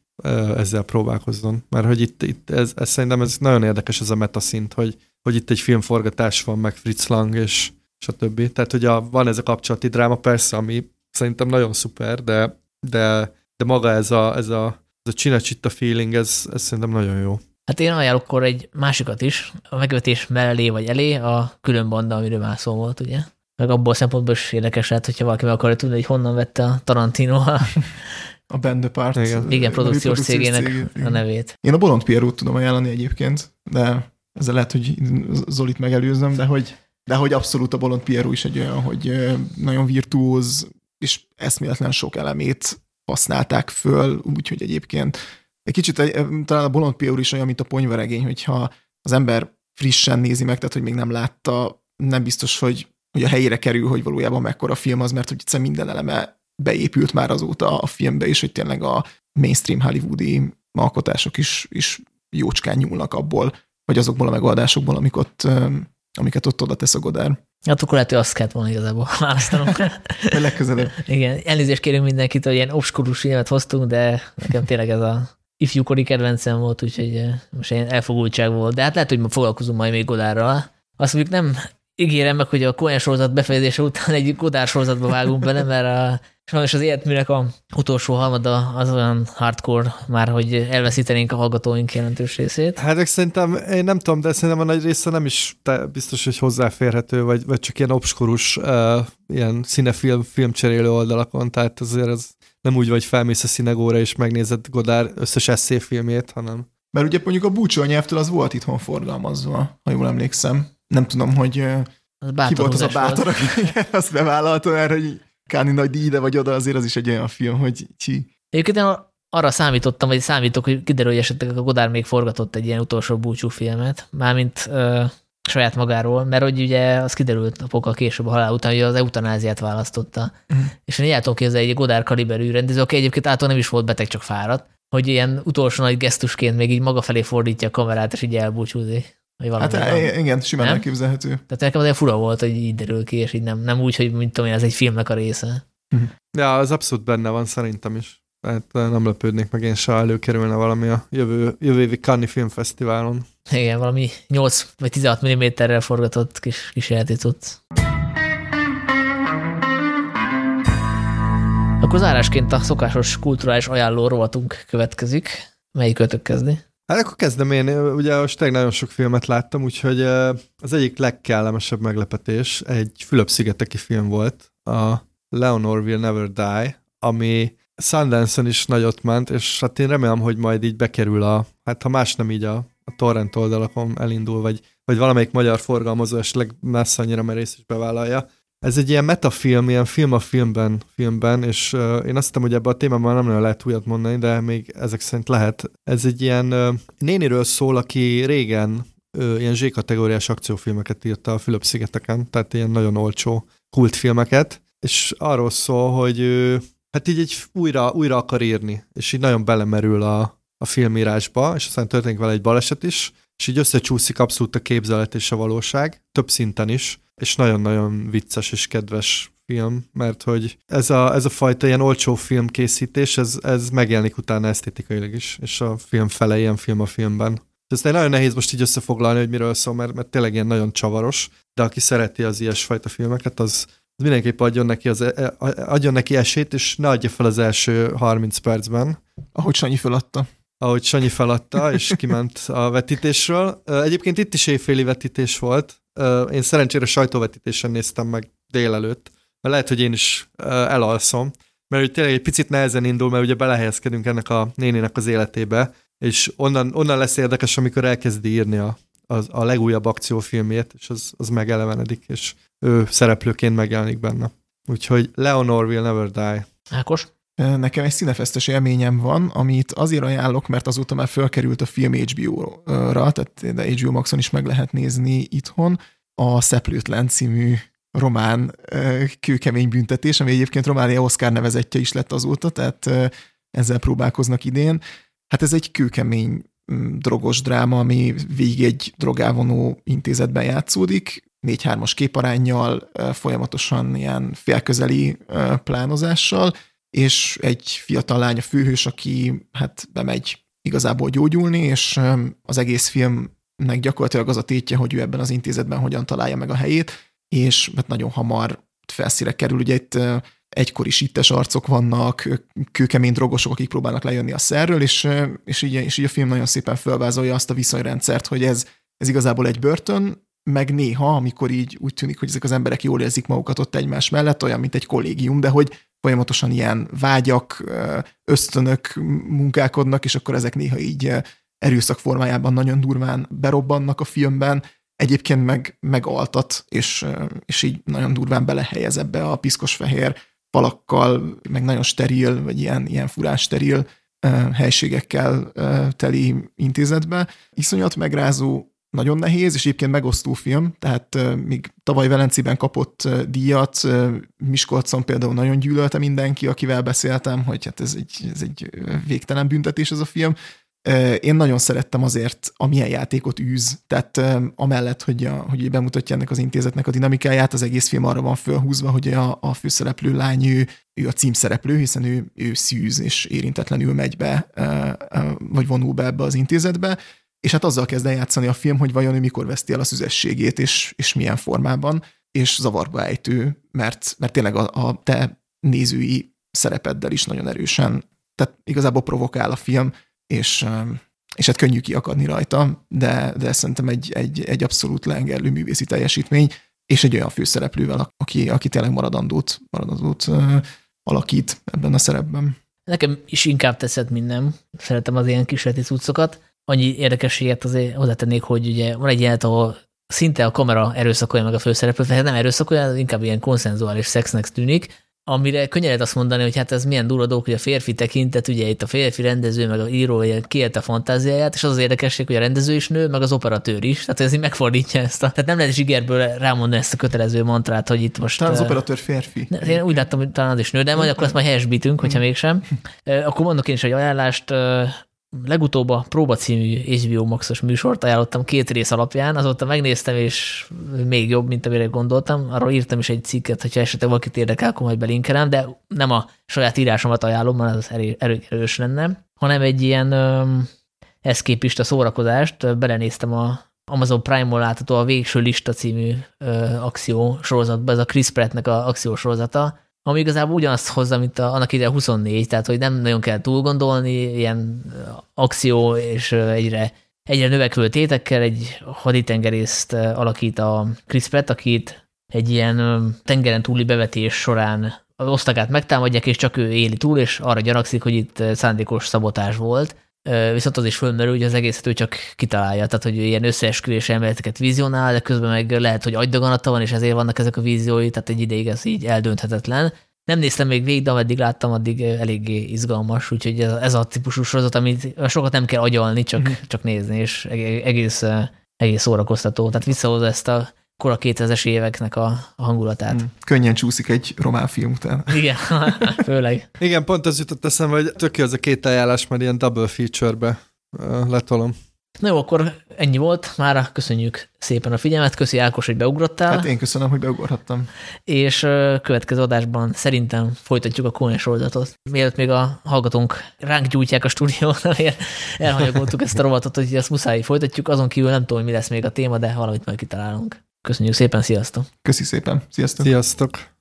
ezzel próbálkozzon. Mert hogy itt, itt ez, ez szerintem ez nagyon érdekes ez a metaszint, hogy, hogy itt egy filmforgatás van, meg Fritz Lang, és stb. Tehát, hogy a, van ez a kapcsolati dráma, persze, ami szerintem nagyon szuper, de, de, de maga ez a, ez a, ez a csinacsitta feeling, ez, ez szerintem nagyon jó. Hát én ajánlok akkor egy másikat is, a megvetés mellé vagy elé, a külön banda, amiről már szó volt, ugye? Meg abból a szempontból is érdekes lehet, hogyha valaki meg akarja tudni, hogy honnan vette a Tarantino a, a Band Apart. Igen, igen produkciós cégének cégét, a nevét. Én a Bolond Pierrot tudom ajánlani egyébként, de ezzel lehet, hogy Zolit megelőzöm, de hogy De hogy abszolút a Bolond Pierrot is egy olyan, hogy nagyon virtuóz, és eszméletlen sok elemét használták föl, úgyhogy egyébként egy kicsit talán a Bolond Pierrot is olyan, mint a ponyvaregény, hogyha az ember frissen nézi meg, tehát hogy még nem látta, nem biztos, hogy, hogy a helyére kerül, hogy valójában mekkora film az, mert hogy egyszerűen minden eleme beépült már azóta a filmbe, és hogy tényleg a mainstream hollywoodi alkotások is, is jócskán nyúlnak abból, vagy azokból a megoldásokból, amik ott, amiket ott oda tesz a Godár. Hát akkor lehet, hogy azt kellett volna igazából választanunk. <laughs> Legközelebb. Igen, elnézést kérünk mindenkit, hogy ilyen obskurus filmet hoztunk, de nekem tényleg ez a ifjúkori kedvencem volt, úgyhogy most ilyen elfogultság volt. De hát lehet, hogy ma foglalkozunk majd még Godárral. Azt mondjuk nem ígérem meg, hogy a Coen sorozat befejezése után egy Godár sorozatba vágunk bele, mert a, sajnos az életműnek a utolsó halmada az olyan hardcore már, hogy elveszítenénk a hallgatóink jelentős részét. Hát szerintem, én nem tudom, de szerintem a nagy része nem is te biztos, hogy hozzáférhető, vagy, vagy csak ilyen obskurus, uh, ilyen színefilm, filmcserélő oldalakon, tehát azért ez nem úgy vagy felmész a színegóra és megnézed Godár összes eszéfilmjét, hanem... Mert ugye mondjuk a búcsú nyelvtől az volt itthon forgalmazva, ha jól emlékszem. Nem tudom, hogy az ki volt az a bátor, aki <laughs> azt bevállalta erre, hogy Káni nagy ide vagy oda, azért az is egy olyan film, hogy csi. Egyébként én arra számítottam, vagy számítok, hogy kiderül, hogy esetleg a Godár még forgatott egy ilyen utolsó búcsú filmet, mármint ö, saját magáról, mert hogy ugye az kiderült napokkal később a halál után, hogy az eutanáziát választotta. Uh-huh. És én el képzelni egy Godár kaliberű rendező, aki egyébként által nem is volt beteg, csak fáradt, hogy ilyen utolsó nagy gesztusként még így maga felé fordítja a kamerát, és így elbúcsúzik. Hát van. igen, simán nem? elképzelhető. Tehát nekem azért fura volt, hogy így derül ki, és így nem, nem úgy, hogy mint tudom én, ez egy filmnek a része. Ja, az abszolút benne van szerintem is. Tehát nem lepődnék meg én se, előkerülne valami a jövő, jövő évi Cannes Filmfesztiválon. Igen, valami 8 vagy 16 mm-rel forgatott kis, kis játékot. Akkor zárásként a szokásos kulturális ajánló rovatunk következik. Melyik ötök kezdi? Hát akkor kezdem én, ugye most tényleg nagyon sok filmet láttam, úgyhogy az egyik legkellemesebb meglepetés egy Fülöp-szigeteki film volt, a Leonor Will Never Die, ami Sundance-on is nagyot ment, és hát én remélem, hogy majd így bekerül a, hát ha más nem így a, a torrent oldalakon elindul, vagy, vagy valamelyik magyar forgalmazó esetleg messze annyira, mert részt is bevállalja. Ez egy ilyen metafilm, ilyen film a filmben, filmben és uh, én azt hittem, hogy ebben a témában nem nagyon lehet újat mondani, de még ezek szerint lehet. Ez egy ilyen uh, néniről szól, aki régen uh, ilyen Z-kategóriás akciófilmeket írta a Fülöp-szigeteken, tehát ilyen nagyon olcsó kultfilmeket, és arról szól, hogy ő hát így egy újra, újra akar írni, és így nagyon belemerül a, a filmírásba, és aztán történik vele egy baleset is, és így összecsúszik abszolút a képzelet és a valóság, több szinten is, és nagyon-nagyon vicces és kedves film, mert hogy ez a, ez a fajta ilyen olcsó filmkészítés, ez, ez megjelenik utána esztétikailag is, és a film fele ilyen film a filmben. Ez nagyon nehéz most így összefoglalni, hogy miről szól, mert, mert tényleg ilyen nagyon csavaros, de aki szereti az ilyesfajta filmeket, az, az mindenképp adjon neki, az, e, adjon neki esélyt, és ne adja fel az első 30 percben. Ahogy Sanyi feladta. Ahogy Sanyi feladta, és kiment a vetítésről. Egyébként itt is éjféli vetítés volt, én szerencsére sajtóvetítésen néztem meg délelőtt, mert lehet, hogy én is elalszom, mert hogy tényleg egy picit nehezen indul, mert ugye belehelyezkedünk ennek a nénének az életébe, és onnan, onnan lesz érdekes, amikor elkezdi írni a, a, a legújabb akciófilmét, és az, az megelevenedik, és ő szereplőként megjelenik benne. Úgyhogy Leonor will never die. Ákos? Nekem egy színefesztes élményem van, amit azért ajánlok, mert azóta már fölkerült a film HBO-ra, tehát de HBO Maxon is meg lehet nézni itthon, a Szeplőtlen című román kőkemény büntetés, ami egyébként Románia Oscar nevezetje is lett azóta, tehát ezzel próbálkoznak idén. Hát ez egy kőkemény mm, drogos dráma, ami végig egy drogávonó intézetben játszódik, 4-3-as képarányjal, folyamatosan ilyen félközeli plánozással, és egy fiatal lány a főhős, aki hát bemegy igazából gyógyulni, és az egész filmnek gyakorlatilag az a tétje, hogy ő ebben az intézetben hogyan találja meg a helyét, és hát nagyon hamar felszíre kerül. Ugye itt egykori sittes arcok vannak, kőkemény drogosok, akik próbálnak lejönni a szerről, és, és, így, és így a film nagyon szépen felvázolja azt a viszonyrendszert, hogy ez, ez igazából egy börtön, meg néha, amikor így úgy tűnik, hogy ezek az emberek jól érzik magukat ott egymás mellett, olyan, mint egy kollégium, de hogy folyamatosan ilyen vágyak, ösztönök munkálkodnak, és akkor ezek néha így erőszak formájában nagyon durván berobbannak a filmben, egyébként meg megaltat, és, és így nagyon durván belehelyez ebbe a piszkos fehér falakkal, meg nagyon steril, vagy ilyen, ilyen furás steril helységekkel teli intézetbe. Iszonyat megrázó, nagyon nehéz, és egyébként megosztó film, tehát még tavaly Velenciben kapott díjat, Miskolcon például nagyon gyűlölte mindenki, akivel beszéltem, hogy hát ez egy, ez egy végtelen büntetés ez a film. Én nagyon szerettem azért, amilyen játékot űz, tehát amellett, hogy, a, hogy bemutatja ennek az intézetnek a dinamikáját, az egész film arra van fölhúzva, hogy a, a főszereplő lány, ő, ő a címszereplő, hiszen ő, ő szűz és érintetlenül megy be, vagy vonul be ebbe az intézetbe, és hát azzal kezd el játszani a film, hogy vajon ő mikor veszti el a szüzességét, és, és milyen formában, és zavarba ejtő, mert, mert tényleg a, a te nézői szerepeddel is nagyon erősen, tehát igazából provokál a film, és, és hát könnyű kiakadni rajta, de, de szerintem egy, egy, egy abszolút lengerlő művészi teljesítmény, és egy olyan főszereplővel, aki, aki tényleg maradandót, maradandót alakít ebben a szerepben. Nekem is inkább teszed, mint nem. Szeretem az ilyen kísérleti cuccokat annyi érdekességet azért hozzátennék, hogy ugye van egy ilyen, ahol szinte a kamera erőszakolja meg a főszereplőt, tehát nem erőszakolja, inkább ilyen konszenzuális szexnek tűnik, amire könnyen lehet azt mondani, hogy hát ez milyen durva dolog, hogy a férfi tekintet, ugye itt a férfi rendező, meg a író kiélte a fantáziáját, és az az érdekesség, hogy a rendező is nő, meg az operatőr is, tehát ez így megfordítja ezt a, tehát nem lehet zsigerből rámondani ezt a kötelező mantrát, hogy itt most... Talán az operatőr férfi. Én úgy láttam, hogy talán az is nő, de majd akkor ezt majd helyesbítünk, hogyha mégsem. Akkor mondok én is egy ajánlást, legutóbb a Próba című HBO Maxos műsort ajánlottam két rész alapján, azóta megnéztem, és még jobb, mint amire gondoltam. Arról írtam is egy cikket, hogyha esetleg valakit érdekel, akkor majd belinkelem, de nem a saját írásomat ajánlom, mert az erő, erős lenne, hanem egy ilyen um, eszképista szórakozást. Belenéztem a Amazon Prime-ol látható a Végső Lista című uh, akció sorozatba, ez a Chris Prattnek a akció sorozata, ami igazából ugyanazt hozza, mint a, annak ide 24, tehát hogy nem nagyon kell túl gondolni, ilyen akció és egyre, egyre növekvő tétekkel egy haditengerészt alakít a Chris Pratt, akit egy ilyen tengeren túli bevetés során az osztagát megtámadják, és csak ő éli túl, és arra gyanakszik, hogy itt szándékos szabotás volt. Viszont az is fölmerül, hogy az egészet ő csak kitalálja, tehát hogy ilyen összeesküvés elméleteket vizionál, de közben meg lehet, hogy agydaganata van, és ezért vannak ezek a víziói, tehát egy ideig ez így eldönthetetlen. Nem néztem még végig, de ameddig láttam, addig eléggé izgalmas, úgyhogy ez a típusú sorozat, amit sokat nem kell agyalni, csak, mm. csak nézni, és egész, egész szórakoztató. Tehát visszahozza ezt a kora 2000-es éveknek a, a hangulatát. Mm. Könnyen csúszik egy román film után. <laughs> Igen, <laughs> főleg. Igen, pont az jutott eszembe, hogy tök az a két ajánlás, mert ilyen double feature-be letolom. Na jó, akkor ennyi volt. Mára köszönjük szépen a figyelmet. Köszi Ákos, hogy beugrottál. Hát én köszönöm, hogy beugorhattam. És következő adásban szerintem folytatjuk a Kónes sorozatot. Mielőtt még a hallgatónk ránk gyújtják a stúdiót, <laughs> elhanyagoltuk ezt a rovatot, hogy azt muszáj folytatjuk. Azon kívül nem tudom, mi lesz még a téma, de valamit majd kitalálunk. Köszönjük szépen, sziasztok! Köszi szépen, sziasztok! Sziasztok!